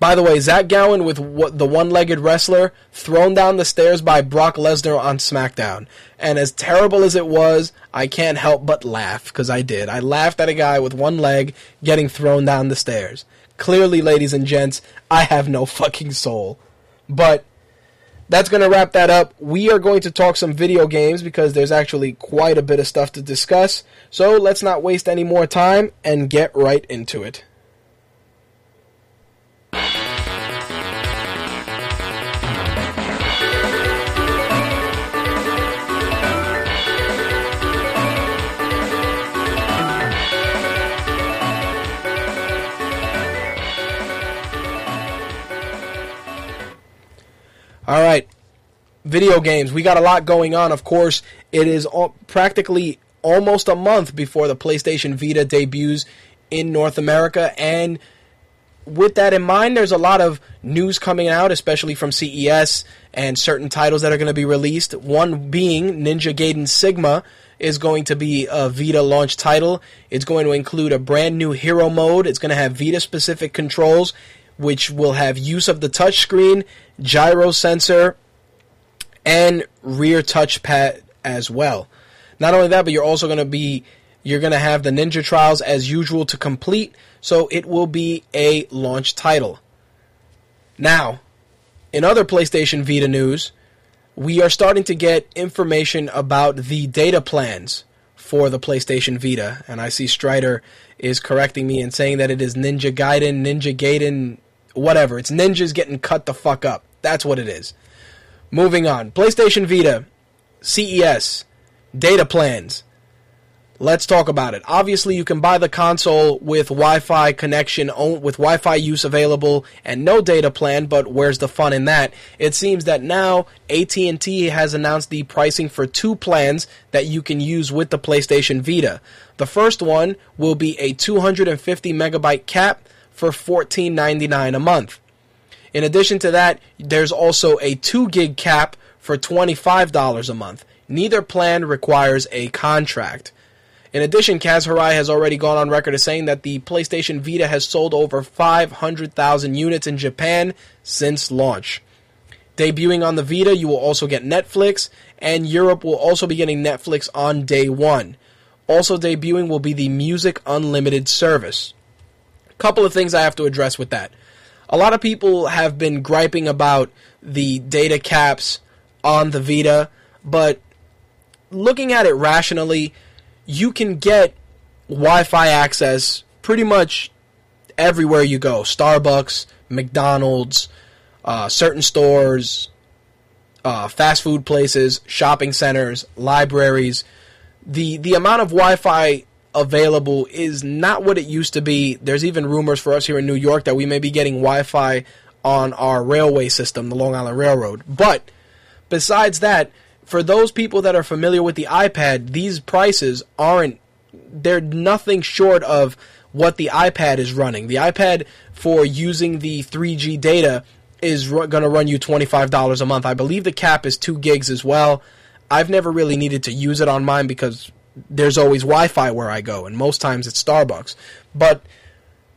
By the way, Zach Gowen with the one-legged wrestler thrown down the stairs by Brock Lesnar on SmackDown. And as terrible as it was, I can't help but laugh because I did. I laughed at a guy with one leg getting thrown down the stairs. Clearly, ladies and gents, I have no fucking soul. But that's going to wrap that up. We are going to talk some video games because there's actually quite a bit of stuff to discuss. So let's not waste any more time and get right into it. All right. Video games. We got a lot going on. Of course, it is all, practically almost a month before the PlayStation Vita debuts in North America. And with that in mind, there's a lot of news coming out, especially from CES and certain titles that are going to be released. One being Ninja Gaiden Sigma is going to be a Vita launch title. It's going to include a brand new hero mode. It's going to have Vita specific controls which will have use of the touchscreen, gyro sensor, and rear touchpad as well. Not only that, but you're also going to be you're going to have the Ninja Trials as usual to complete, so it will be a launch title. Now, in other PlayStation Vita news, we are starting to get information about the data plans for the PlayStation Vita, and I see Strider is correcting me and saying that it is Ninja Gaiden, Ninja Gaiden whatever. It's ninjas getting cut the fuck up. That's what it is. Moving on. PlayStation Vita, CES, data plans. Let's talk about it. Obviously, you can buy the console with Wi-Fi connection, with Wi-Fi use available, and no data plan. But where's the fun in that? It seems that now AT&T has announced the pricing for two plans that you can use with the PlayStation Vita. The first one will be a 250 megabyte cap for $14.99 a month. In addition to that, there's also a 2 gig cap for $25 a month. Neither plan requires a contract. In addition, Kaz has already gone on record as saying that the PlayStation Vita has sold over 500,000 units in Japan since launch. Debuting on the Vita, you will also get Netflix, and Europe will also be getting Netflix on day one. Also debuting will be the Music Unlimited service couple of things I have to address with that. A lot of people have been griping about the data caps on the Vita, but looking at it rationally, you can get Wi Fi access pretty much everywhere you go Starbucks, McDonald's, uh, certain stores, uh, fast food places, shopping centers, libraries. The, the amount of Wi Fi available is not what it used to be. There's even rumors for us here in New York that we may be getting Wi Fi on our railway system, the Long Island Railroad. But besides that, for those people that are familiar with the iPad, these prices aren't, they're nothing short of what the iPad is running. The iPad for using the 3G data is r- going to run you $25 a month. I believe the cap is 2 gigs as well. I've never really needed to use it on mine because there's always Wi-Fi where I go, and most times it's Starbucks. But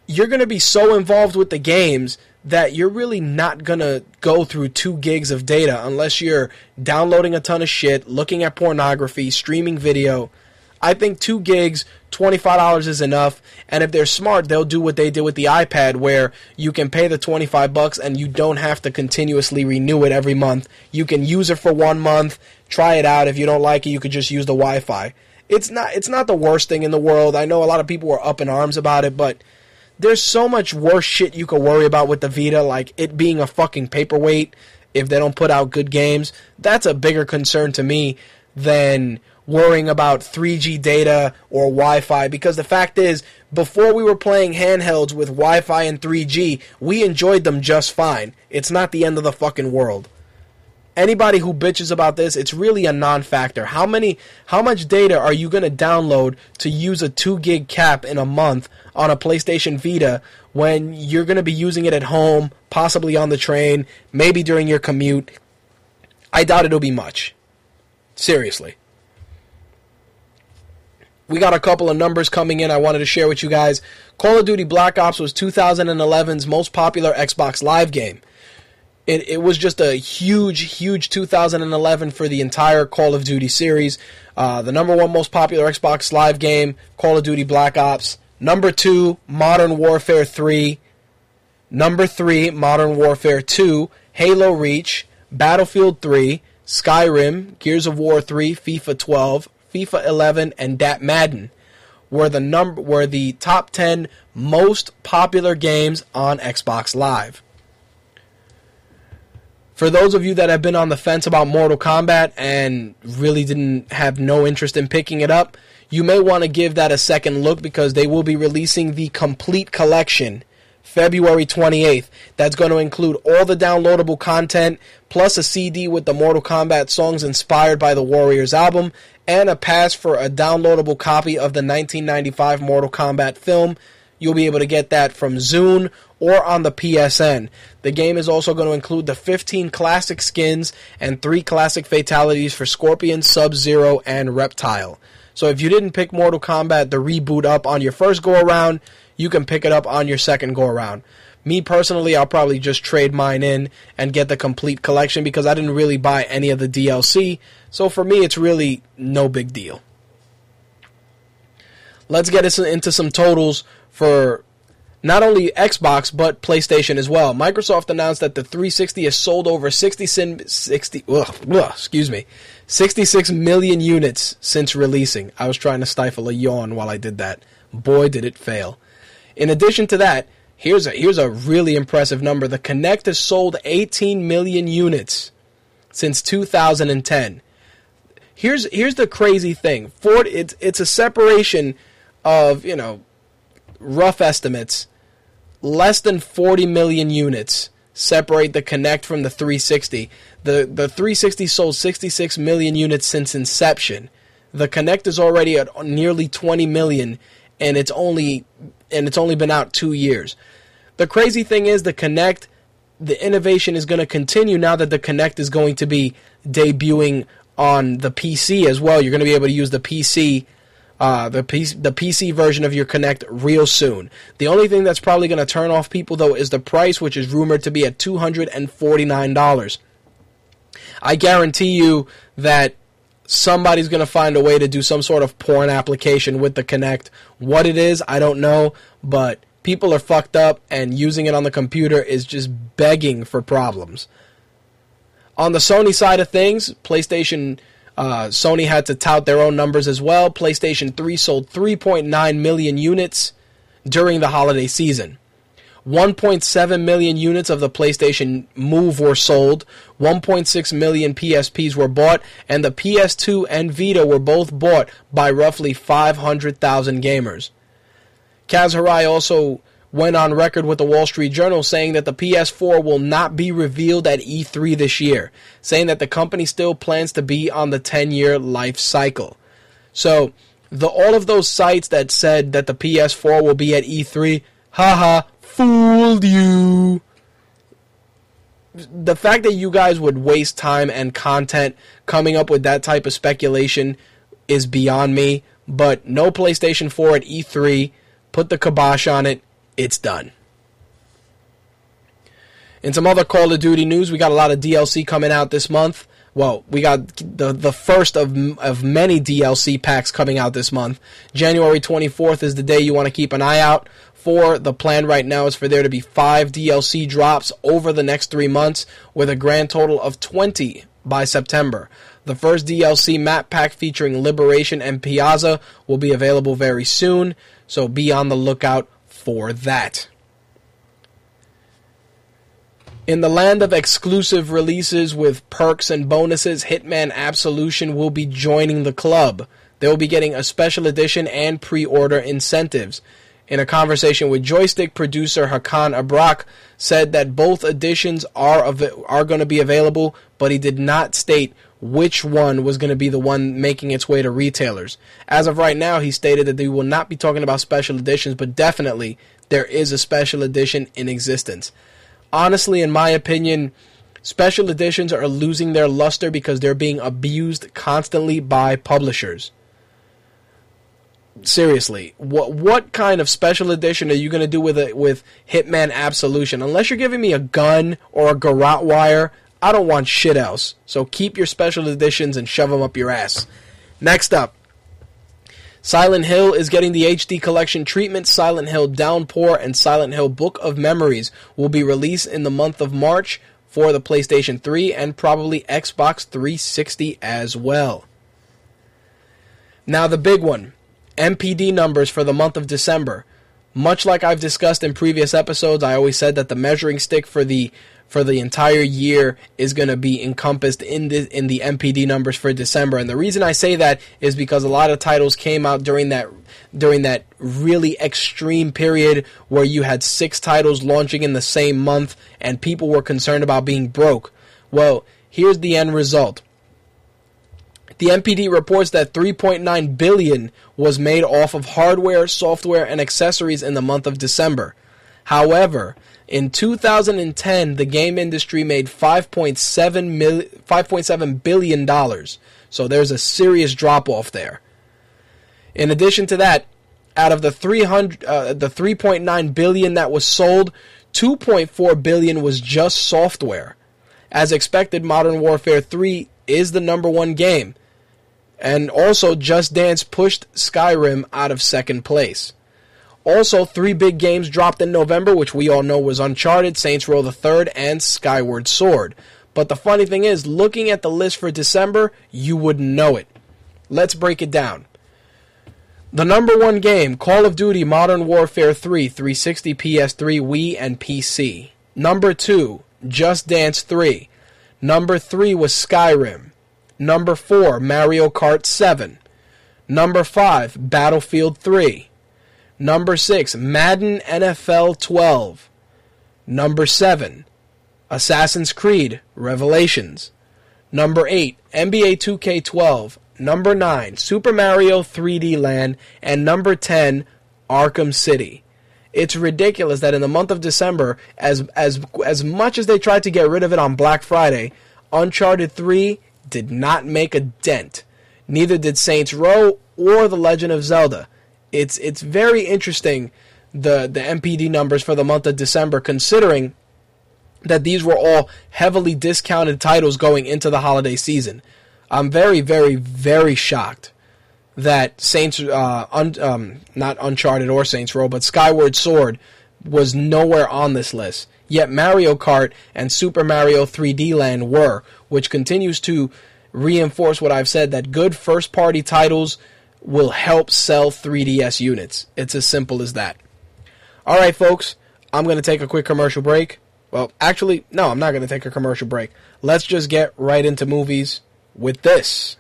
you're going to be so involved with the games that you're really not gonna go through two gigs of data unless you're downloading a ton of shit, looking at pornography, streaming video. I think two gigs, $25 is enough. And if they're smart, they'll do what they did with the iPad where you can pay the 25 bucks and you don't have to continuously renew it every month. You can use it for one month, try it out. If you don't like it, you could just use the Wi-Fi. It's not, it's not the worst thing in the world. I know a lot of people were up in arms about it, but there's so much worse shit you could worry about with the Vita, like it being a fucking paperweight if they don't put out good games. That's a bigger concern to me than worrying about 3G data or Wi Fi because the fact is, before we were playing handhelds with Wi Fi and 3G, we enjoyed them just fine. It's not the end of the fucking world. Anybody who bitches about this, it's really a non-factor. How many, how much data are you going to download to use a two gig cap in a month on a PlayStation Vita when you're going to be using it at home, possibly on the train, maybe during your commute? I doubt it'll be much. Seriously we got a couple of numbers coming in I wanted to share with you guys. Call of Duty Black Ops was 2011's most popular Xbox Live game. It, it was just a huge, huge 2011 for the entire Call of Duty series. Uh, the number one most popular Xbox Live game, Call of Duty Black Ops. Number two, Modern Warfare 3. Number three, Modern Warfare 2, Halo Reach, Battlefield 3, Skyrim, Gears of War 3, FIFA 12, FIFA 11, and Dat Madden were the number were the top 10 most popular games on Xbox Live. For those of you that have been on the fence about Mortal Kombat and really didn't have no interest in picking it up, you may want to give that a second look because they will be releasing the complete collection February 28th. That's going to include all the downloadable content, plus a CD with the Mortal Kombat songs inspired by the Warriors album, and a pass for a downloadable copy of the 1995 Mortal Kombat film. You'll be able to get that from Zune or on the PSN. The game is also going to include the 15 classic skins and 3 classic fatalities for Scorpion, Sub Zero, and Reptile. So if you didn't pick Mortal Kombat the reboot up on your first go around, you can pick it up on your second go around. Me personally, I'll probably just trade mine in and get the complete collection because I didn't really buy any of the DLC. So for me, it's really no big deal. Let's get into some totals for not only Xbox but PlayStation as well. Microsoft announced that the 360 has sold over 60, 60 ugh, ugh, excuse me, 66 million units since releasing. I was trying to stifle a yawn while I did that. Boy, did it fail. In addition to that, here's a here's a really impressive number. The Kinect has sold 18 million units since 2010. Here's here's the crazy thing. Ford it's it's a separation of, you know, rough estimates. Less than 40 million units separate the Kinect from the 360. The the 360 sold 66 million units since inception. The Kinect is already at nearly 20 million and it's only and it's only been out 2 years. The crazy thing is the Kinect the innovation is going to continue now that the Kinect is going to be debuting on the PC as well. You're going to be able to use the PC uh, the PC, the PC version of your Kinect real soon. The only thing that's probably going to turn off people though is the price, which is rumored to be at two hundred and forty nine dollars. I guarantee you that somebody's going to find a way to do some sort of porn application with the Kinect. What it is, I don't know, but people are fucked up, and using it on the computer is just begging for problems. On the Sony side of things, PlayStation uh, Sony had to tout their own numbers as well. PlayStation 3 sold 3.9 million units during the holiday season. 1.7 million units of the PlayStation Move were sold. 1.6 million PSPs were bought, and the PS2 and Vita were both bought by roughly 500,000 gamers. Kaz Hirai also went on record with the Wall Street Journal saying that the PS4 will not be revealed at E3 this year, saying that the company still plans to be on the 10 year life cycle. So, the all of those sites that said that the PS4 will be at E3, haha, fooled you. The fact that you guys would waste time and content coming up with that type of speculation is beyond me, but no PlayStation 4 at E3, put the kibosh on it, it's done. In some other Call of Duty news, we got a lot of DLC coming out this month. Well, we got the the first of of many DLC packs coming out this month. January 24th is the day you want to keep an eye out for. The plan right now is for there to be 5 DLC drops over the next 3 months with a grand total of 20 by September. The first DLC map pack featuring Liberation and Piazza will be available very soon, so be on the lookout for that. In the land of exclusive releases with perks and bonuses, Hitman Absolution will be joining the club. They will be getting a special edition and pre order incentives. In a conversation with Joystiq, producer Hakan Abrak said that both editions are, av- are going to be available, but he did not state which one was going to be the one making its way to retailers. As of right now, he stated that they will not be talking about special editions, but definitely there is a special edition in existence honestly, in my opinion, special editions are losing their luster because they're being abused constantly by publishers. Seriously, what what kind of special edition are you going to do with it with Hitman Absolution? Unless you're giving me a gun or a garrote wire, I don't want shit else. So keep your special editions and shove them up your ass. Next up, Silent Hill is getting the HD collection treatment. Silent Hill Downpour and Silent Hill Book of Memories will be released in the month of March for the PlayStation 3 and probably Xbox 360 as well. Now, the big one NPD numbers for the month of December. Much like I've discussed in previous episodes, I always said that the measuring stick for the for the entire year is going to be encompassed in the in the NPD numbers for December. And the reason I say that is because a lot of titles came out during that during that really extreme period where you had six titles launching in the same month and people were concerned about being broke. Well, here's the end result. The NPD reports that 3.9 billion was made off of hardware, software, and accessories in the month of December. However, in 2010, the game industry made 5.7 mil- 5.7 billion dollars. So there's a serious drop off there. In addition to that, out of the 300 uh, the 3.9 billion that was sold, 2.4 billion was just software. As expected, Modern Warfare 3 is the number 1 game. And also Just Dance pushed Skyrim out of second place. Also, three big games dropped in November, which we all know was Uncharted, Saints Row the Third, and Skyward Sword. But the funny thing is, looking at the list for December, you wouldn't know it. Let's break it down. The number one game, Call of Duty Modern Warfare 3, 360, PS3, Wii, and PC. Number two, Just Dance 3. Number three was Skyrim. Number four, Mario Kart 7. Number five, Battlefield 3. Number 6, Madden NFL 12. Number 7, Assassin's Creed Revelations. Number 8, NBA 2K12. Number 9, Super Mario 3D Land. And number 10, Arkham City. It's ridiculous that in the month of December, as as as much as they tried to get rid of it on Black Friday, Uncharted 3 did not make a dent. Neither did Saints Row or The Legend of Zelda it's it's very interesting the the NPD numbers for the month of December, considering that these were all heavily discounted titles going into the holiday season. I'm very, very, very shocked that Saints, uh, un, um, not Uncharted or Saints Row, but Skyward Sword was nowhere on this list. Yet Mario Kart and Super Mario 3D Land were, which continues to reinforce what I've said that good first party titles will help sell 3DS units. It's as simple as that. All right, folks, I'm going to take a quick commercial break. Well, actually, no, I'm not going to take a commercial break. Let's just get right into movies with this.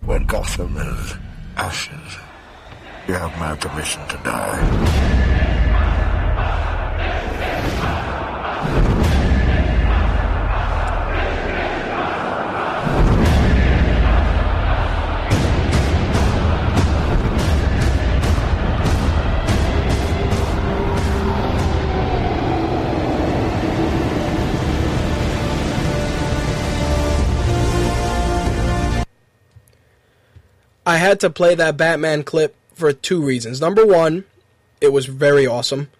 When Gotham is ashes, you have my permission to die. I had to play that Batman clip for two reasons. Number one, it was very awesome.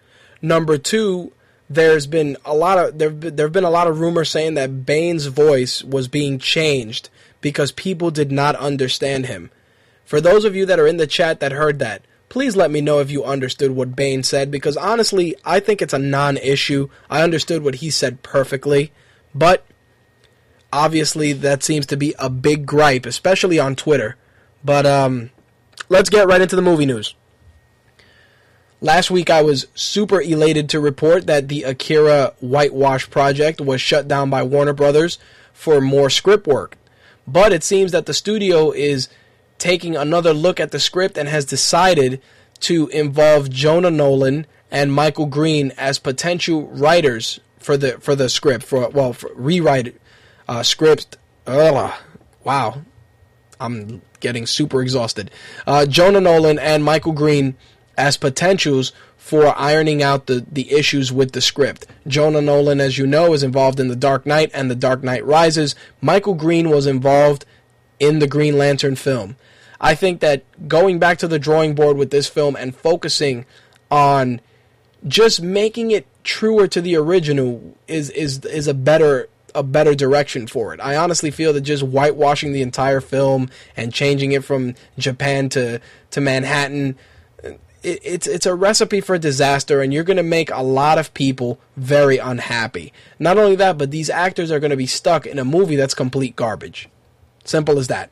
Number two, there's been a lot of there there have been a lot of rumors saying that Bane's voice was being changed because people did not understand him. For those of you that are in the chat that heard that, please let me know if you understood what Bane said because honestly, I think it's a non-issue. I understood what he said perfectly, but obviously that seems to be a big gripe, especially on Twitter. But um let's get right into the movie news. Last week, I was super elated to report that the Akira Whitewash project was shut down by Warner Brothers for more script work. But it seems that the studio is taking another look at the script and has decided to involve Jonah Nolan and Michael Green as potential writers for the for the script for well for rewrite uh, script. Ugh, wow, I'm getting super exhausted. Uh, Jonah Nolan and Michael Green as potentials for ironing out the, the issues with the script. Jonah Nolan, as you know, is involved in The Dark Knight and The Dark Knight Rises. Michael Green was involved in the Green Lantern film. I think that going back to the drawing board with this film and focusing on just making it truer to the original is is is a better a better direction for it. I honestly feel that just whitewashing the entire film and changing it from Japan to to Manhattan it, it's it's a recipe for disaster, and you're going to make a lot of people very unhappy. Not only that, but these actors are going to be stuck in a movie that's complete garbage. Simple as that.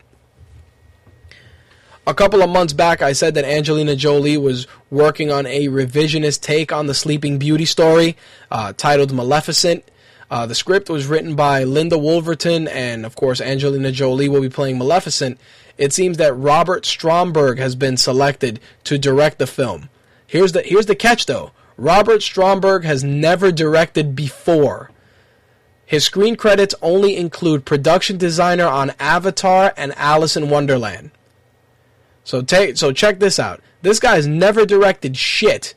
A couple of months back, I said that Angelina Jolie was working on a revisionist take on the Sleeping Beauty story uh, titled Maleficent. Uh, the script was written by Linda Woolverton, and of course, Angelina Jolie will be playing Maleficent. It seems that Robert Stromberg has been selected to direct the film. Here's the here's the catch, though. Robert Stromberg has never directed before. His screen credits only include production designer on Avatar and Alice in Wonderland. So take so check this out. This guy's never directed shit,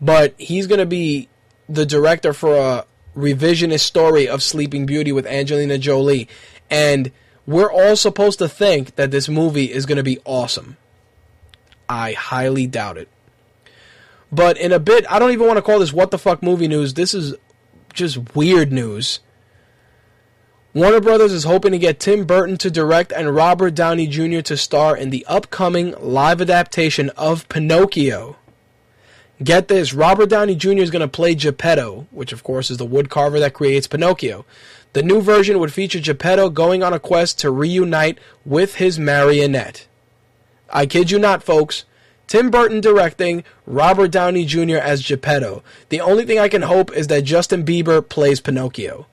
but he's gonna be the director for a revisionist story of Sleeping Beauty with Angelina Jolie, and we're all supposed to think that this movie is gonna be awesome. I highly doubt it. But in a bit, I don't even want to call this what the fuck movie news. This is just weird news. Warner Brothers is hoping to get Tim Burton to direct and Robert Downey Jr. to star in the upcoming live adaptation of Pinocchio. Get this, Robert Downey Jr. is going to play Geppetto, which of course is the woodcarver that creates Pinocchio. The new version would feature Geppetto going on a quest to reunite with his marionette. I kid you not, folks. Tim Burton directing, Robert Downey Jr. as Geppetto. The only thing I can hope is that Justin Bieber plays Pinocchio.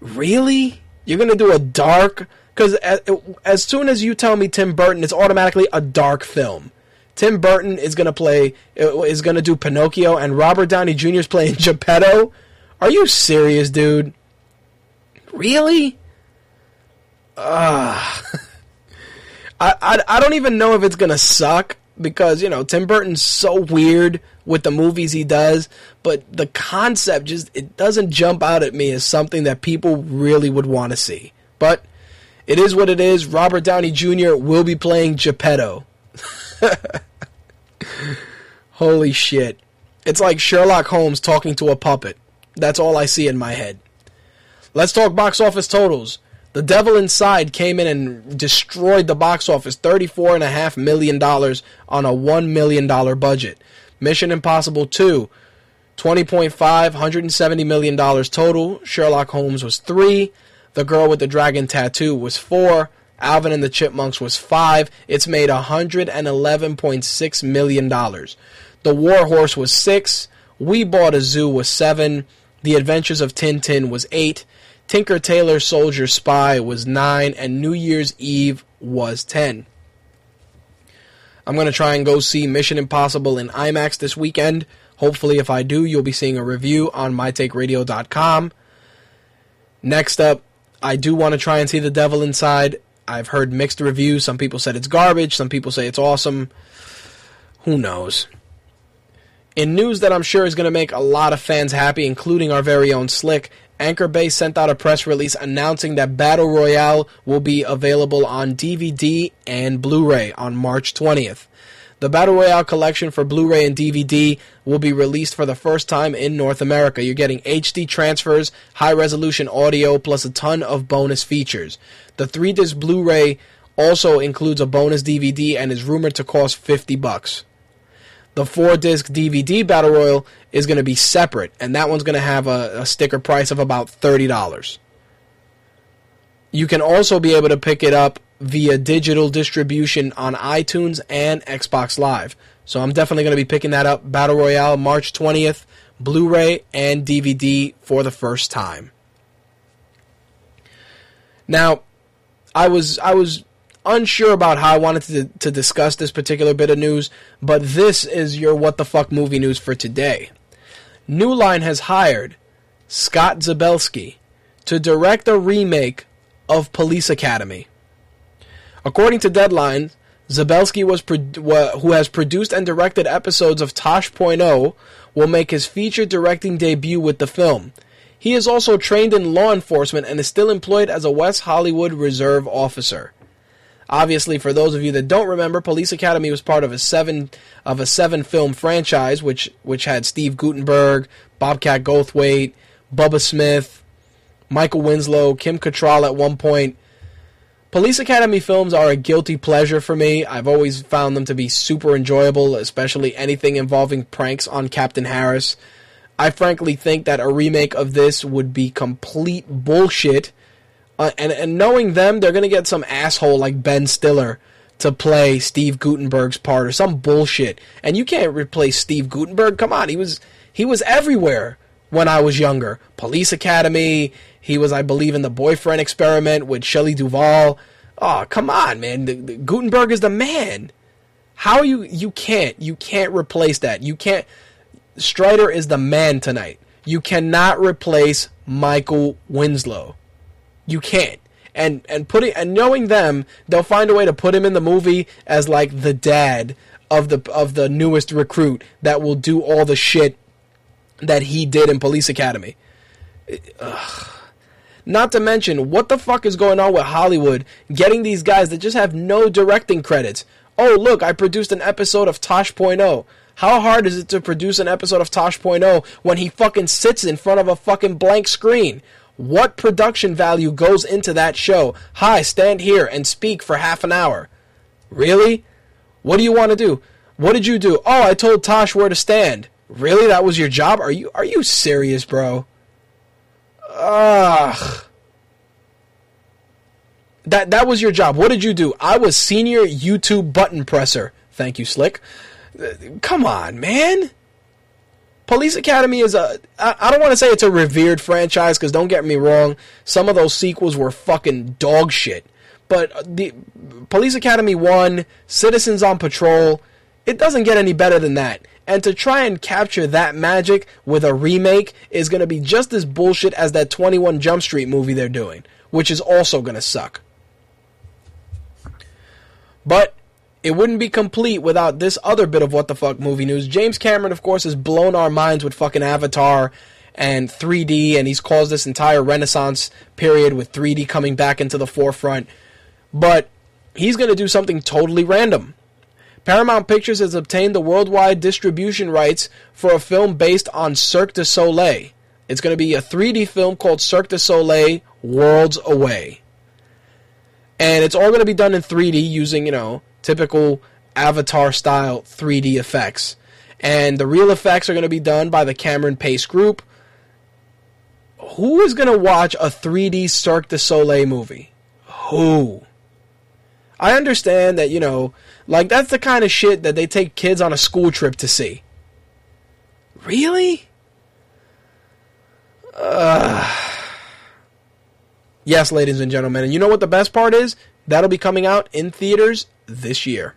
Really? You're gonna do a dark? Because as, as soon as you tell me Tim Burton, it's automatically a dark film. Tim Burton is gonna play uh, is gonna do Pinocchio, and Robert Downey Jr. is playing Geppetto. Are you serious, dude? Really? Ah. Ugh. I, I I don't even know if it's gonna suck because you know Tim Burton's so weird with the movies he does, but the concept just it doesn't jump out at me as something that people really would want to see. But it is what it is. Robert Downey Jr. will be playing Geppetto. Holy shit. It's like Sherlock Holmes talking to a puppet. That's all I see in my head. Let's talk box office totals. The Devil Inside came in and destroyed the box office $34.5 million on a $1 million budget. Mission Impossible 2, 20.5, $170 million total. Sherlock Holmes was 3. The Girl with the Dragon Tattoo was 4. Alvin and the Chipmunks was 5. It's made $111.6 million. The War Horse was 6. We Bought a Zoo was 7. The Adventures of Tintin was 8. Tinker Tailor Soldier Spy was 9. And New Year's Eve was 10. I'm going to try and go see Mission Impossible in IMAX this weekend. Hopefully, if I do, you'll be seeing a review on mytakeradio.com. Next up, I do want to try and see The Devil Inside. I've heard mixed reviews. Some people said it's garbage, some people say it's awesome. Who knows? In news that I'm sure is going to make a lot of fans happy, including our very own Slick, Anchor Bay sent out a press release announcing that Battle Royale will be available on DVD and Blu ray on March 20th. The Battle Royale collection for Blu-ray and DVD will be released for the first time in North America. You're getting HD transfers, high-resolution audio, plus a ton of bonus features. The 3-disc Blu-ray also includes a bonus DVD and is rumored to cost 50 bucks. The 4-disc DVD Battle Royale is going to be separate, and that one's going to have a, a sticker price of about $30. You can also be able to pick it up via digital distribution on iTunes and Xbox Live. So I'm definitely going to be picking that up. Battle Royale, March 20th, Blu ray and DVD for the first time. Now, I was I was unsure about how I wanted to, to discuss this particular bit of news, but this is your what the fuck movie news for today. New Line has hired Scott Zabielski to direct a remake of Police Academy. According to Deadline, Zabielski was pro- who has produced and directed episodes of Tosh.0 will make his feature directing debut with the film. He is also trained in law enforcement and is still employed as a West Hollywood Reserve officer. Obviously, for those of you that don't remember, Police Academy was part of a seven of a seven film franchise, which which had Steve Guttenberg, Bobcat Goldthwait, Bubba Smith, Michael Winslow, Kim Cattrall at one point. Police Academy films are a guilty pleasure for me. I've always found them to be super enjoyable, especially anything involving pranks on Captain Harris. I frankly think that a remake of this would be complete bullshit uh, and and knowing them, they're gonna get some asshole like Ben Stiller to play Steve Guttenberg's part or some bullshit. And you can't replace Steve Guttenberg. Come on, he was he was everywhere when I was younger. Police Academy. He was, I believe, in the Boyfriend Experiment with Shelley Duvall. Oh, come on, man. The, the, Guttenberg is the man. How you you can't you can't replace that. You can't. Strider is the man tonight. You cannot replace Michael Winslow. You can't. And and putting and knowing them, they'll find a way to put him in the movie as like the dad of the of the newest recruit that will do all the shit that he did in Police Academy. Ugh. Not to mention, what the fuck is going on with Hollywood getting these guys that just have no directing credits? Oh, look, I produced an episode of Tosh.0. How hard is it to produce an episode of Tosh.0 when he fucking sits in front of a fucking blank screen? What production value goes into that show? Hi, stand here and speak for half an hour. Really? What do you want to do? What did you do? Oh, I told Tosh where to stand. Really? That was your job? Are you are you serious, bro? Ugh. That that was your job. What did you do? I was senior YouTube button presser. Thank you, Slick. Come on, man. Police Academy is a. I, I don't want to say it's a revered franchise because don't get me wrong, some of those sequels were fucking dog shit. But the Police Academy 1, Citizens on Patrol, it doesn't get any better than that. And to try and capture that magic with a remake is going to be just as bullshit as that 21 Jump Street movie they're doing, which is also going to suck. But it wouldn't be complete without this other bit of what the fuck movie news. James Cameron, of course, has blown our minds with fucking Avatar and 3D, and he's caused this entire renaissance period with 3D coming back into the forefront. But he's going to do something totally random. Paramount Pictures has obtained the worldwide distribution rights for a film based on Cirque du Soleil. It's going to be a 3D film called Cirque du Soleil Worlds Away. And it's all going to be done in 3D using, you know, typical Avatar style 3D effects. And the real effects are going to be done by the Cameron Pace Group. Who is going to watch a 3D Cirque du Soleil movie? Who? I understand that, you know, like that's the kind of shit that they take kids on a school trip to see. Really? Uh, yes, ladies and gentlemen. And you know what the best part is? That'll be coming out in theaters this year.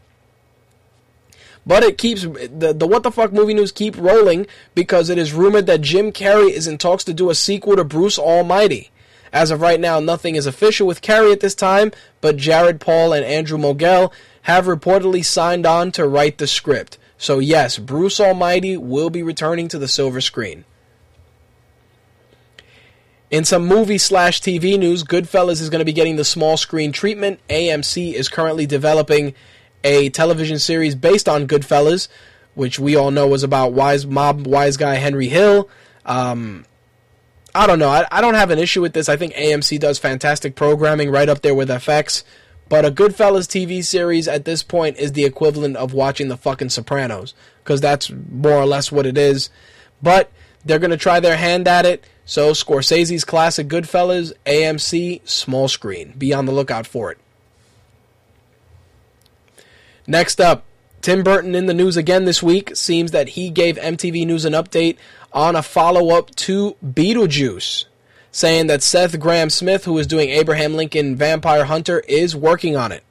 But it keeps the the what the fuck movie news keep rolling because it is rumored that Jim Carrey is in talks to do a sequel to Bruce Almighty. As of right now, nothing is official with Carrey at this time, but Jared Paul and Andrew Mogel have reportedly signed on to write the script. So yes, Bruce Almighty will be returning to the silver screen. In some movie slash TV news, Goodfellas is going to be getting the small screen treatment. AMC is currently developing a television series based on Goodfellas, which we all know was about wise mob wise guy Henry Hill. Um, I don't know. I, I don't have an issue with this. I think AMC does fantastic programming right up there with FX. But a Goodfellas TV series at this point is the equivalent of watching the fucking Sopranos, because that's more or less what it is. But they're going to try their hand at it. So Scorsese's classic Goodfellas, AMC, small screen. Be on the lookout for it. Next up, Tim Burton in the news again this week. Seems that he gave MTV News an update on a follow up to Beetlejuice, saying that Seth Grahame-Smith, who is doing Abraham Lincoln Vampire Hunter, is working on it.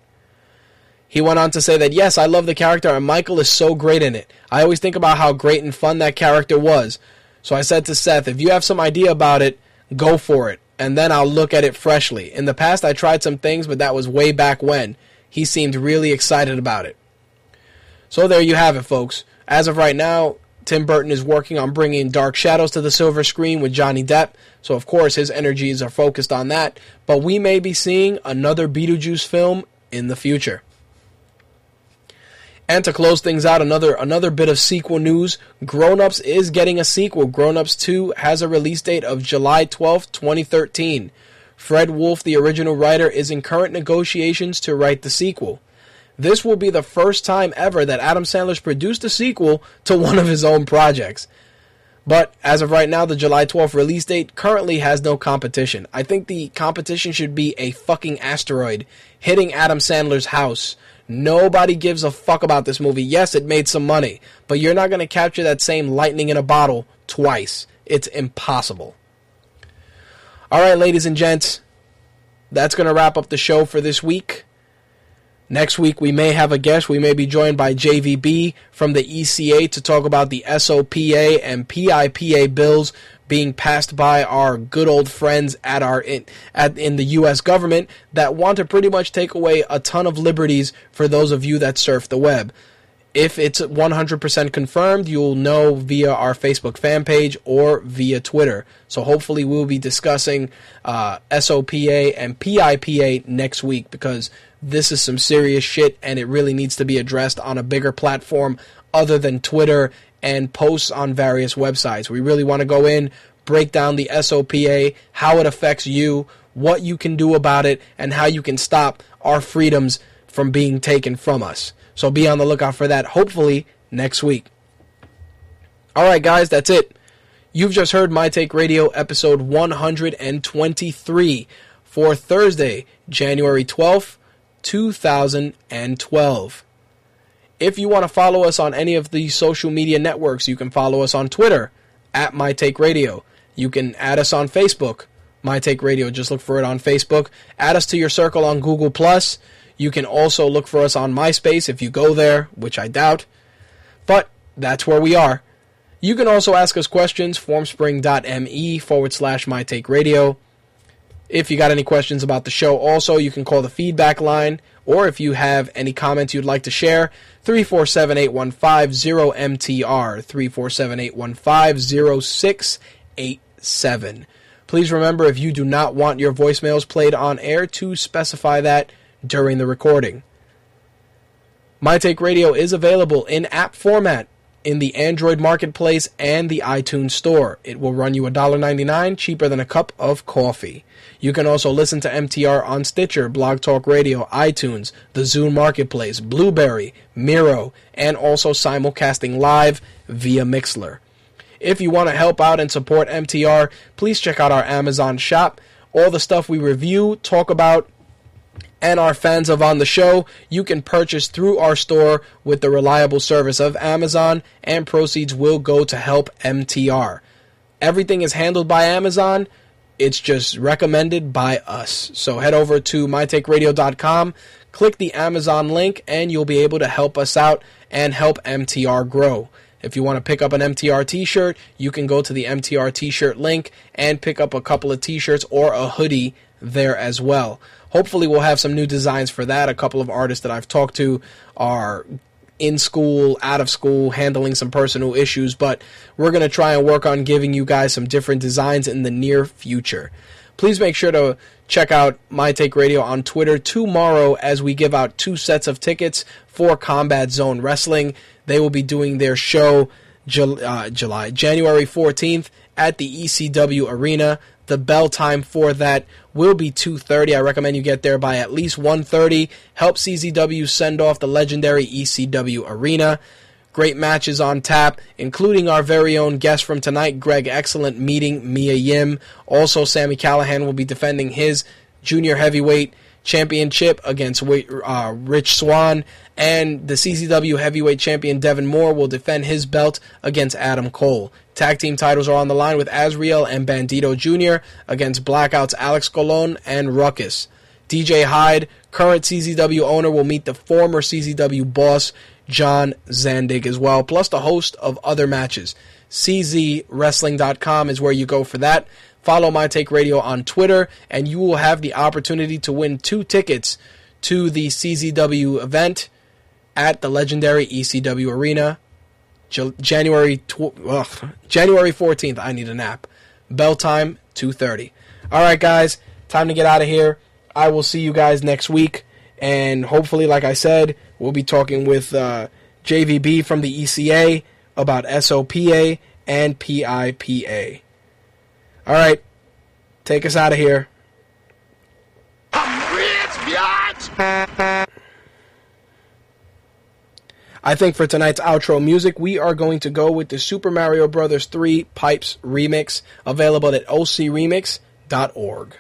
He went on to say that, yes, I love the character and Michael is so great in it. I always think about how great and fun that character was. So I said to Seth, if you have some idea about it, go for it, and then I'll look at it freshly. In the past, I tried some things, but that was way back when. He seemed really excited about it. So there you have it, folks. As of right now, Tim Burton is working on bringing Dark Shadows to the silver screen with Johnny Depp. So, of course, his energies are focused on that. But we may be seeing another Beetlejuice film in the future. And to close things out, another another bit of sequel news. Grown Ups is getting a sequel. Grown Ups 2 has a release date of July 12th, 2013. Fred Wolf, the original writer, is in current negotiations to write the sequel. This will be the first time ever that Adam Sandler's produced a sequel to one of his own projects. But as of right now, the July 12th release date currently has no competition. I think the competition should be a fucking asteroid hitting Adam Sandler's house Nobody gives a fuck about this movie. Yes, it made some money, but you're not going to capture that same lightning in a bottle twice. It's impossible. All right, ladies and gents, that's going to wrap up the show for this week. Next week, we may have a guest. We may be joined by JVB from the ECA to talk about the SOPA and PIPA bills being passed by our good old friends at our in, at in the U.S. government that want to pretty much take away a ton of liberties for those of you that surf the web. If it's 100% confirmed, you'll know via our Facebook fan page or via Twitter. So hopefully we'll be discussing uh, SOPA and PIPA next week because this is some serious shit and it really needs to be addressed on a bigger platform other than Twitter and posts on various websites. We really want to go in, break down the SOPA, how it affects you, what you can do about it, and how you can stop our freedoms from being taken from us. So be on the lookout for that, hopefully, next week. All right, guys, that's it. You've just heard My Take Radio episode 123 for Thursday, January 12th, 2012. If you want to follow us on any of the social media networks, you can follow us on Twitter at My Take Radio. You can add us on Facebook, My Take Radio. Just look for it on Facebook. Add us to your circle on Google Plus. You can also look for us on MySpace if you go there, which I doubt. But that's where we are. You can also ask us questions, formspring.me forward slash My Take Radio. If you got any questions about the show, also, you can call the feedback line, or if you have any comments you'd like to share, 347 815 0MTR, 347 815 0687. Please remember if you do not want your voicemails played on air to specify that during the recording. My Take Radio is available in app format in the Android Marketplace and the iTunes Store. It will run you $1.99, cheaper than a cup of coffee. You can also listen to MTR on Stitcher, Blog Talk Radio, iTunes, the Zune Marketplace, Blueberry, Miro, and also simulcasting live via Mixlr. If you want to help out and support MTR, please check out our Amazon shop. All the stuff we review, talk about, and are fans of on the show, you can purchase through our store with the reliable service of Amazon, and proceeds will go to help MTR. Everything is handled by Amazon. It's just recommended by us. So head over to mytakeradio.com, click the Amazon link, and you'll be able to help us out and help MTR grow. If you want to pick up an MTR t shirt, you can go to the MTR t shirt link and pick up a couple of t shirts or a hoodie there as well. Hopefully, we'll have some new designs for that. A couple of artists that I've talked to are in school, out of school, handling some personal issues, but we're going to try and work on giving you guys some different designs in the near future. Please make sure to check out My Take Radio on Twitter tomorrow as we give out two sets of tickets for Combat Zone Wrestling. They will be doing their show Jul- uh, July January 14th at the ECW Arena. The bell time for that will be 2:30. I recommend you get there by at least 1:30. Help CZW send off the legendary ECW Arena. Great matches on tap, including our very own guest from tonight, Greg Excellent, meeting Mia Yim. Also, Sami Callihan will be defending his junior heavyweight championship against uh, Rich Swann, and the CZW heavyweight champion Devon Moore will defend his belt against Adam Cole. Tag team titles are on the line with Azrieal and Bandido Jr. against Blackouts Alex Colon and Ruckus. DJ Hyde, current CZW owner, will meet the former CZW boss John Zandig as well, plus the host of other matches. CZWrestling.com is where you go for that. Follow My Take Radio on Twitter, and you will have the opportunity to win two tickets to the CZW event at the legendary ECW Arena, January tw- ugh, January 14th. I need a nap. Bell time 2:30. All right, guys, time to get out of here. I will see you guys next week, and hopefully, like I said, we'll be talking with uh, JVB from the ECA about SOPA and PIPA. All right, take us out of here. I'm rich, biatch! I think for tonight's outro music, we are going to go with the Super Mario Bros. 3 Pipes remix, available at ocremix.org.